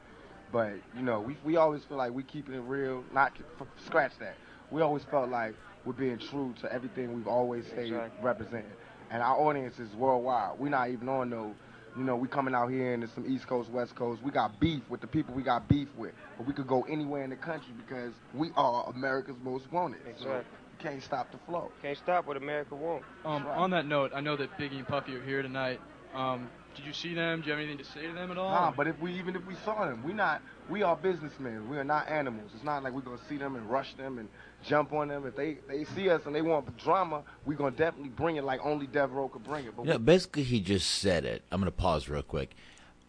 But you know, we we always feel like we keeping it real. Not f- scratch that. We always felt like we're being true to everything we've always stayed Exactly. representing. And our audience is worldwide. We're not even on no, you know, we coming out here and it's some East Coast, West Coast. We got beef with the people we got beef with, but we could go anywhere in the country because we are America's most wanted. So Exactly. you can't stop the flow. Can't stop what America wants. Um, on that note, I know that Biggie and Puffy are here tonight. Um, did you see them? Do you have anything to say to them at all? Nah, but if we even if we saw them, we not we are businessmen. We are not animals. It's not like we're gonna see them and rush them and jump on them. If they they see us and they want drama, we're gonna definitely bring it like only Death Row could bring it. But You know, basically, he just said it. I'm going to pause real quick.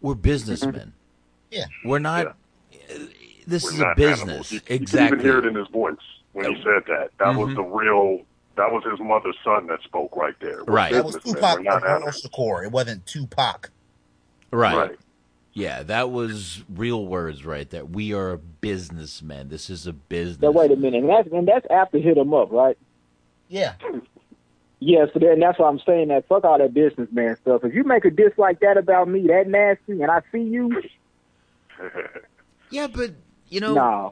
We're businessmen. Yeah. We're not. This We're is a business. animals. You, exactly. You can even hear it in his voice when he said that. That was Mhm. the real. That was his mother's son that spoke right there. We're Right. That was businessmen. Tupac We're not Shakur. It wasn't Tupac. Right. Right. Yeah, that was real words right there. We are businessmen. This is a business. Now wait a minute, and that's and that's after hit 'em up, right? Yeah. Yeah, so then that's why I'm saying that fuck all that businessman stuff. If you make a diss like that about me, that nasty, and I see you, Yeah, but you know, nah.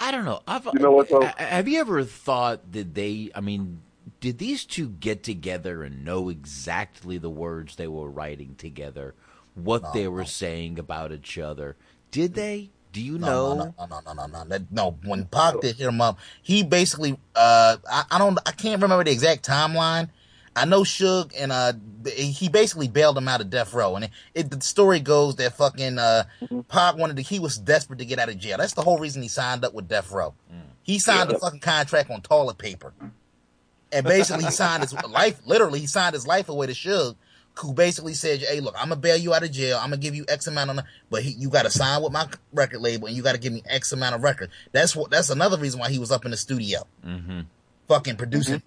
I don't know. I've, You know what, though? Have you ever thought that they? I mean, did these two get together and know exactly the words they were writing together, what they were saying about each other? Did they? Do you know? No, no, no, no, no, no, no. no. When Pac did hit him up, he basically, uh, I, I don't, I can't remember the exact timeline. I know Suge and uh, he basically bailed him out of death row, and it, it the story goes that fucking uh, Pac wanted to, he was desperate to get out of jail. That's the whole reason he signed up with death row. He signed Yeah. the fucking contract on toilet paper, and basically he signed his life. Literally, he signed his life away to Suge, who basically said, "Hey, look, I'm gonna bail you out of jail. I'm gonna give you X amount of, but he, you got to sign with my record label, and you got to give me X amount of record." That's what. That's another reason why he was up in the studio, Mm-hmm. fucking producing t-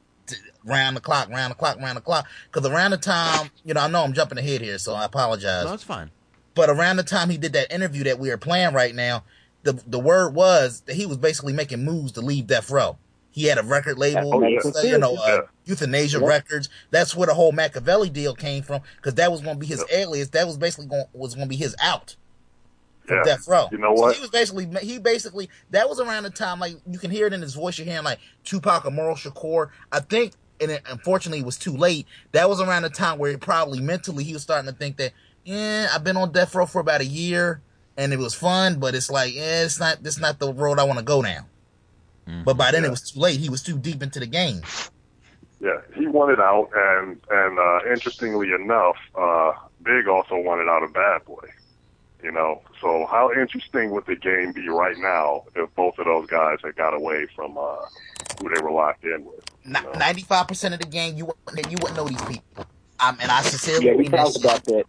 round the clock, round the clock, round the clock. Because around the time, you know, I know I'm jumping ahead here, so I apologize. No, that's fine. But around the time he did that interview that we are playing right now, the the word was that he was basically making moves to leave Death Row. He had a record label, Oh, yeah. you know, uh, Euthanasia Yeah. Records. That's where the whole Makaveli deal came from, because that was going to be his alias. That was basically going was going to be his out from Yeah. Death Row. You know So what? he was basically he basically that was around the time like you can hear it in his voice. You're hearing like Tupac Amaru Shakur. I think, and it, unfortunately, it was too late. That was around the time where probably mentally he was starting to think that, yeah, I've been on Death Row for about a year and it was fun, but it's like, yeah, it's not this not the road I want to go down. But by then it was too late. He was too deep into the game. Yeah, he wanted out, and and uh, interestingly enough, uh, Big also wanted out of Bad Boy. You know, so how interesting would the game be right now if both of those guys had got away from uh, who they were locked in with? Ninety five percent of the game, you wouldn't you wouldn't know these people. Um, and I sincerely Yeah, we mean talked about that.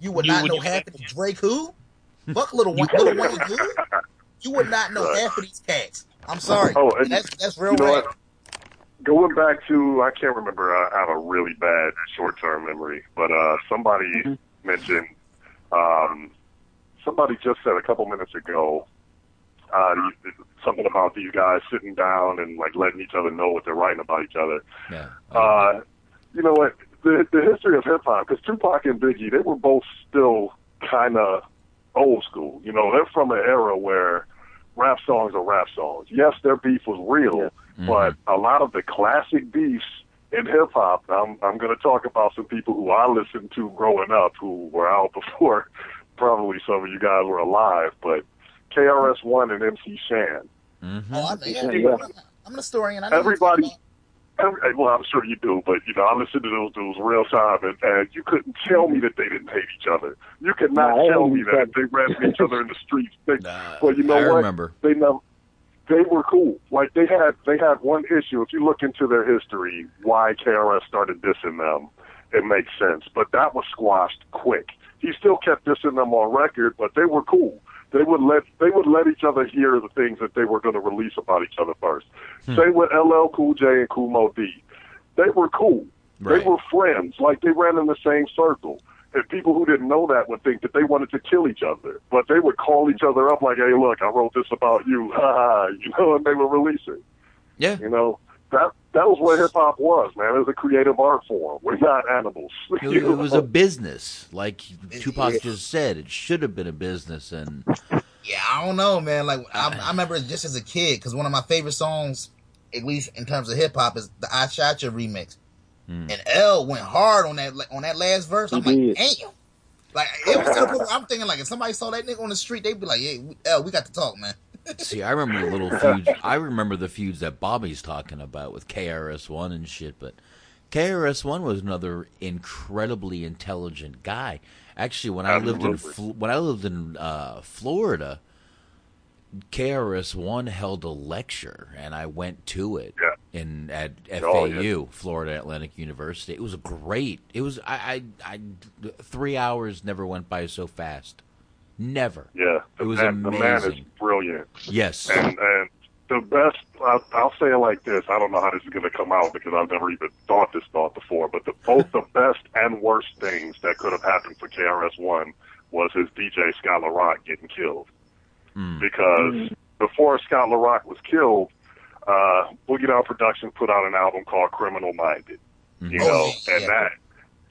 You would You not would- know half of these Drake who? Fuck little one, little Wayne who? You would not know Right. half of these cats. I'm sorry. Oh, and that's that's real you know what? Going back to, I can't remember. I have a really bad short-term memory, but uh, somebody Mm-hmm. mentioned, um, somebody just said a couple minutes ago, uh, something about these guys sitting down and like letting each other know what they're writing about each other. Yeah. Uh, you know what? The the history of hip hop, because Tupac and Biggie, they were both still kind of old school. You know, they're from an era where rap songs are rap songs. Yes, their beef was real, but a lot of the classic beefs in hip hop, I'm I'm going to talk about some people who I listened to growing up who were out before probably some of you guys were alive, but KRS One and MC Shan. Mm-hmm. Oh, I, yeah, Yeah. I'm an historian. I know Everybody, every, well, I'm sure you do, but you know, I listened to those dudes real time, and, and you couldn't tell me that they didn't hate each other. You could not Nah, tell me that they ran into each other in the streets. They, well, you know I what? remember. They never. They were cool. Like they had, they had one issue. If you look into their history, why KRS started dissing them, it makes sense. But that was squashed quick. He still kept dissing them on record, but they were cool. They would let they would let each other hear the things that they were going to release about each other first. Hmm. Same with LL Cool J and Kool Moe Dee. They were cool. Right. They were friends. Like they ran in the same circle. And people who didn't know that would think that they wanted to kill each other. But they would call each other up like, hey, look, I wrote this about you. Ha ha. You know, and they would release it. Yeah. You know, that that was what hip hop was, man. It was a creative art form. We're not animals. It, You it was a business, like Tupac just said. It should have been a business, and Yeah, I don't know, man. Like I, I remember just as a kid, because one of my favorite songs, at least in terms of hip hop, is the "I Shot You" remix. And L went hard on that on that last verse. I'm He like, did. damn. Like it was to the point I'm thinking like if somebody saw that nigga on the street, they'd be like, "Yeah, we, L, we got to talk, man." see, I remember the little feuds. I remember the feuds that Bobby's talking about with KRS One and shit. But KRS One was another incredibly intelligent guy. Actually, when I lived in Absolutely. When I lived in uh, Florida, KRS One held a lecture, and I went to it in at Oh, FAU, yeah. Florida Atlantic University. It was great. It was I, I, I three hours never went by so fast. Never. Yeah, It was man, the man is amazing. brilliant. Yes. and and the best. I'll, I'll say it like this. I don't know how this is going to come out because I've never even thought this thought before. But the, both the best and worst things that could have happened for KRS One was his DJ Scott LaRock getting killed. Hmm. Because hmm. before Scott LaRock was killed, uh, Boogie Down Productions put out an album called Criminal Minded. You Oh, know, yeah, and that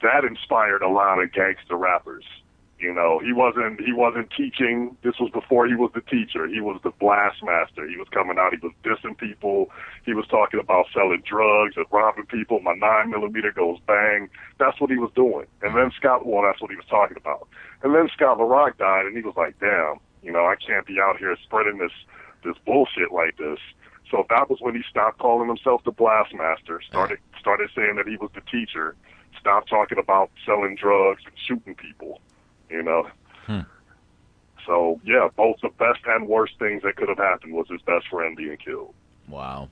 that inspired a lot of gangster rappers. You know, he wasn't he wasn't teaching. This was before he was the teacher. He was the blast master. He was coming out. He was dissing people. He was talking about selling drugs and robbing people. My nine millimeter goes bang. That's what he was doing. And then Scott, well, that's what he was talking about. And then Scott LaRock died, and he was like, "Damn, you know, I can't be out here spreading this this bullshit like this." So that was when he stopped calling himself the Blastmaster. Started started saying that he was the teacher. Stopped talking about selling drugs and shooting people. You know. So yeah, both the best and worst things that could have happened was his best friend being killed. Wow.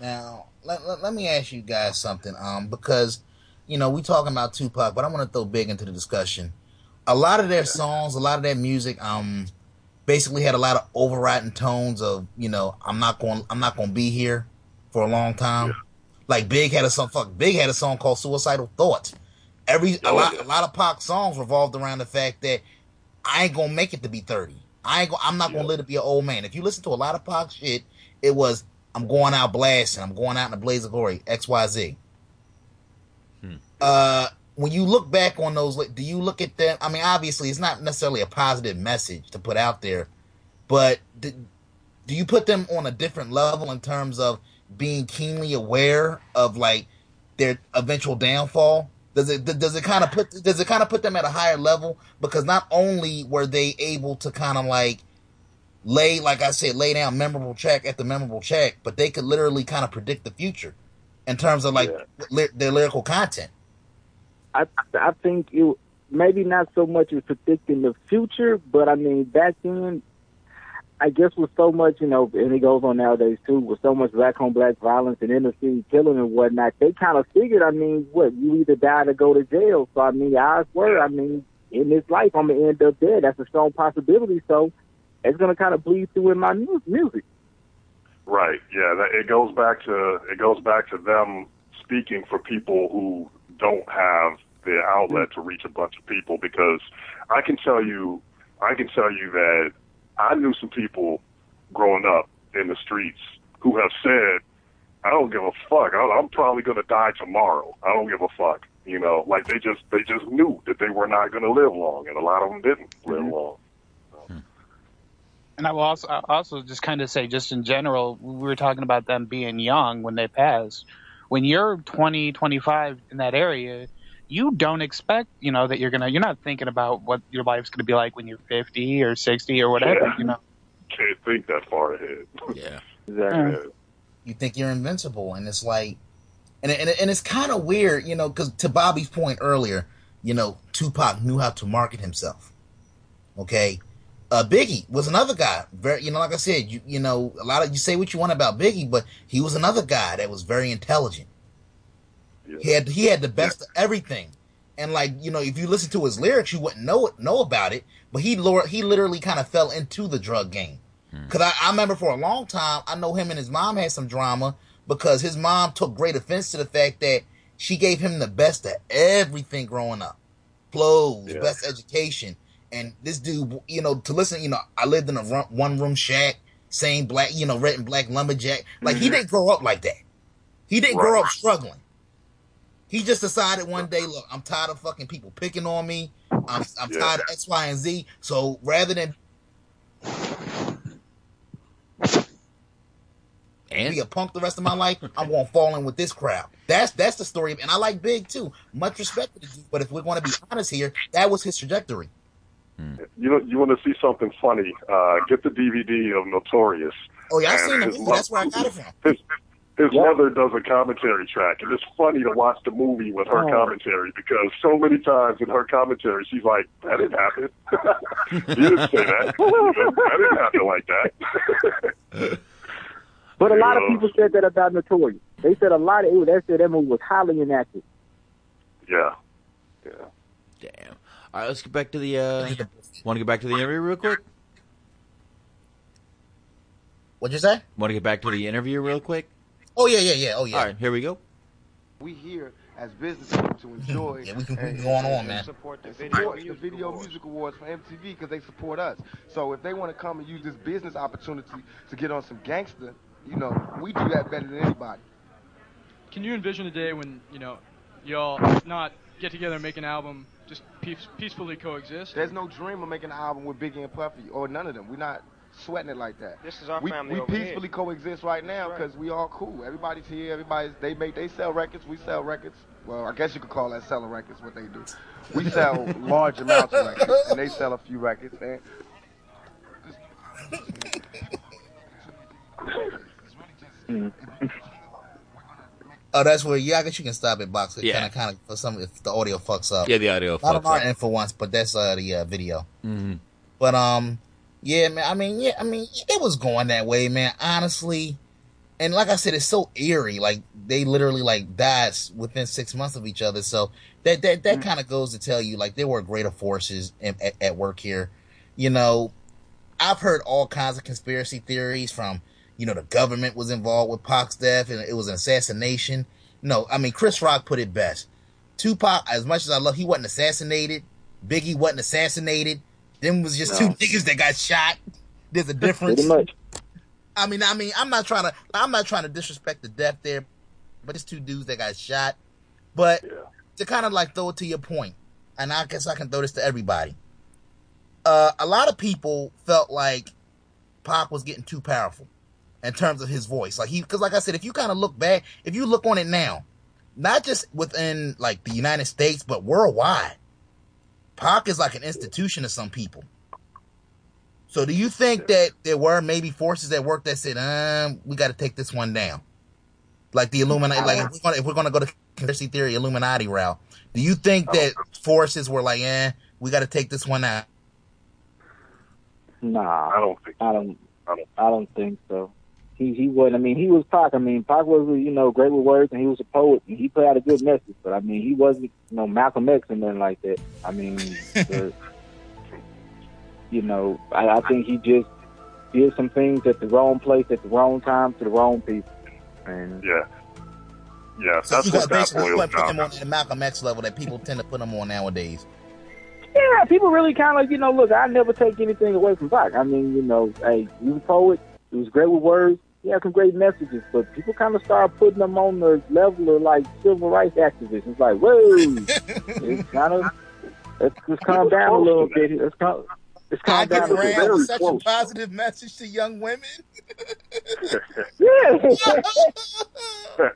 Now, let, let, let me ask you guys something, um, because you know we talking about Tupac, but I want to throw Big into the discussion. A lot of their songs, a lot of their music, um, basically had a lot of overriding tones of you know I'm not going, I'm not going to be here. for a long time. Like Big had a song. Fuck, Big had a song called "Suicidal Thoughts." Every a lot, a lot of Pac songs revolved around the fact that I ain't gonna make it to be thirty. I ain't. Go, I'm not gonna live to be an old man. If you listen to a lot of Pac shit, it was I'm going out blasting. I'm going out in a blaze of glory. X Y Z. Uh, when you look back on those, do you look at them? I mean, obviously, it's not necessarily a positive message to put out there, but do, do you put them on a different level in terms of being keenly aware of like their eventual downfall? Does it does it kind of put does it kind of put them at a higher level because not only were they able to kind of like lay like I said lay down memorable check at the memorable check, but they could literally kind of predict the future in terms of like ly- their lyrical content. I I think it maybe not so much as predicting the future, but I mean back then, I guess with so much you know, and it goes on nowadays too, with so much black on black violence and inner city killing and whatnot, they kind of figured, I mean, what you either die or go to jail. So I mean, odds were, I mean, in this life, I'm gonna end up dead. That's a strong possibility. So it's gonna kind of bleed through in my mu- music. Right. Yeah. That, it goes back to it goes back to them speaking for people who don't have the outlet to reach a bunch of people. Because I can tell you, I can tell you that I knew some people growing up in the streets who have said, "I don't give a fuck. I'm probably gonna die tomorrow. I don't give a fuck." You know, like they just they just knew that they were not gonna live long, and a lot of them didn't live mm-hmm. long. And I will also I also just kind of say, just in general, we were talking about them being young when they pass. When you're 20, 25 in that area, you don't expect, you know, that you're gonna. You're not thinking about what your life's gonna be like when you're 50 or 60 or whatever. Yeah. You know. Can't think that far ahead. Yeah. Exactly. You think you're invincible, and it's like, and and, and it's kind of weird, you know, because to Bobby's point earlier, you know, Tupac knew how to market himself. Okay, uh, Biggie was another guy. Very, you know, like I said, you you know, a lot of you say what you want about Biggie, but he was another guy that was very intelligent. He had he had the best of everything, and like you know, if you listen to his lyrics, you wouldn't know it, know about it. But he lor- he literally kind of fell into the drug game. Cause I, I remember for a long time, I know him and his mom had some drama because his mom took great offense to the fact that she gave him the best of everything growing up, clothes, best education, and this dude, you know, to listen, you know, I lived in a one room shack, same black, you know, red and black lumberjack. Like he mm-hmm. didn't grow up like that. He didn't grow up struggling. He just decided one day, look, I'm tired of fucking people picking on me. I'm, I'm tired of X, Y, and Z. So rather than and be a punk the rest of my life, I'm gonna fall in with this crowd. That's that's the story, and I like Big too. Much respect to the dude, but if we're going to be honest here, that was his trajectory. You know, you want to see something funny? Uh, get the DVD of Notorious. Oh yeah, I And seen the his movie. That's where I got it from. His, his mother does a commentary track, and it's funny to watch the movie with her Oh. commentary because so many times in her commentary, she's like, "That didn't happen. you didn't say that. You that didn't happen like that." But a lot of people said that about Notorious. They said a lot of it. they said that movie was highly inactive. Yeah. Yeah. Damn. All right, let's get back to the. uh Want to get back to the interview real quick? What'd you say? Want to get back to the interview real quick? Oh yeah, yeah, yeah. Oh yeah. All right, here we go. We here as business people to enjoy. Yeah, we can- we and- on, man. Support the video, the video music awards for MTV because they support us. So if they want to come and use this business opportunity to get on some gangster, you know, we do that better than anybody. Can you envision a day when you know y'all not get together and make an album, just peace, peacefully coexist? There's no dream of making an album with Biggie and Puffy or none of them. We're not sweating it like that. This is our we, family We over here. peacefully coexist right now because we all cool. Everybody's here. Everybody's they make they sell records. We sell records. Well, I guess you could call that selling records. What they do. We sell large amounts of records, and they sell a few records. And Oh, that's where yeah. I guess you can stop it, box. Yeah. Kind of, kind of for some if the audio fucks up. Yeah, the audio Not fucks up. for once, but that's uh the uh, video. Mm-hmm. But um, yeah, man. I mean, yeah, I mean, it was going that way, man. Honestly, and like I said, it's so eerie. Like they literally like died within six months of each other. So that that that kind of goes to tell you, like there were greater forces in, at, at work here. You know, I've heard all kinds of conspiracy theories from you know, the government was involved with Pac's death and it was an assassination. No, I mean, Chris Rock put it best. Tupac, as much as I love, he wasn't assassinated. Biggie wasn't assassinated. Them was just two niggas that got shot. There's a difference. I mean, I mean, I'm not trying to, I'm not trying to disrespect the death there, but it's two dudes that got shot. But to kind of like throw it to your point, and I guess I can throw this to everybody. Uh, a lot of people felt like Pac was getting too powerful in terms of his voice. Like he, because like I said, if you kind of look back, if you look on it now, not just within like the United States, but worldwide, Pac is like an institution to some people. So do you think that there were maybe forces at work that said, um, we got to take this one down? Like the Illuminati, like if we're gonna, if we're gonna go to conspiracy theory Illuminati route, do you think that forces were like, eh, we got to take this one out? Nah, I don't think. I don't. I don't. I don't think so. He he wasn't. I mean, he was Pac. I mean, Pac was you know great with words, and he was a poet, and he put out a good message. But I mean, he wasn't you know Malcolm X and nothing like that. I mean, the, you know, I, I think he just did some things at the wrong place at the wrong time to the wrong people. And Yeah. Yeah, So that's you what got that basically boils went put down him on the Malcolm X level that people tend to put him on nowadays. Yeah, people really kind of, you know, look, I never take anything away from Pac. I mean, you know, hey, he was a poet. He was great with words. He had some great messages, but people kind of started putting him on the level of like civil rights activists. It's like, whoa, it's kind of, let's just calm down a little bit. Let's calm, let's I calm get down a around little bit. such a positive message to young women. Yeah.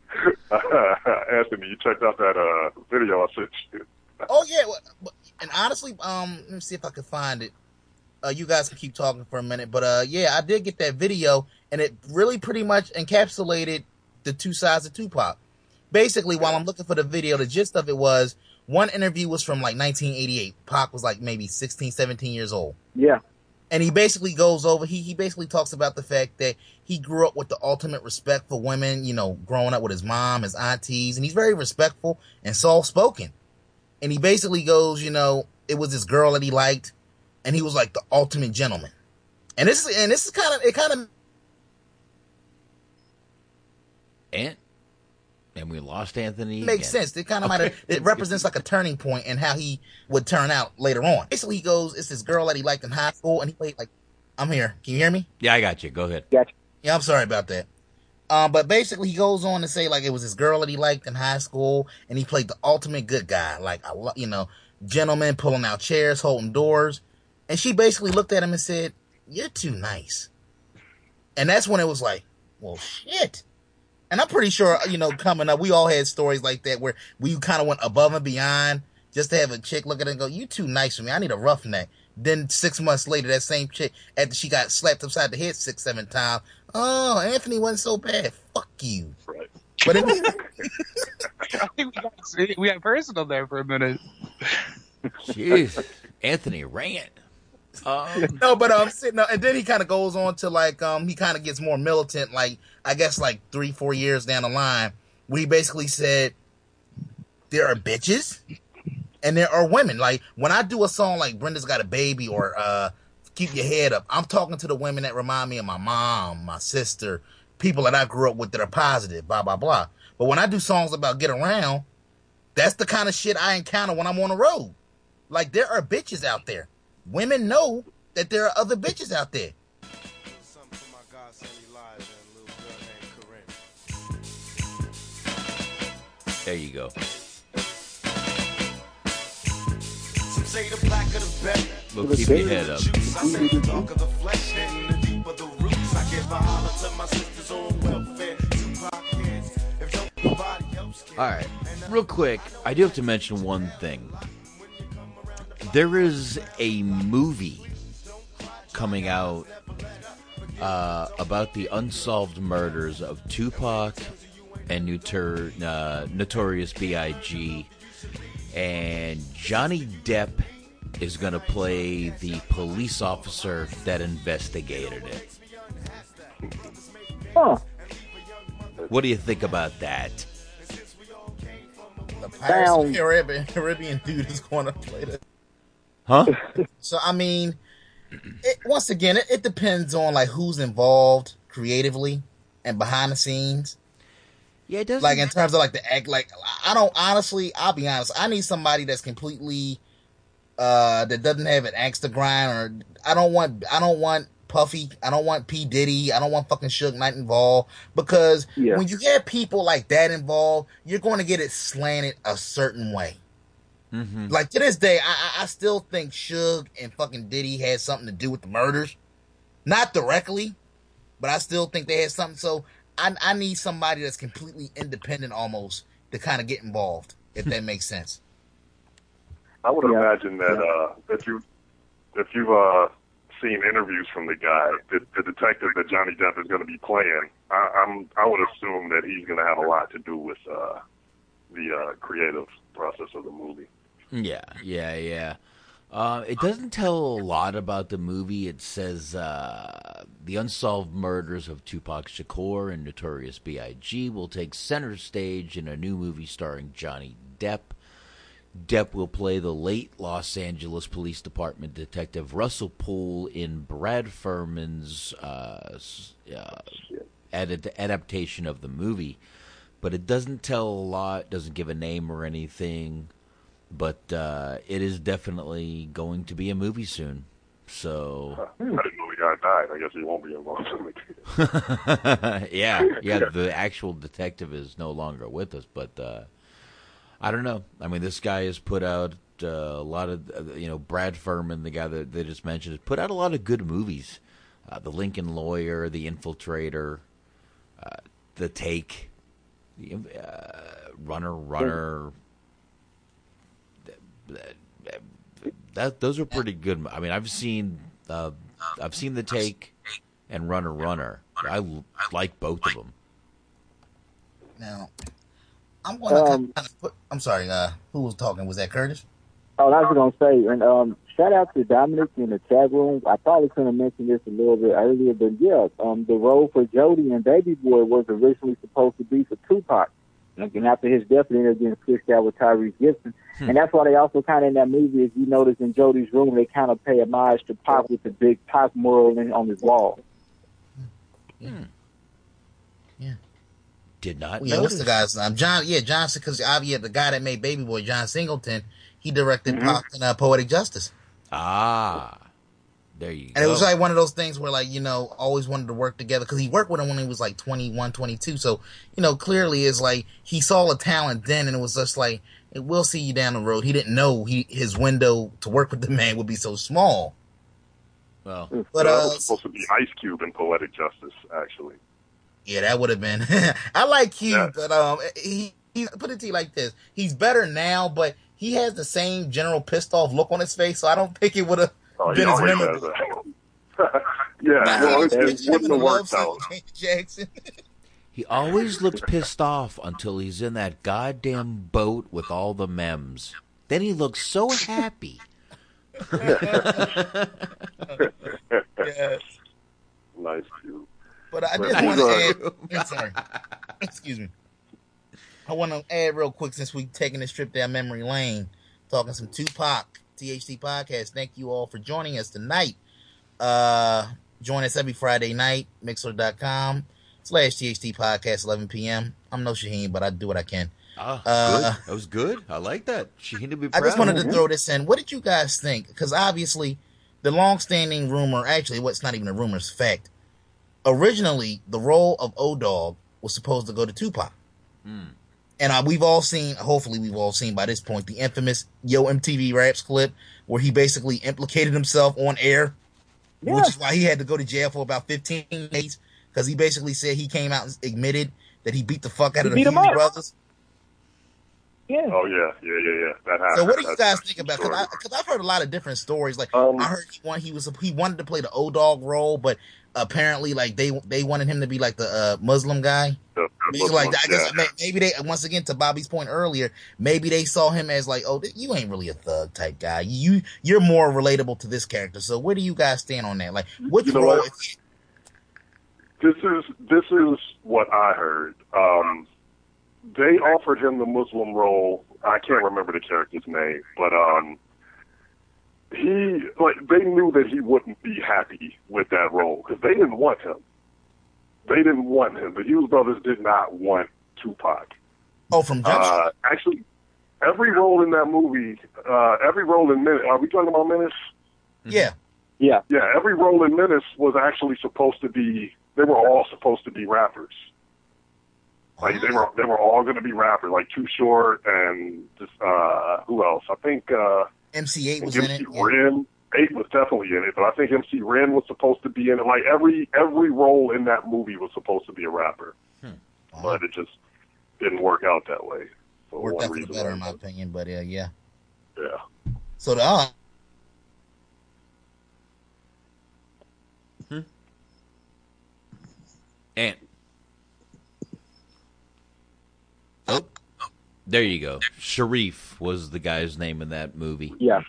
Anthony, you checked out that uh, video I sent you. Oh yeah, well, and honestly, um, let me see if I can find it. Uh, you guys can keep talking for a minute, but uh, yeah, I did get that video, and it really pretty much encapsulated the two sides of Tupac. Basically, while I'm looking for the video, the gist of it was one interview was from like 1988. Pac was like maybe 16, 17 years old. Yeah. and he basically goes over he he basically talks about the fact that he grew up with the ultimate respect for women you know growing up with his mom his aunties and he's very respectful and soft spoken and he basically goes you know it was this girl that he liked and he was like the ultimate gentleman and this is and this is kind of it kind of And and we lost Anthony. makes again. sense. It kind of might it represents like a turning point in how he would turn out later on. Basically, he goes, it's this girl that he liked in high school, and he played like, I'm here. Can you hear me? Yeah, I got you. Go ahead. Gotcha. Yeah, I'm sorry about that. Um, but basically, he goes on to say like it was this girl that he liked in high school, and he played the ultimate good guy, like a you know, gentleman pulling out chairs, holding doors, and she basically looked at him and said, "You're too nice," and that's when it was like, "Well, shit." And I'm pretty sure, you know, coming up, we all had stories like that where we kind of went above and beyond just to have a chick look at it and go, "You're too nice for me. I need a roughneck." Then six months later, that same chick, after she got slapped upside the head six, seven times, oh, Anthony wasn't so bad. Fuck you. Right. But it, I think we got, we got personal there for a minute. Jeez, Anthony rant. Um, no, but um, sitting up, and then he kind of goes on to like um, he kind of gets more militant. Like I guess like three, four years down the line, where he basically said there are bitches and there are women. Like when I do a song like Brenda's Got a Baby or uh, Keep Your Head Up, I'm talking to the women that remind me of my mom, my sister, people that I grew up with that are positive, blah blah blah. But when I do songs about get around, that's the kind of shit I encounter when I'm on the road. Like there are bitches out there. Women know that there are other bitches out there. there you go. Some say the blacker the better. Well, keep your head up. I say the darker the flesh and the deeper the roots. I give a holler to my sisters on welfare. Tupac kids, if nobody else can. All right, real quick, I do have to mention one thing. There is a movie coming out uh, about the unsolved murders of Tupac and Notor- uh, Notorious B.I.G. And Johnny Depp is going to play the police officer that investigated it. Huh. What do you think about that? The Pirates of the Caribbean, Caribbean dude is going to play the. Huh? So I mean, it, once again, it, it depends on like who's involved. creatively and behind the scenes. Yeah, it does. Like in terms of like the act, like I don't honestly. I'll be honest. I need somebody that's completely uh that doesn't have an axe to grind, or I don't want. I don't want Puffy. I don't want P Diddy. I don't want fucking Suge Knight involved because Yeah. when you get people like that involved, you're going to get it slanted a certain way. Mm-hmm. Like to this day, I, I I still think Suge and fucking Diddy had something to do with the murders, not directly, but I still think they had something. So I I need somebody that's completely independent, almost, to kind of get involved, if that makes sense. I would imagine that uh, if you if you've uh, seen interviews from the guy, the, the detective that Johnny Depp is going to be playing, I, I'm I would assume that he's going to have a lot to do with uh, the uh, creative process of the movie. Yeah, yeah, yeah. Uh, it doesn't tell a lot about the movie. It says uh, the unsolved murders of Tupac Shakur and Notorious B.I.G. will take center stage in a new movie starring Johnny Depp. Depp will play the late Los Angeles Police Department detective Russell Poole in Brad Furman's uh, uh, edit- adaptation of the movie. But it doesn't tell a lot, doesn't give a name or anything. But uh, it is definitely going to be a movie soon. So, I didn't know the guy died. I guess he won't be involved in the yeah, yeah, the actual detective is no longer with us, but uh, I don't know. I mean, this guy has put out uh, a lot of, uh, you know, Brad Furman, the guy that they just mentioned, has put out a lot of good movies. Uh, the Lincoln Lawyer, The Infiltrator, uh, The Take, uh, Runner, Runner. That those are pretty good. I mean, I've seen, uh, I've seen The Take and Runner, Runner. I like both of them. Now, I'm going to Um, kind of put. I'm sorry. Uh, who was talking? Was that Curtis? Oh, I was gonna say, and um, shout out to Dominic in the chat room. I probably could have mentioned this a little bit earlier, but yeah, um, the role for Jody and Baby Boy was originally supposed to be for Tupac, and after his death, they ended up getting switched out with Tyrese Gibson, and that's why they also kind of in that movie, if you notice in Jody's room, they kind of pay homage to Pac with the big Pac mural on his wall. Yeah. Yeah. Did not Yeah, what's the guy's name? John. Yeah, Johnson. Because yeah, the guy that made Baby Boy, John Singleton, he directed Mm-hmm. Pac and uh, Poetic Justice. Ah, there you And it was like one of those things where, like, you know, always wanted to work together because he worked with him when he was like 21, 22. So, you know, clearly it's like he saw a talent then and it was just like, "Hey, we'll see you down the road. He didn't know he his window to work with the man would be so small. Well, But, that uh, was supposed to be Ice Cube in Poetic Justice, actually. Yeah, that would have been. I like Cube, but um, he, he put it to you like this: he's better now, but he has the same general pissed off look on his face. So I don't think it would have Oh, he been as always memorable. has yeah, Nah, well, I it, just it picture him wouldn't in have a love worked scene out. Jackson. He always looks pissed off until he's in that goddamn boat with all the mems. Then he looks so happy. yes. Nice Cube. But I just want to a- add. I'm sorry. Excuse me. I want to add real quick since we taking this trip down memory lane, talking some Tupac THT podcast. Thank you all for joining us tonight. Uh, join us every Friday night, mixlr.com slash THT podcast, 11 p.m. I'm no Shaheen, but I do what I can. Ah, Uh, good. That was good. I like that. She to be I just wanted to throw this in. What did you guys think? Because obviously, the long-standing rumor, actually, what's not even a rumor, it's fact. Originally, the role of O Dog was supposed to go to Tupac, Hmm. And uh, we've all seen. Hopefully, we've all seen by this point the infamous Yo MTV Raps clip where he basically implicated himself on air, which is why he had to go to jail for about 15 days because he basically said he came out and admitted that he beat the fuck out He of the beat him Hughes up. brothers. Yeah. Oh yeah, yeah, yeah, yeah. That happened. So what do you That's- guys think about? Because because I've heard a lot of different stories. Like Um, I heard he, one, he was he wanted to play the O Dog role, but apparently like they they wanted him to be like the uh, Muslim guy. the- the Maybe like Muslims, I guess yeah. maybe they once again to Bobby's point earlier, maybe they saw him as like, oh, you ain't really a thug type guy. You you're more relatable to this character. So where do you guys stand on that? Like which You know role? what? this is this is what I heard. Um, they offered him the Muslim role. I can't remember the character's name, but um, he like they knew that he wouldn't be happy with that role because they didn't want him. They didn't want him. The Hughes brothers did not want Tupac. Oh, from Jump Uh, actually, every role in that movie, uh, every role in Menace, are we talking about Menace? Yeah. Yeah. Yeah, every role in Menace was actually supposed to be, they were all supposed to be rappers. Like they were, they were all going to be rappers, like Too Short and just, uh, who else? I think, uh, MC Eiht was MC in it. Ren, Eiht was definitely in it, but I think MC Ren was supposed to be in it. Like every every role in that movie was supposed to be a rapper, but it just didn't work out that way for Worked one out for the reason. better, in my opinion. But uh, yeah. Yeah. So the uh, And oh, there you go. Sharif was the guy's name in that movie. Yeah.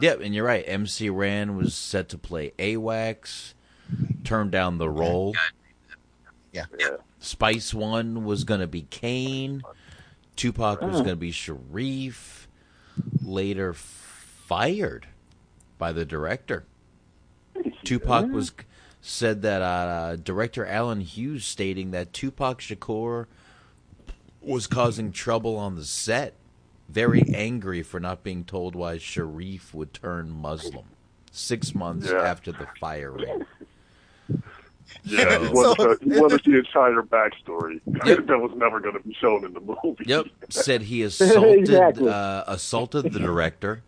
Yep, and you're right. MC Ren was set to play A-Wax, turned down the role. Yeah. Spice One was going to be Caine. Tupac was Oh. going to be Sharif. Later fired by the director. Tupac was said that uh, director Allen Hughes stating that Tupac Shakur was causing trouble on the set, very angry for not being told why Sharif would turn Muslim six months Yeah. after the firing. Yeah, he So- wanted, the, he wanted the entire backstory that was never going to be shown in the movie. Yep, said he assaulted Exactly. uh, assaulted the director,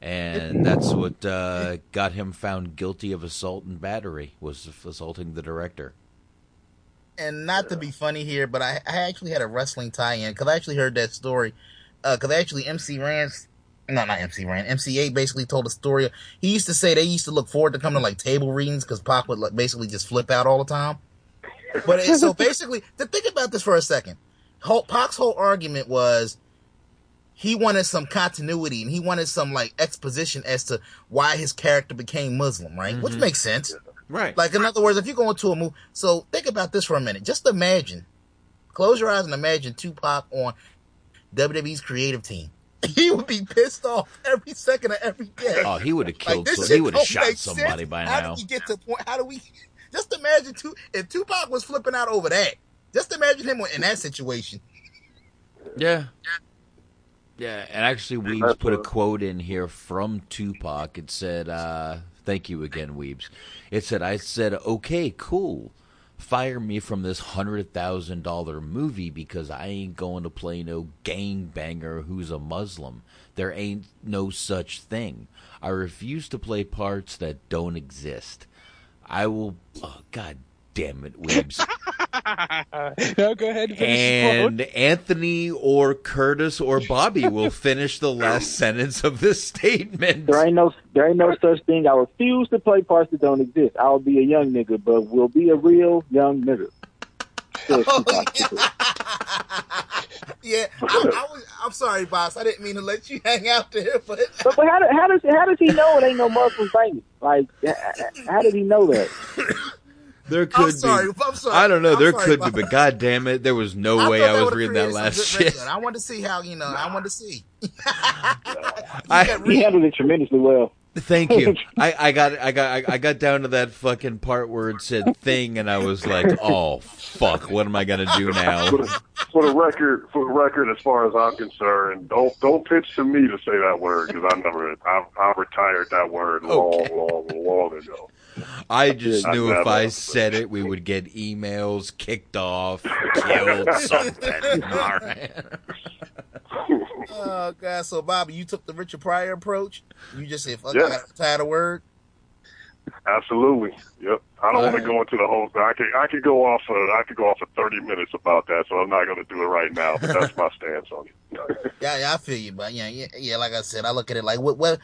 and that's what uh, got him found guilty of assault and battery was assaulting the director. and not to be funny here, but I, I actually had a wrestling tie-in because I actually heard that story. Because actually, MC Rand's no, not MC Rand. MC Eiht basically told a story. He used to say they used to look forward to coming to like table readings because Pac would like basically just flip out all the time. But it, so basically, to think about this for a second, whole, Pac's whole argument was he wanted some continuity and he wanted some like exposition as to why his character became Muslim, right? Which Mhm. makes sense. Right. Like in other words, if you go into a movie, so think about this for a minute. Just imagine, close your eyes and imagine Tupac on WWE's creative team. He would be pissed off every second of every day. Oh, he would have killed. this so, he would have shot somebody sense. by How now. did we get to the point? How do we? Just imagine two, if Tupac was flipping out over that. Just imagine him in that situation. Yeah. Yeah, and actually, Weebs put a quote in here from Tupac. It said, uh, "Thank you again, Weebs." It said, "I said, okay, cool, fire me from this hundred thousand dollar movie because I ain't going to play no gangbanger who's a Muslim. There ain't no such thing. I refuse to play parts that don't exist. I will. Oh, God damn it, Weebs." no, go ahead. and finish the quote. Anthony or Curtis or Bobby will finish the last sentence of this statement. There ain't no there ain't no such thing. I refuse to play parts that don't exist. I'll be a young nigga, but will be a real young nigga. Says Tupac oh, Yeah, I, I was. I'm sorry, boss. I didn't mean to let you hang out there, but But, but how, how does how does he know it ain't no Muslim banging? Like, h- how did he know that? There could sorry, be. I'm sorry. I don't know. I'm there sorry, could be, but god damn it, there was no way I was would've reading that last shit. wrestling. I wanted to see how you know. I wanted to see. I, He handled it tremendously well. Thank you. I, I got I got I- I got down to that fucking part where it said thing, and I was like, oh fuck, what am I gonna do now? For the, for the record, for the record, as far as I'm concerned, don't don't pitch to me to say that word because I never, I, I retired that word long, long, long ago. I just I knew if I said it, we would get emails, kicked off, killed, something. All right. Oh god! So Bobby, you took the Richard Pryor approach. You just said, "Fuck, Yeah. I tired of word." Absolutely. Yep. I don't want to go into the whole. I could I could go off. Uh, I could go off for thirty minutes about that, so I'm not going to do it right now. But that's my stance on it. Yeah, yeah, I feel you, but yeah, yeah, yeah. Like I said, I look at it like what, what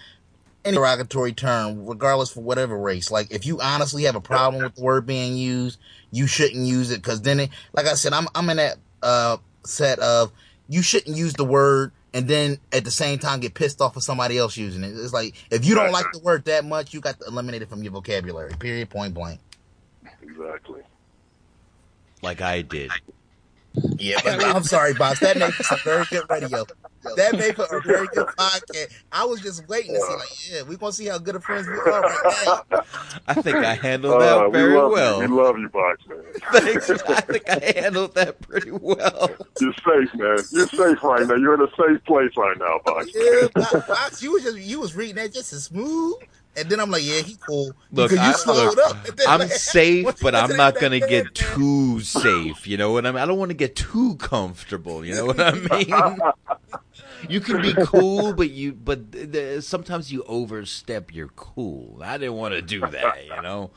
any derogatory term, regardless for whatever race. Like if you honestly have a problem with the word being used, you shouldn't use it because then, it, like I said, I'm I'm in that uh set of you shouldn't use the word and then at the same time get pissed off with somebody else using it. It's like if you don't like the word that much, you got to eliminate it from your vocabulary. Period. Point blank. Exactly. Like I did. Yeah, but I'm sorry, Box. That makes for some very good radio. That made for a very good podcast. I was just waiting to see, like, yeah, we're gonna see how good of friends we are right now. I think I handled Uh, that we very love well. You. We love you, Box man. Thanks. I think I handled that pretty well. You're safe, man. You're safe right now. You're in a safe place right now, Box. Yeah, Box, Box, you was just you was reading that just as smooth, and then I'm like, yeah, he cool. Look, because you I, slowed look, up. And then, I'm like, safe, but I'm not gonna bed, get too safe. You know what I mean? I don't want to get too comfortable. You know what I mean? You can be cool, but you but th- th- sometimes you overstep your cool. I didn't want to do that. You know.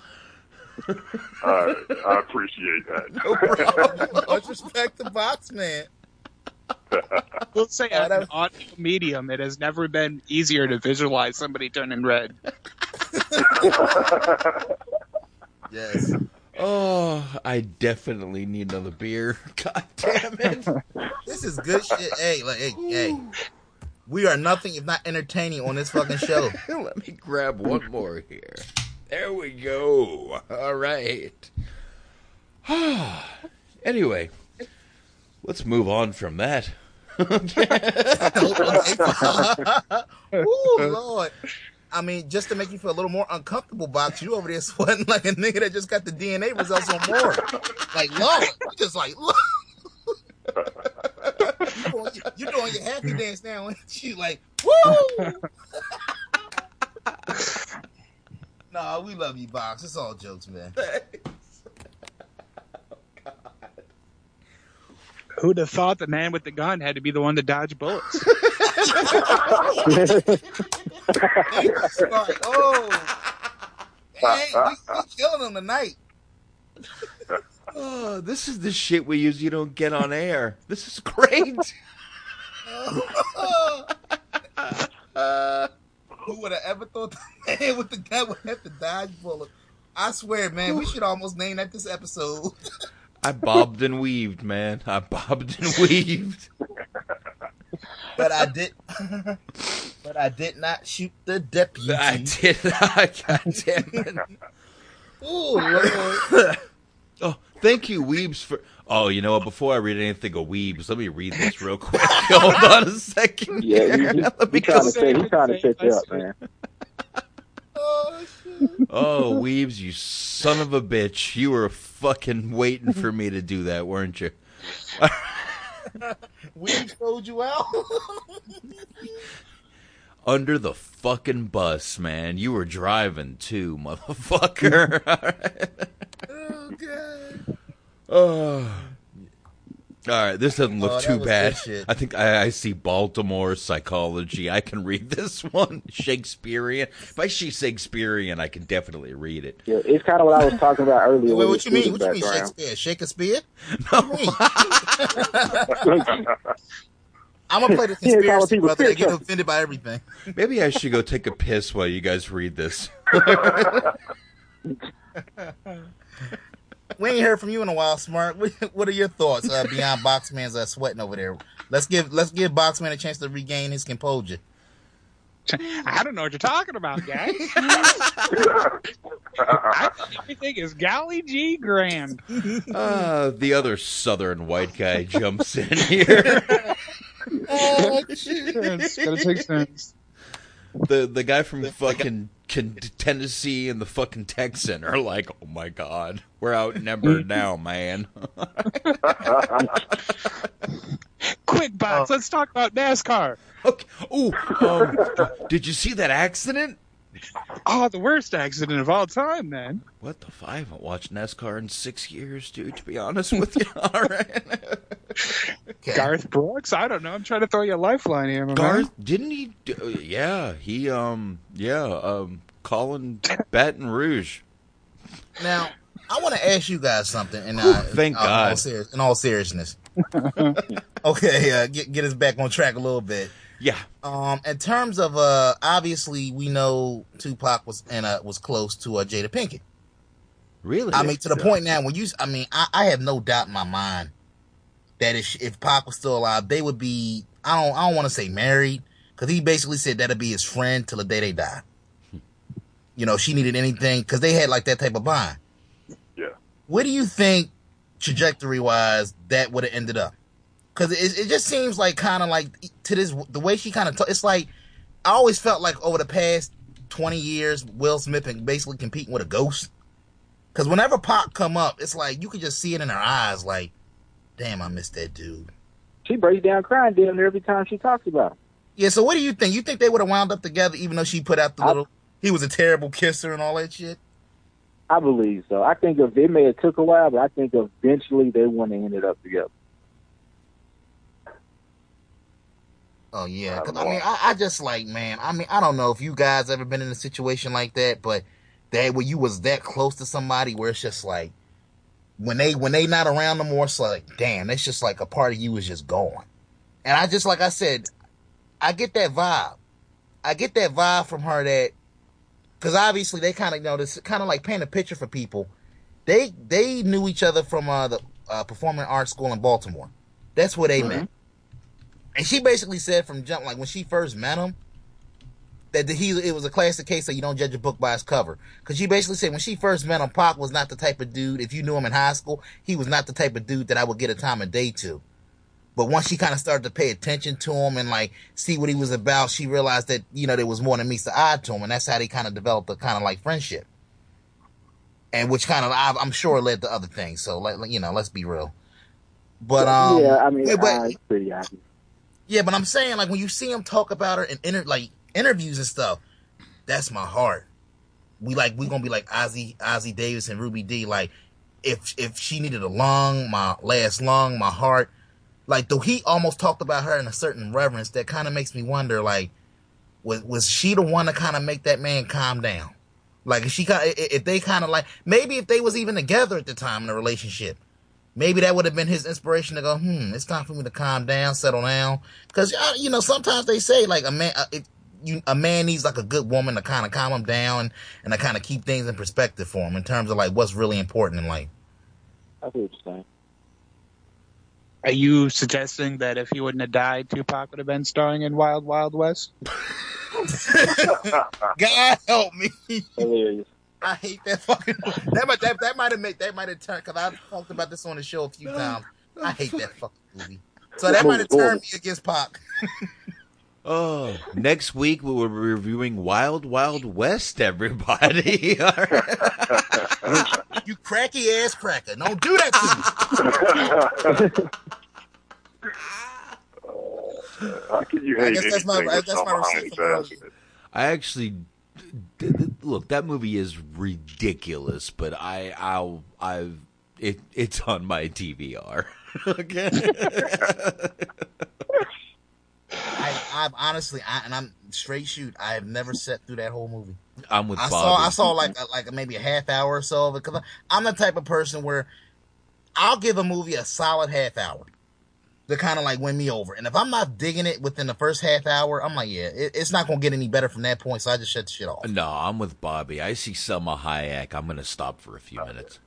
All right, I appreciate that. No problem. Much respect the Box Man. We'll say as an audio medium, it has never been easier to visualize somebody turning red. Yes. Oh, I definitely need another beer. God damn it! This is good shit. Hey, like, hey, hey. We are nothing if not entertaining on this fucking show. Let me grab one more here. There we go. All right. anyway, let's move on from that. Ooh, Lord. I mean, just to make you feel a little more uncomfortable, Box, you over there sweating like a nigga that just got the DNA results on board. Like, Lord, you just like, look. you doing, you're doing your happy dance now, and you like, woo! nah, we love you, Box. It's all jokes, man. Who'd have thought the man with the gun had to be the one to dodge bullets? Oh, hey, we, we killing them tonight. Oh, this is the shit we usually don't get on air. This is great. Who would have ever thought the man with the gun would have to dodge bullet? I swear, man, we should almost name that this episode. I bobbed and weaved, man. I bobbed and weaved. But I did. but I did not shoot the deputy. I did not. God damn it. Oh Lord. Oh, thank you, Weebs, for. Oh, you know what? Before I read anything of Weebs, let me read this real quick. Hold on a second. Yeah, here. he, he, Let me he trying to set, he trying to set you up, man. Oh, oh, Weebs, you son of a bitch. You were fucking waiting for me to do that, weren't you? we sold you out. Under the fucking bus, man. You were driving too, motherfucker. oh God. oh. All right, this doesn't look Oh, too bad. I think I, I see Baltimore psychology. I can read this one. Shakespearean. If I see Shakespearean, I can definitely read it. Yeah, it's kind of what I was talking about earlier. Wait, what the you mean? student What you mean, background. Shakespeare? Shakespeare? I'm gonna play the Yeah, calling conspiracy people brother. They get offended by everything. Maybe I should go take a piss while you guys read this. We ain't heard from you in a while, Smart. What, what are your thoughts uh, beyond Boxman's uh, sweating over there? Let's give let's give Boxman a chance to regain his composure. I don't know what you're talking about, guys. I think everything is golly gee grand. Uh, the other southern white guy jumps in here. Oh, It's gonna take sense. The the guy from fucking Ken- Tennessee and the fucking Texan are like, oh my god, we're outnumbered now, man. Quick box, let's talk about NASCAR. Okay. Ooh, um, did you see that accident? Oh, the worst accident of all time, man. What the? F- I haven't watched NASCAR in six years, dude. To be honest with you, all right. Garth Brooks? I don't know. I'm trying to throw you a lifeline here, my Garth, man. didn't he? Do, yeah, he um, yeah, um, Callin' Baton Rouge. Now, I want to ask you guys something. And uh, Thank uh, In all, God. in all seriousness. okay, uh, get get us back on track a little bit. Yeah. Um, in terms of uh, obviously we know Tupac was and uh, was close to uh, Jada Pinkett. Really? I mean, to the point now when you, I mean, I, I have no doubt in my mind that if if Pac was still alive, they would be. I don't. I don't want to say married because he basically said that'd be his friend till the day they die. You know, she needed anything because they had like that type of bond. Yeah. What do you think trajectory wise that would have ended up. Because it, it just seems like kind of like to this the way she kind of it's like I always felt like over the past twenty years Will Smith and basically competing with a ghost. Because whenever Pac come up, it's like you could just see it in her eyes, like, damn, I miss that dude. She breaks down crying damn near every time she talks about him. Yeah, so what do you think? You think they would have wound up together even though she put out the little he was a terrible kisser and all that shit? I believe so. I think if it may have took a while, but I think eventually they wouldn't have ended up together. Oh yeah, 'Cause, I, mean, I, I just like, man. I mean, I don't know if you guys ever been in a situation like that, but that where you was that close to somebody where it's just like when they when they not around no more, it's like, damn, it's just like a part of you is just gone. And I just like I said, I get that vibe. I get that vibe from her that because obviously they kind of you know this kind of like paint a picture for people. They they knew each other from uh, the uh, performing arts school in Baltimore. That's where they met. And she basically said from jump, like when she first met him, that the, he it was a classic case that you don't judge a book by its cover. Because she basically said when she first met him, Pac was not the type of dude. If you knew him in high school, he was not the type of dude that I would get a time of day to. But once she kind of started to pay attention to him and like see what he was about, she realized that you know there was more than meets the eye to him, and that's how they kind of developed a kind of like friendship. And which kind of I'm sure led to other things. So like you know, let's be real. But um, yeah, I mean, but- it's pretty obvious. Yeah, but I'm saying like when you see him talk about her in inter- like interviews and stuff, that's my heart. We like we gonna be like Ossie Ossie Davis and Ruby Dee. Like if if she needed a lung, my last lung, my heart. Like though he almost talked about her in a certain reverence that kind of makes me wonder like was was she the one to kind of make that man calm down? Like if she kind if they kind of like maybe if they was even together at the time in the relationship, maybe that would have been his inspiration to go, hmm, it's time for me to calm down, settle down. Because you know sometimes they say like a man, uh, it, you, a man needs like a good woman to kind of calm him down and to kind of keep things in perspective for him in terms of like what's really important in life. I see what you're saying. Are you suggesting that if he wouldn't have died, Tupac would have been starring in Wild Wild West? God help me. Hilarious. I hate that fucking. That might that, that might have made that might have turned because I've talked about this on the show a few times. I hate that fucking movie. So that might have turned me against Pac. Oh, next week we will be reviewing Wild Wild West. Everybody, you cracky ass cracker! Don't do that to me. How can you I hate guess that's my- anything I my receipt behind from his ass? I actually d- d- look. That movie is ridiculous, but I, I'll, I've, it, it's on my DVR. okay. I, I've honestly, I, and I'm straight shoot. I have never sat through that whole movie. I'm with I Bobby. saw, I saw like a, like maybe a half hour or so of it because I'm the type of person where I'll give a movie a solid half hour to kind of like win me over. And if I'm not digging it within the first half hour, I'm like, yeah, it, it's not gonna get any better from that point. So I just shut the shit off. No, I'm with Bobby. I see Salma Hayek. I'm gonna stop for a few minutes.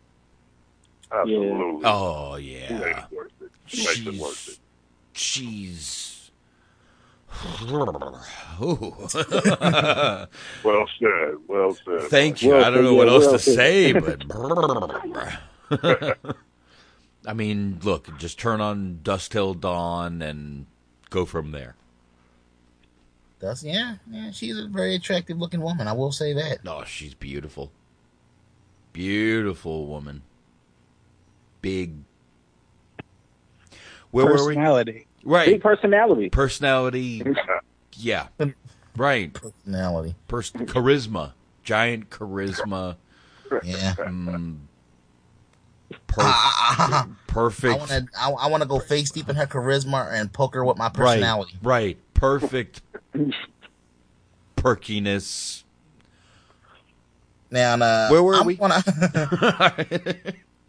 Absolutely. Oh yeah. makes it worth. She makes it worth it. She's. Well said. Well said. Thank you. Well I don't said, know what else well to say, but. I mean, look, just turn on Dusk Till Dawn and go from there. That's yeah, yeah. She's a very attractive looking woman. I will say that. Oh, she's beautiful. Beautiful woman. Big. Where were we? Right. Big personality. Personality. Yeah. Right. Personality. Pers- charisma. Giant charisma. Yeah. Mm, per- ah, ah, ah, I perfect. want to. I, I want to go face deep in her charisma and poke her with my personality. Right. Right. Perfect. Perkiness. Now, uh, Where were I'm we? Gonna,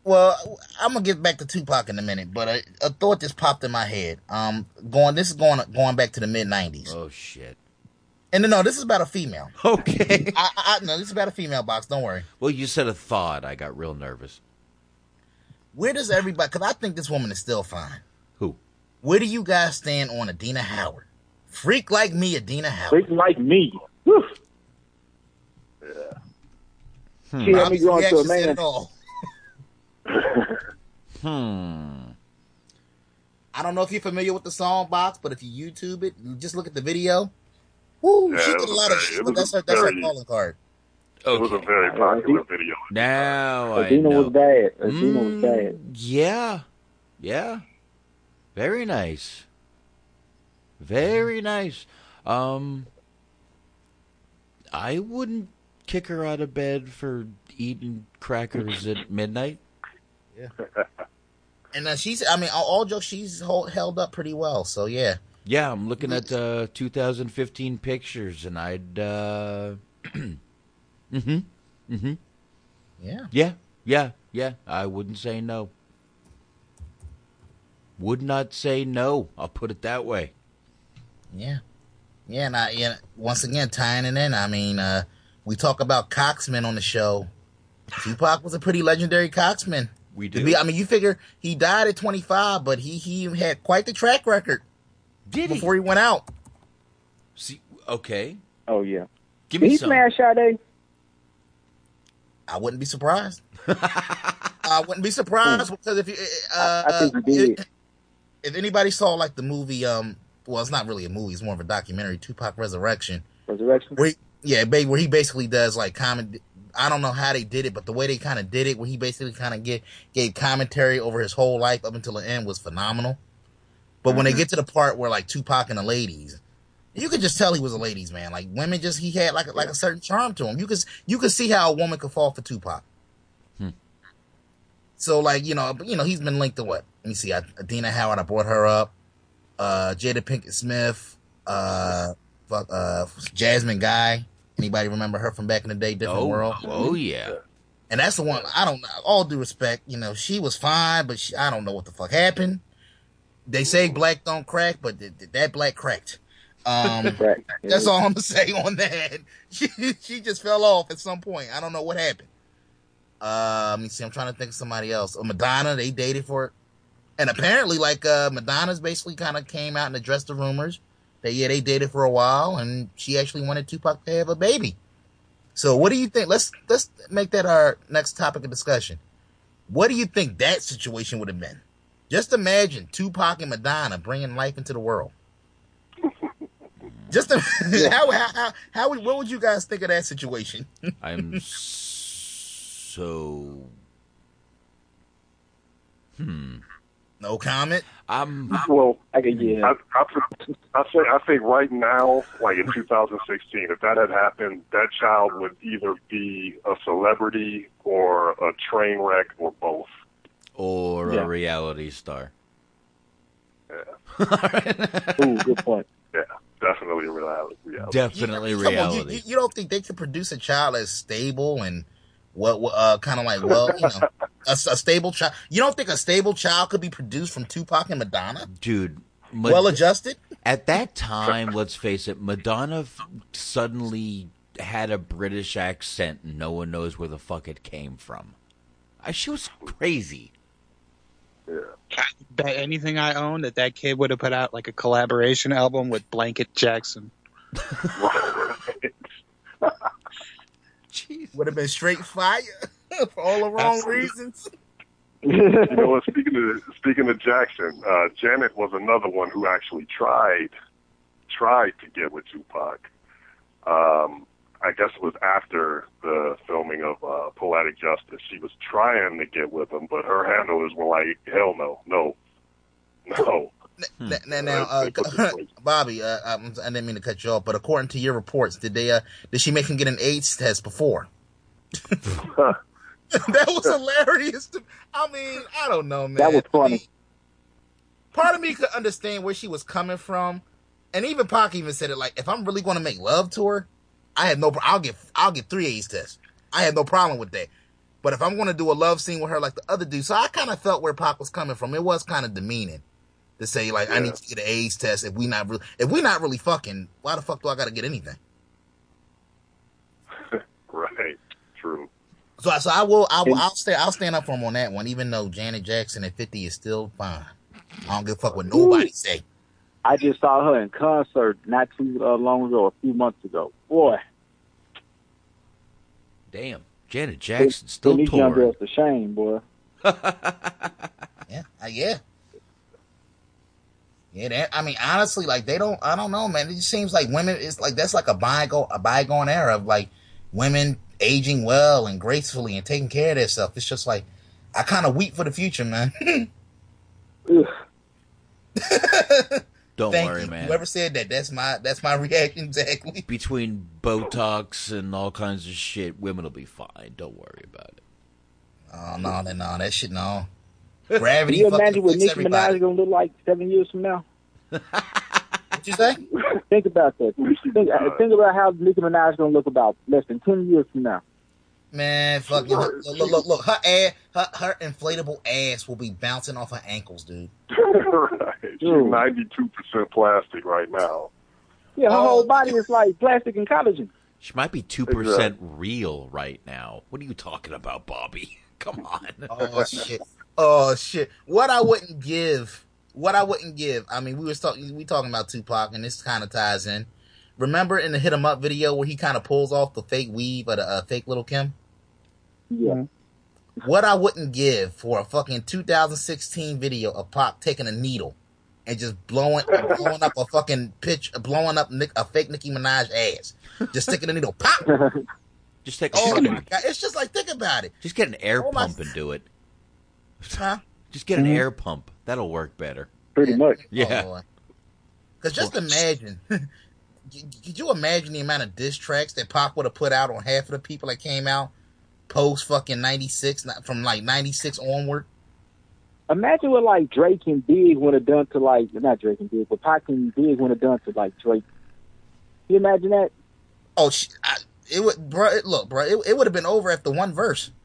well, I'm gonna get back to Tupac in a minute, but a, a thought just popped in my head. Um, going. This is going going back to the mid '90s. Oh shit. And no, no, this is about a female. Okay. I, I, no, this is about a female box. Don't worry. Well, you said a thought. I got real nervous. Where does everybody? Because I think this woman is still fine. Who? Where do you guys stand on Adina Howard? Freak like me, Adina Howard. Freak like me. Whew. Hmm. She had me going to a man. it all. Hmm. I don't know if you're familiar with the song box, but if you YouTube it, you just look at the video. Woo, Yeah, she did a lot of shit, but that's her that's her calling card. It was a very popular video. Now I Adina was bad. Adina was Mm, bad. Yeah. Yeah. Very nice. Very nice. Um I wouldn't kick her out of bed for eating crackers at midnight. Yeah. And uh, she's, I mean, all, all jokes, she's hold, held up pretty well. So yeah, Yeah, I'm looking at uh 2015 pictures and I'd uh Mhm. Mm-hmm. yeah. Yeah. Yeah. Yeah. I wouldn't say no. Would not say no. I'll put it that way. Yeah. Yeah, and I, yeah, once again, tying it in, I mean, uh, we talk about coxmen on the show. Tupac was a pretty legendary coxman. We To do. be- I mean, you figure he died at 25, but he, he had quite the track record. Did he? Before he went out. See, okay. Oh yeah. Give Did me he some. smash Sade? I wouldn't be surprised. I wouldn't be surprised because if you, uh, I think did. If, if anybody saw like the movie, um, well, it's not really a movie; it's more of a documentary, Tupac Resurrection. Resurrection. Where he, yeah, where he basically does like comment. I don't know how they did it, but the way they kind of did it, where he basically kind of get gave commentary over his whole life up until the end, was phenomenal. But when they get to the part where like Tupac and the ladies, you could just tell he was a ladies man. Like women, just he had like like a certain charm to him. You could you could see how a woman could fall for Tupac. Hmm. So like you know you know he's been linked to what? Let me see. I, Adina Howard, I brought her up. Uh, Jada Pinkett Smith. Uh, fuck, uh, Jasmine Guy. Anybody remember her from back in the day? Different Oh, World. oh yeah. And that's the one. I don't. know. All due respect, you know, she was fine, but she, I don't know what the fuck happened. They say black don't crack, but th- th- that black cracked. Um, Right. that's all I'm gonna say on that. She she just fell off at some point. I don't know what happened. Uh, let me see. I'm trying to think of somebody else. Uh, Madonna, they dated for it, and apparently, like uh, Madonna's basically kind of came out and addressed the rumors that yeah they dated for a while, and she actually wanted Tupac to have a baby. So, what do you think? Let's let's make that our next topic of discussion. What do you think that situation would have been? Just imagine Tupac and Madonna bringing life into the world. Just to, how, how how how would- what would you guys think of that situation? I'm so. Hmm. No comment. I'm. Well, I could, yeah. I, I, I think I think right now, like in 2016, if that had happened, that child would either be a celebrity or a train wreck or both. Or Yeah. a reality star. Yeah. Ooh, good point. Yeah, definitely a reality. reality. Definitely Come on, you, reality. you, you don't think they could produce a child as stable and what what, uh, kind of like well you know a, a stable child? You don't think a stable child could be produced from Tupac and Madonna? Dude. Ma- Well adjusted. At that time, let's face it, Madonna f- suddenly had a British accent and no one knows where the fuck it came from. She was crazy. I bet anything I own that that kid would have put out like a collaboration album with Blanket Jackson. Would have been straight fire for all the wrong Absolutely. reasons. you know what? Speaking of speaking of Jackson, uh, Janet was another one who actually tried tried to get with Tupac. Um, I guess it was after the filming of uh, Poetic Justice. She was trying to get with him, but her handlers were like, "Hell no, no, no." Now, now, now uh, Bobby, uh, I didn't mean to cut you off, but according to your reports, did they? Uh, did she make him get an AIDS test before? that was hilarious. To, I mean, I don't know, man. That was funny. Part of me could understand where she was coming from, and even Pac even said it. Like, if I'm really going to make love to her, I have no. I'll get. I'll get three AIDS tests. I have no problem with that. But if I'm going to do a love scene with her like the other dude, so I kind of felt where Pac was coming from. It was kind of demeaning to say like I need to get an AIDS test if we not really if we not really fucking. Why the fuck do I got to get anything? right, true. So, I- so I will. I will. I'll stay. I'll stand up for him on that one. Even though Janet Jackson at 50 is still fine. I don't give a fuck what nobody say. I just saw her in concert not too uh, long ago, a few months ago. Boy, Damn. Janet Jackson put still these young girls to shame, boy. Yeah, uh, yeah. Yeah, that, I mean, honestly, like they don't. I don't know, man. It just seems like women. It's like that's like a bygone, a bygone era of like women aging well and gracefully and taking care of themselves. It's just like I kind of weep for the future, man. Don't Thank worry, you. man. Whoever said that, that's my that's my reaction exactly. Between Botox and all kinds of shit, women will be fine. Don't worry about it. Oh no, no, no, that shit no. Gravity. Can you fucking imagine what fix Nicki everybody. Minaj gonna look like seven years from now? what you say? think about that. Think, uh, think about how Nicki Minaj gonna look about less than ten years from now. Man, fucking look, look, look, look, her ass, her, her inflatable ass will be bouncing off her ankles, dude. right. She's ninety-two percent plastic right now. Yeah, her Oh. whole body is like plastic and collagen. She might be two percent real right now. What are you talking about, Bobby? Come on. Oh shit. Oh shit. What I wouldn't give. What I wouldn't give. I mean, we was talking. We talking about Tupac, and this kind of ties in. Remember in the Hit 'Em Up video where he kind of pulls off the fake weave of the uh, fake Lil Kim. Yeah. What I wouldn't give for a fucking 2016 video of Pac taking a needle and just blowing blowing up a fucking pitch, blowing up Nick, a fake Nicki Minaj ass, just sticking a needle, pop. Just take a Oh my god! It's just like think about it. just get an air Oh, my- pump and do it. Huh? Just get an Mhm. air pump. That'll work better. Pretty much. Yeah. Because just imagine, could you imagine the amount of diss tracks that Pac would have put out on half of the people that came out post fucking 96, from like 96 onward? Imagine what like Drake and Big would have done to like not Drake and Big, but Pac and Big would have done to like Drake. Can you imagine that? Oh, sh- I, it would, bro. It, look, bro, it, it would have been over after one verse.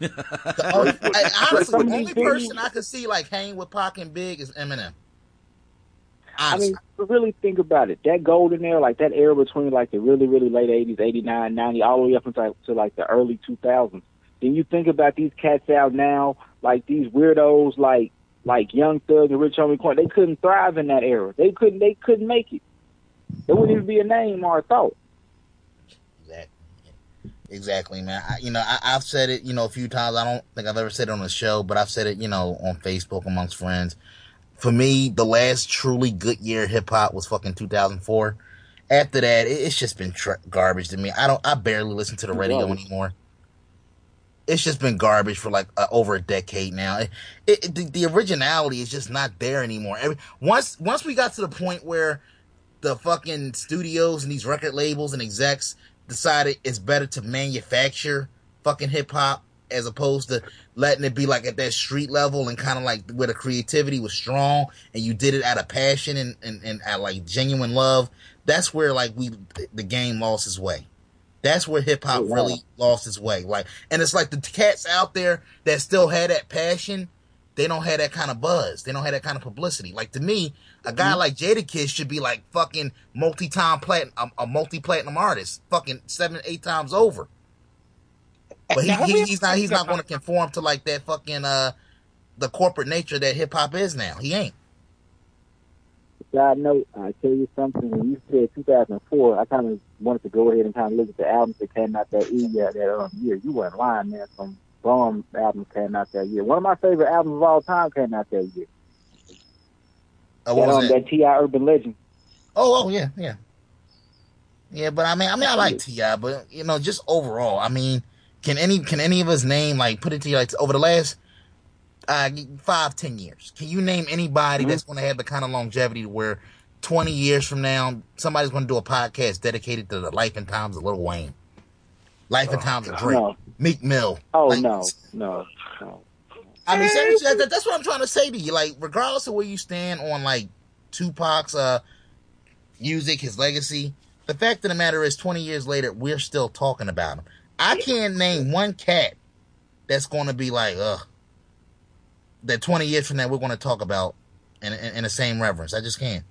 The only, I- honestly, the only person I could see like hanging with Pac and Big is Eminem. I mean, really think about it. That golden era, like that era between like the really, really late eighties, 89, 90, all the way up until to like the early two thousands. Then you think about these cats out now, like these weirdos, like like Young Thug and Rich Homie Quan. They couldn't thrive in that era. They couldn't. They couldn't make it. There wouldn't even be a name or a thought. Exactly, man. I, you know, I, I've said it, you know, a few times. I don't think I've ever said it on the show, but I've said it, you know, on Facebook amongst friends. For me, the last truly good year hip hop was fucking 2004. After that, it's just been tr- garbage to me. I don't, I barely listen to the radio anymore. It's just been garbage for like uh, over a decade now. It, it, the, the originality is just not there anymore. Every, once, once we got to the point where the fucking studios and these record labels and execs decided it's better to manufacture fucking hip hop as opposed to letting it be like at that street level and kind of like where the creativity was strong and you did it out of passion and, and, and out like genuine love. That's where like we, the game lost its way. That's where hip hop Oh, wow. really lost its way. Like, and it's like the cats out there that still had that passion. They don't have that kind of buzz. They don't have that kind of publicity. Like to me, a guy mm-hmm. like Jadakiss should be like fucking multi-time platinum, a, a multi-platinum artist, fucking seven, eight times over. But he, he he's not he's not going to conform to like that fucking uh the corporate nature that hip hop is now. He ain't. Side note, I tell you something. When you said 2004, I kind of wanted to go ahead and kind of look at the albums that came out that year. That um, year, you weren't lying, man. Some bomb albums came out that year. One of my favorite albums of all time came out that year. Oh, what that, was um, that? that T.I. Urban Legend. Oh, oh yeah, yeah, yeah. But I mean, I mean, I like T.I., but you know, just overall, I mean, can any can any of us name like put it to you like over the last uh five ten years? Can you name anybody that's going to have the kind of longevity where twenty years from now somebody's going to do a podcast dedicated to the life and times of Lil Wayne, life and times of Drake, No. Meek Mill? Oh Like, no, no, no. I mean, seriously, that's what I'm trying to say to you. Like, regardless of where you stand on like Tupac's uh music, his legacy, the fact of the matter is, 20 years later, we're still talking about him. I can't name one cat that's going to be like, ugh, that 20 years from now we're going to talk about in, in, in the same reverence. I just can't.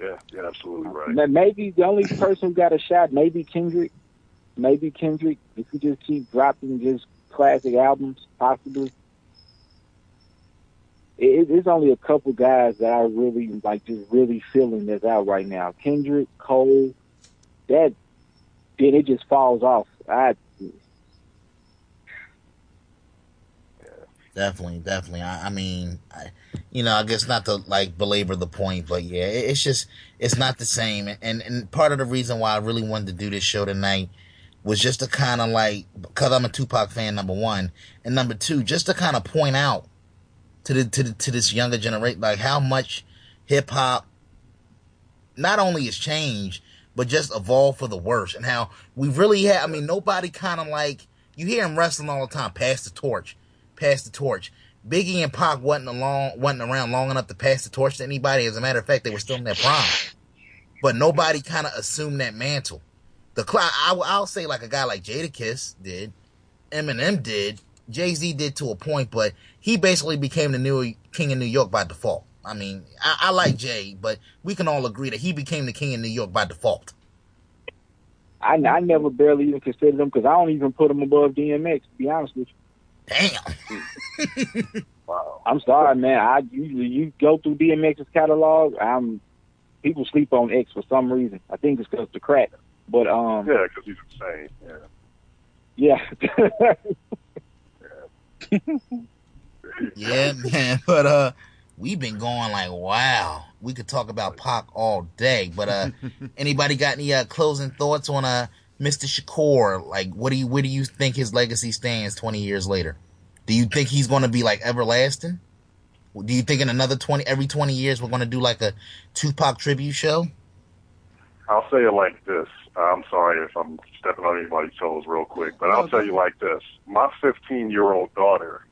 Yeah, you're absolutely right. Ma- Maybe the only person who got a shot, maybe Kendrick. Maybe Kendrick, if you just keep dropping just classic albums, possibly. It, it's only a couple guys that I really like, just really feeling that's out right now. Kendrick, Cole, that then it just falls off. I Definitely, definitely. I, I mean, I, you know, I guess not to like belabor the point, but yeah, it, it's just it's not the same. And and part of the reason why I really wanted to do this show tonight was just to kind of like because I'm a Tupac fan, number one, and number two, just to kind of point out to the to the, to this younger generation like how much hip hop not only has changed but just evolved for the worse, and how we really had. I mean, nobody kind of like you hear him wrestling all the time, pass the torch, pass the torch. Biggie and Pac wasn't along, wasn't around long enough to pass the torch to anybody. As a matter of fact, they were still in their prime, but nobody kind of assumed that mantle. The I, I'll say like a guy like Jadakiss did, Eminem did, Jay Z did to a point, but he basically became the new king of New York by default. I mean, I, I like Jay, but we can all agree that he became the king of New York by default. I, I never barely even considered him because I don't even put him above DMX. To be honest with you. Damn. wow. I'm sorry, man. I usually you go through DMX's catalog. I'm people sleep on X for some reason. I think it's because the crack. But um. Yeah, because he's insane. Yeah. Yeah. yeah, man. But uh, we've been going like wow. We could talk about Pac all day. But uh, anybody got any uh, closing thoughts on uh Mr. Shakur? Like, what do you where do you think his legacy stands twenty years later? Do you think he's going to be like everlasting? Do you think in another twenty every twenty years we're going to do like a Tupac tribute show? I'll say it like this. I'm sorry if I'm stepping on anybody's toes real quick, but I'll tell you like this. My 15 year old daughter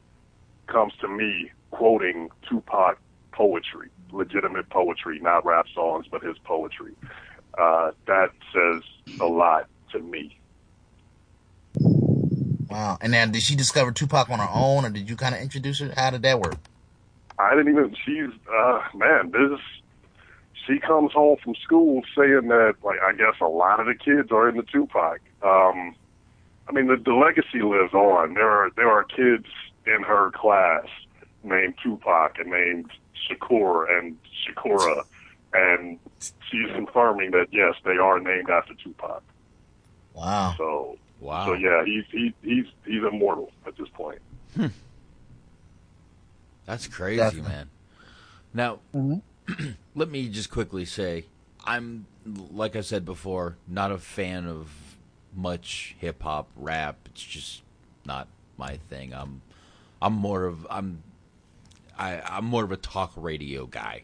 comes to me quoting Tupac poetry, legitimate poetry, not rap songs, but his poetry. Uh, that says a lot to me. Wow. And then did she discover Tupac on her own, or did you kind of introduce her? How did that work? I didn't even, she's, uh, man, this she comes home from school saying that, like, I guess a lot of the kids are into Tupac. Um, I mean, the, the legacy lives on. There are there are kids in her class named Tupac and named Shakur and Shakura, and she's confirming that yes, they are named after Tupac. Wow. So wow. So yeah, he's he, he's he's immortal at this point. Hmm. That's crazy, Definitely. man. Now, let me just quickly say, I'm like I said before, not a fan of much hip hop rap. It's just not my thing. I'm I'm more of I'm I I'm more of a talk radio guy.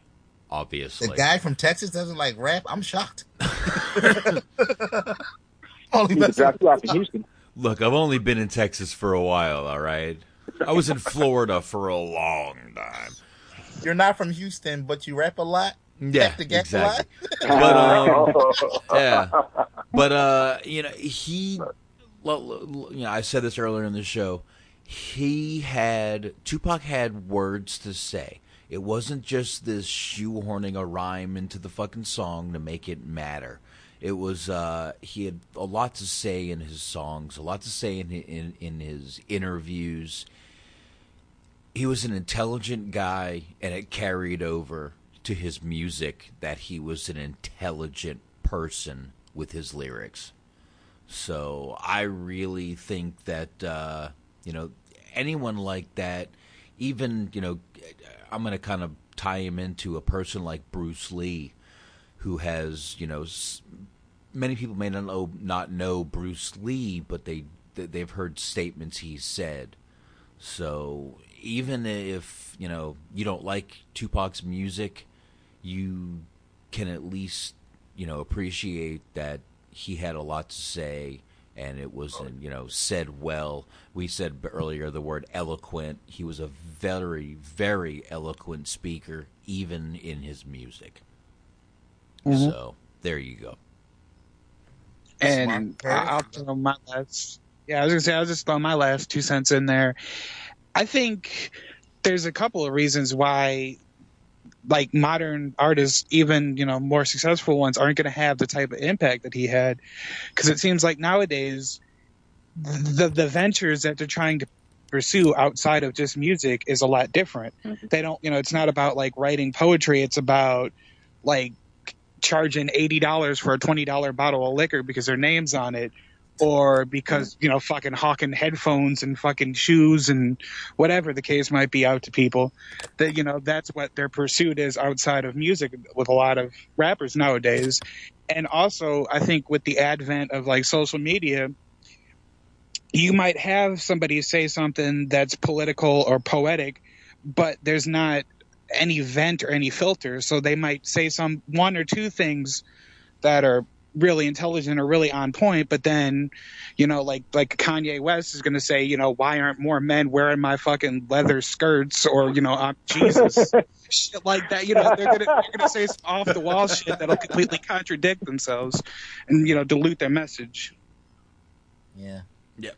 Obviously, The guy from Texas doesn't like rap. I'm shocked. Only He could messing- you off in Houston. Look, I've only been in Texas for a while. All right, I was in Florida for a long time. You're not from Houston, but you rap a lot. Yeah, Back to Gex exactly. but um, yeah, but uh, you know, he, well, you know, I said this earlier in the show. He had Tupac had words to say. It wasn't just this shoehorning a rhyme into the fucking song to make it matter. It was uh, he had a lot to say in his songs, a lot to say in in, in his interviews. He was an intelligent guy, and it carried over to his music that he was an intelligent person with his lyrics. So I really think that uh, you know anyone like that, even you know, I'm going to kind of tie him into a person like Bruce Lee, who has you know many people may not know not know Bruce Lee, but they they- they've heard statements he's said. So even if you know you don't like Tupac's music, you can at least you know appreciate that he had a lot to say and it was you know said well. We said earlier the word eloquent. He was a very very eloquent speaker, even in his music. Mhm. So there you go. And I- I'll throw my last. Yeah, I was gonna say I'll just throw my last two cents in there. I think there's a couple of reasons why, like modern artists, even you know more successful ones, aren't going to have the type of impact that he had, because it seems like nowadays the the ventures that they're trying to pursue outside of just music is a lot different. Mm-hmm. They don't, you know, it's not about like writing poetry. It's about like charging eighty dollars for a twenty dollar bottle of liquor because their name's on it, or because you know fucking hawking headphones and fucking shoes and whatever the case might be out to people that you know that's what their pursuit is outside of music with a lot of rappers nowadays. And also i think with the advent of like social media you might have somebody say something that's political or poetic but there's not any vent or any filter. So they might say some one or two things that are really intelligent or really on point but then you know like like kanye west is going to say you know why aren't more men wearing my fucking leather skirts or you know i'm jesus shit like that you know they're going to they're going to say some off the wall shit that'll completely contradict themselves and you know dilute their message Yeah. Yeah.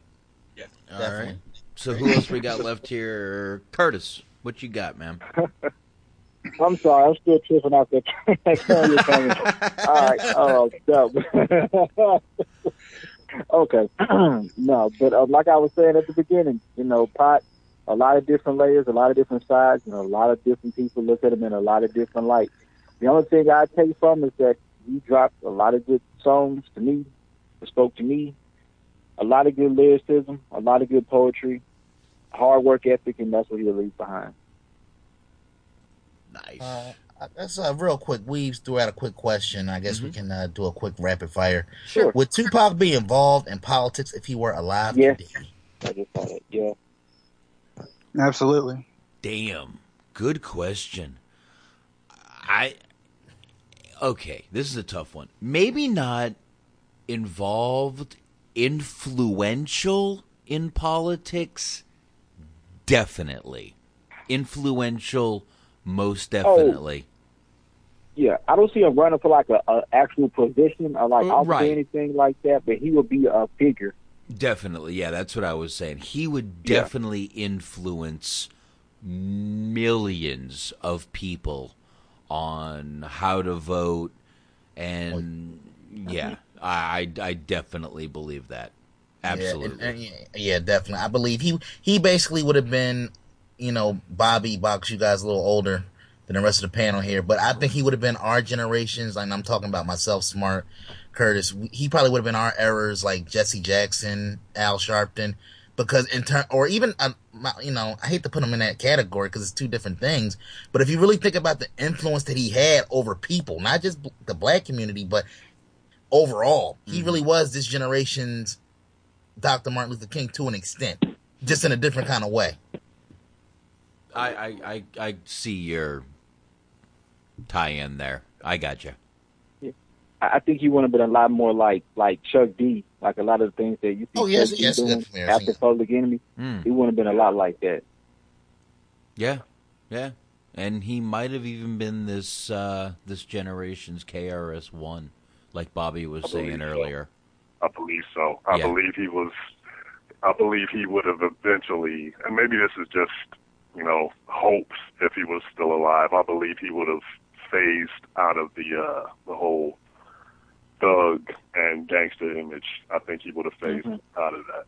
Yeah. All right. So who else we got left here? Curtis, what you got, man? I'm sorry, I'm still tripping out there. All right, oh, no. okay, no, but uh, like I was saying at the beginning, you know, pot, a lot of different layers, a lot of different sides, and a lot of different people look at him in a lot of different light. The only thing I take from is that he dropped a lot of good songs to me, that spoke to me, a lot of good lyricism, a lot of good poetry, hard work ethic, and that's what he'll leave behind. Nice. Uh, that's uh, real quick. Weaves threw out a quick question. I guess we can uh, do a quick rapid fire. Sure. Would Tupac be involved in politics if he were alive Yes. today? I just thought it. Yeah. absolutely Damn. Good question. I Okay, this is a tough one. Maybe not involved influential in politics. Definitely. Influential most definitely. Yeah, I don't see him running for like a, a actual position or like Uh, office right. anything like that, but he would be a figure. Definitely, yeah, that's what I was saying. He would Yeah. definitely influence millions of people on how to vote, and yeah, I I, I definitely believe that. Absolutely. Yeah, and- and- yeah, yeah, definitely. I believe he he basically would have been, you know, Bobby Box. You guys a little older than the rest of the panel here, but I think he would have been our generations. Like I'm talking about myself, Smart, Curtis. He probably would have been our errors, like Jesse Jackson, Al Sharpton, because in turn, or even uh, you know, I hate to put him in that category because it's two different things. But if you really think about the influence that he had over people, not just b- the black community, but overall, he really was this generation's Dr. Martin Luther King to an extent, just in a different kind of way. I, I, I, I see your tie in there. I got you. I, I think he would have been a lot more like like Chuck D, like a lot of the things that you see Oh, yes, yes, doing after Public Enemy. Mm. He would have been a lot like that. Yeah, yeah, and he might have even been this uh, this generation's KRS One, like Bobby was I believe saying so. earlier. I believe so. I Yeah. believe he was. I believe he would have eventually, and maybe this is just, you know, hopes if he was still alive. I believe he would have phased out of the uh the whole thug and gangster image. I think he would have phased out of that.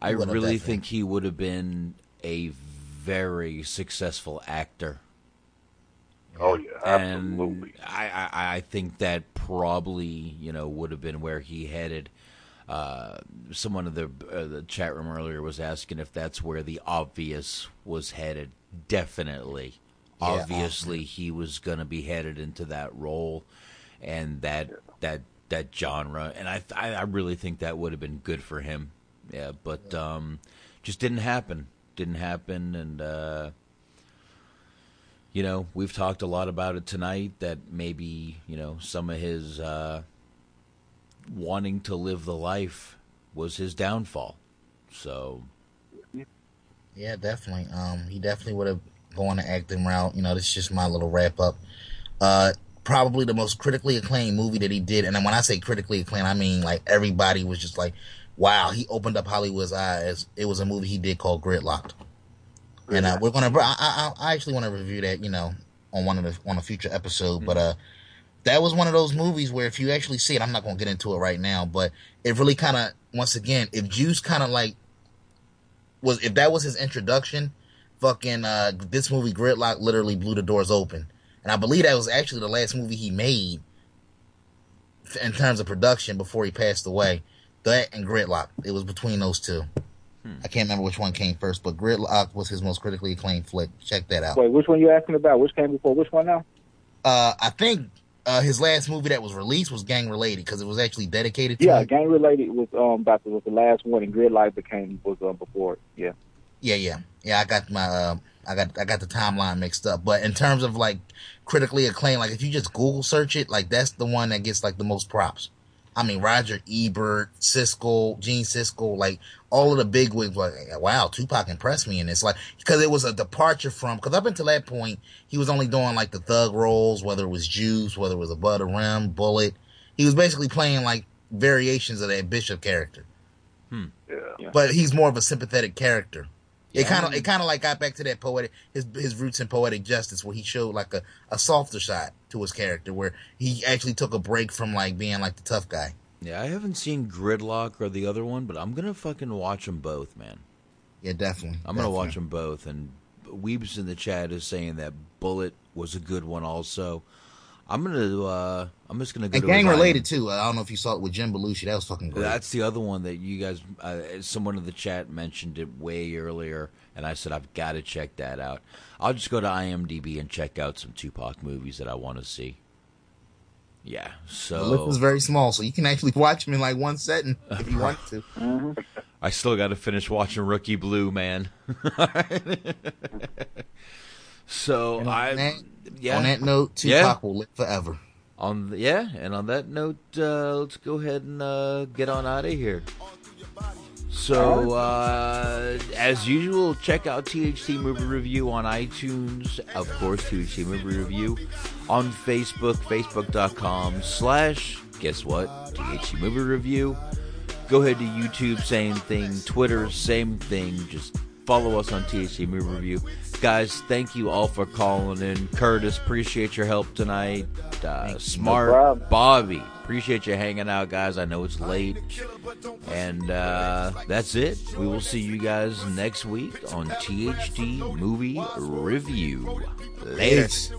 I would really definitely. think he would have been a very successful actor. Oh yeah, and absolutely. I, I, I think that probably you know would have been where he headed. Uh, someone in the uh, the chat room earlier was asking if that's where the obvious was headed. Definitely, Yeah, obviously, he was going to be headed into that role and that that that genre. And I I, I really think that would have been good for him. Yeah, but um, just didn't happen. Didn't happen, and. Uh, you know, we've talked a lot about it tonight that maybe, you know, some of his uh, wanting to live the life was his downfall. So, Yeah, definitely. Um, he definitely would have gone the acting route. You know, this is just my little wrap up. Uh, probably the most critically acclaimed movie that he did, and when I say critically acclaimed, I mean like everybody was just like, "Wow!" He opened up Hollywood's eyes. It was a movie he did called Gridlocked, and uh, we're gonna. I, I, I actually want to review that. You know, on one of the on a future episode, but uh. That was one of those movies where if you actually see it, I'm not gonna get into it right now, but it really kind of, once again, if Juice kind of like was if that was his introduction, fucking uh this movie Gridlock literally blew the doors open. And I believe that was actually the last movie he made in terms of production before he passed away. That and Gridlock. It was between those two. I can't remember which one came first, but Gridlock was his most critically acclaimed flick. Check that out. Wait, which one you asking about? Which came before which one now? Uh, I think uh, his last movie that was released was gang related because it was actually dedicated to Yeah, him. gang related was um about the, was the last one, and Grid Life became was um before it. Yeah. Yeah, yeah, yeah. I got my, uh, I got, I got the timeline mixed up. But in terms of like critically acclaimed, like if you just Google search it, like that's the one that gets like the most props. I mean, Roger Ebert, Siskel, Gene Siskel, like all of the big wigs. Like, wow, Tupac impressed me in this. Like, because it was a departure from. Because up until that point, he was only doing like the thug roles, whether it was Juice, whether it was Above the Rim, Bullet. He was basically playing like variations of that Bishop character. Hmm. Yeah. But he's more of a sympathetic character. It Yeah. kind of it kind of like got back to that poetic his his roots in poetic justice where he showed like a, a softer side to his character where he actually took a break from like being like the tough guy. Yeah, I haven't seen Gridlock or the other one, but I'm gonna fucking watch them both, man. Yeah, definitely. I'm gonna watch them both. And Weebs in the chat is saying that Bullet was a good one, also. I'm gonna, uh, I'm just gonna go And to gang related too. I don't know if you saw it with Jim Belushi. That was fucking great. That's the other one that you guys, uh, someone in the chat mentioned it way earlier, and I said I've got to check that out. I'll just go to IMDb and check out some Tupac movies that I want to see. Yeah, the so list is very small, so you can actually watch them in like one setting if you want to. I still got to finish watching Rookie Blue, man. so And on I, that- yeah. on that note, Tupac Yeah. will live forever. On the, yeah, and on that note, uh, let's go ahead and uh, get on out of here. So, uh, as usual, check out THC Movie Review on iTunes. Of course, THC Movie Review on Facebook, facebook.com slash, guess what, THC Movie Review. Go ahead to YouTube, same thing. Twitter, same thing. Just follow us on THC Movie Review. Guys, thank you all for calling in. Curtis, appreciate your help tonight. Uh, Smart, problem. Bobby, appreciate you hanging out, guys. I know it's late. And uh, that's it. We will see you guys next week on THC Movie Review. Later. Peace.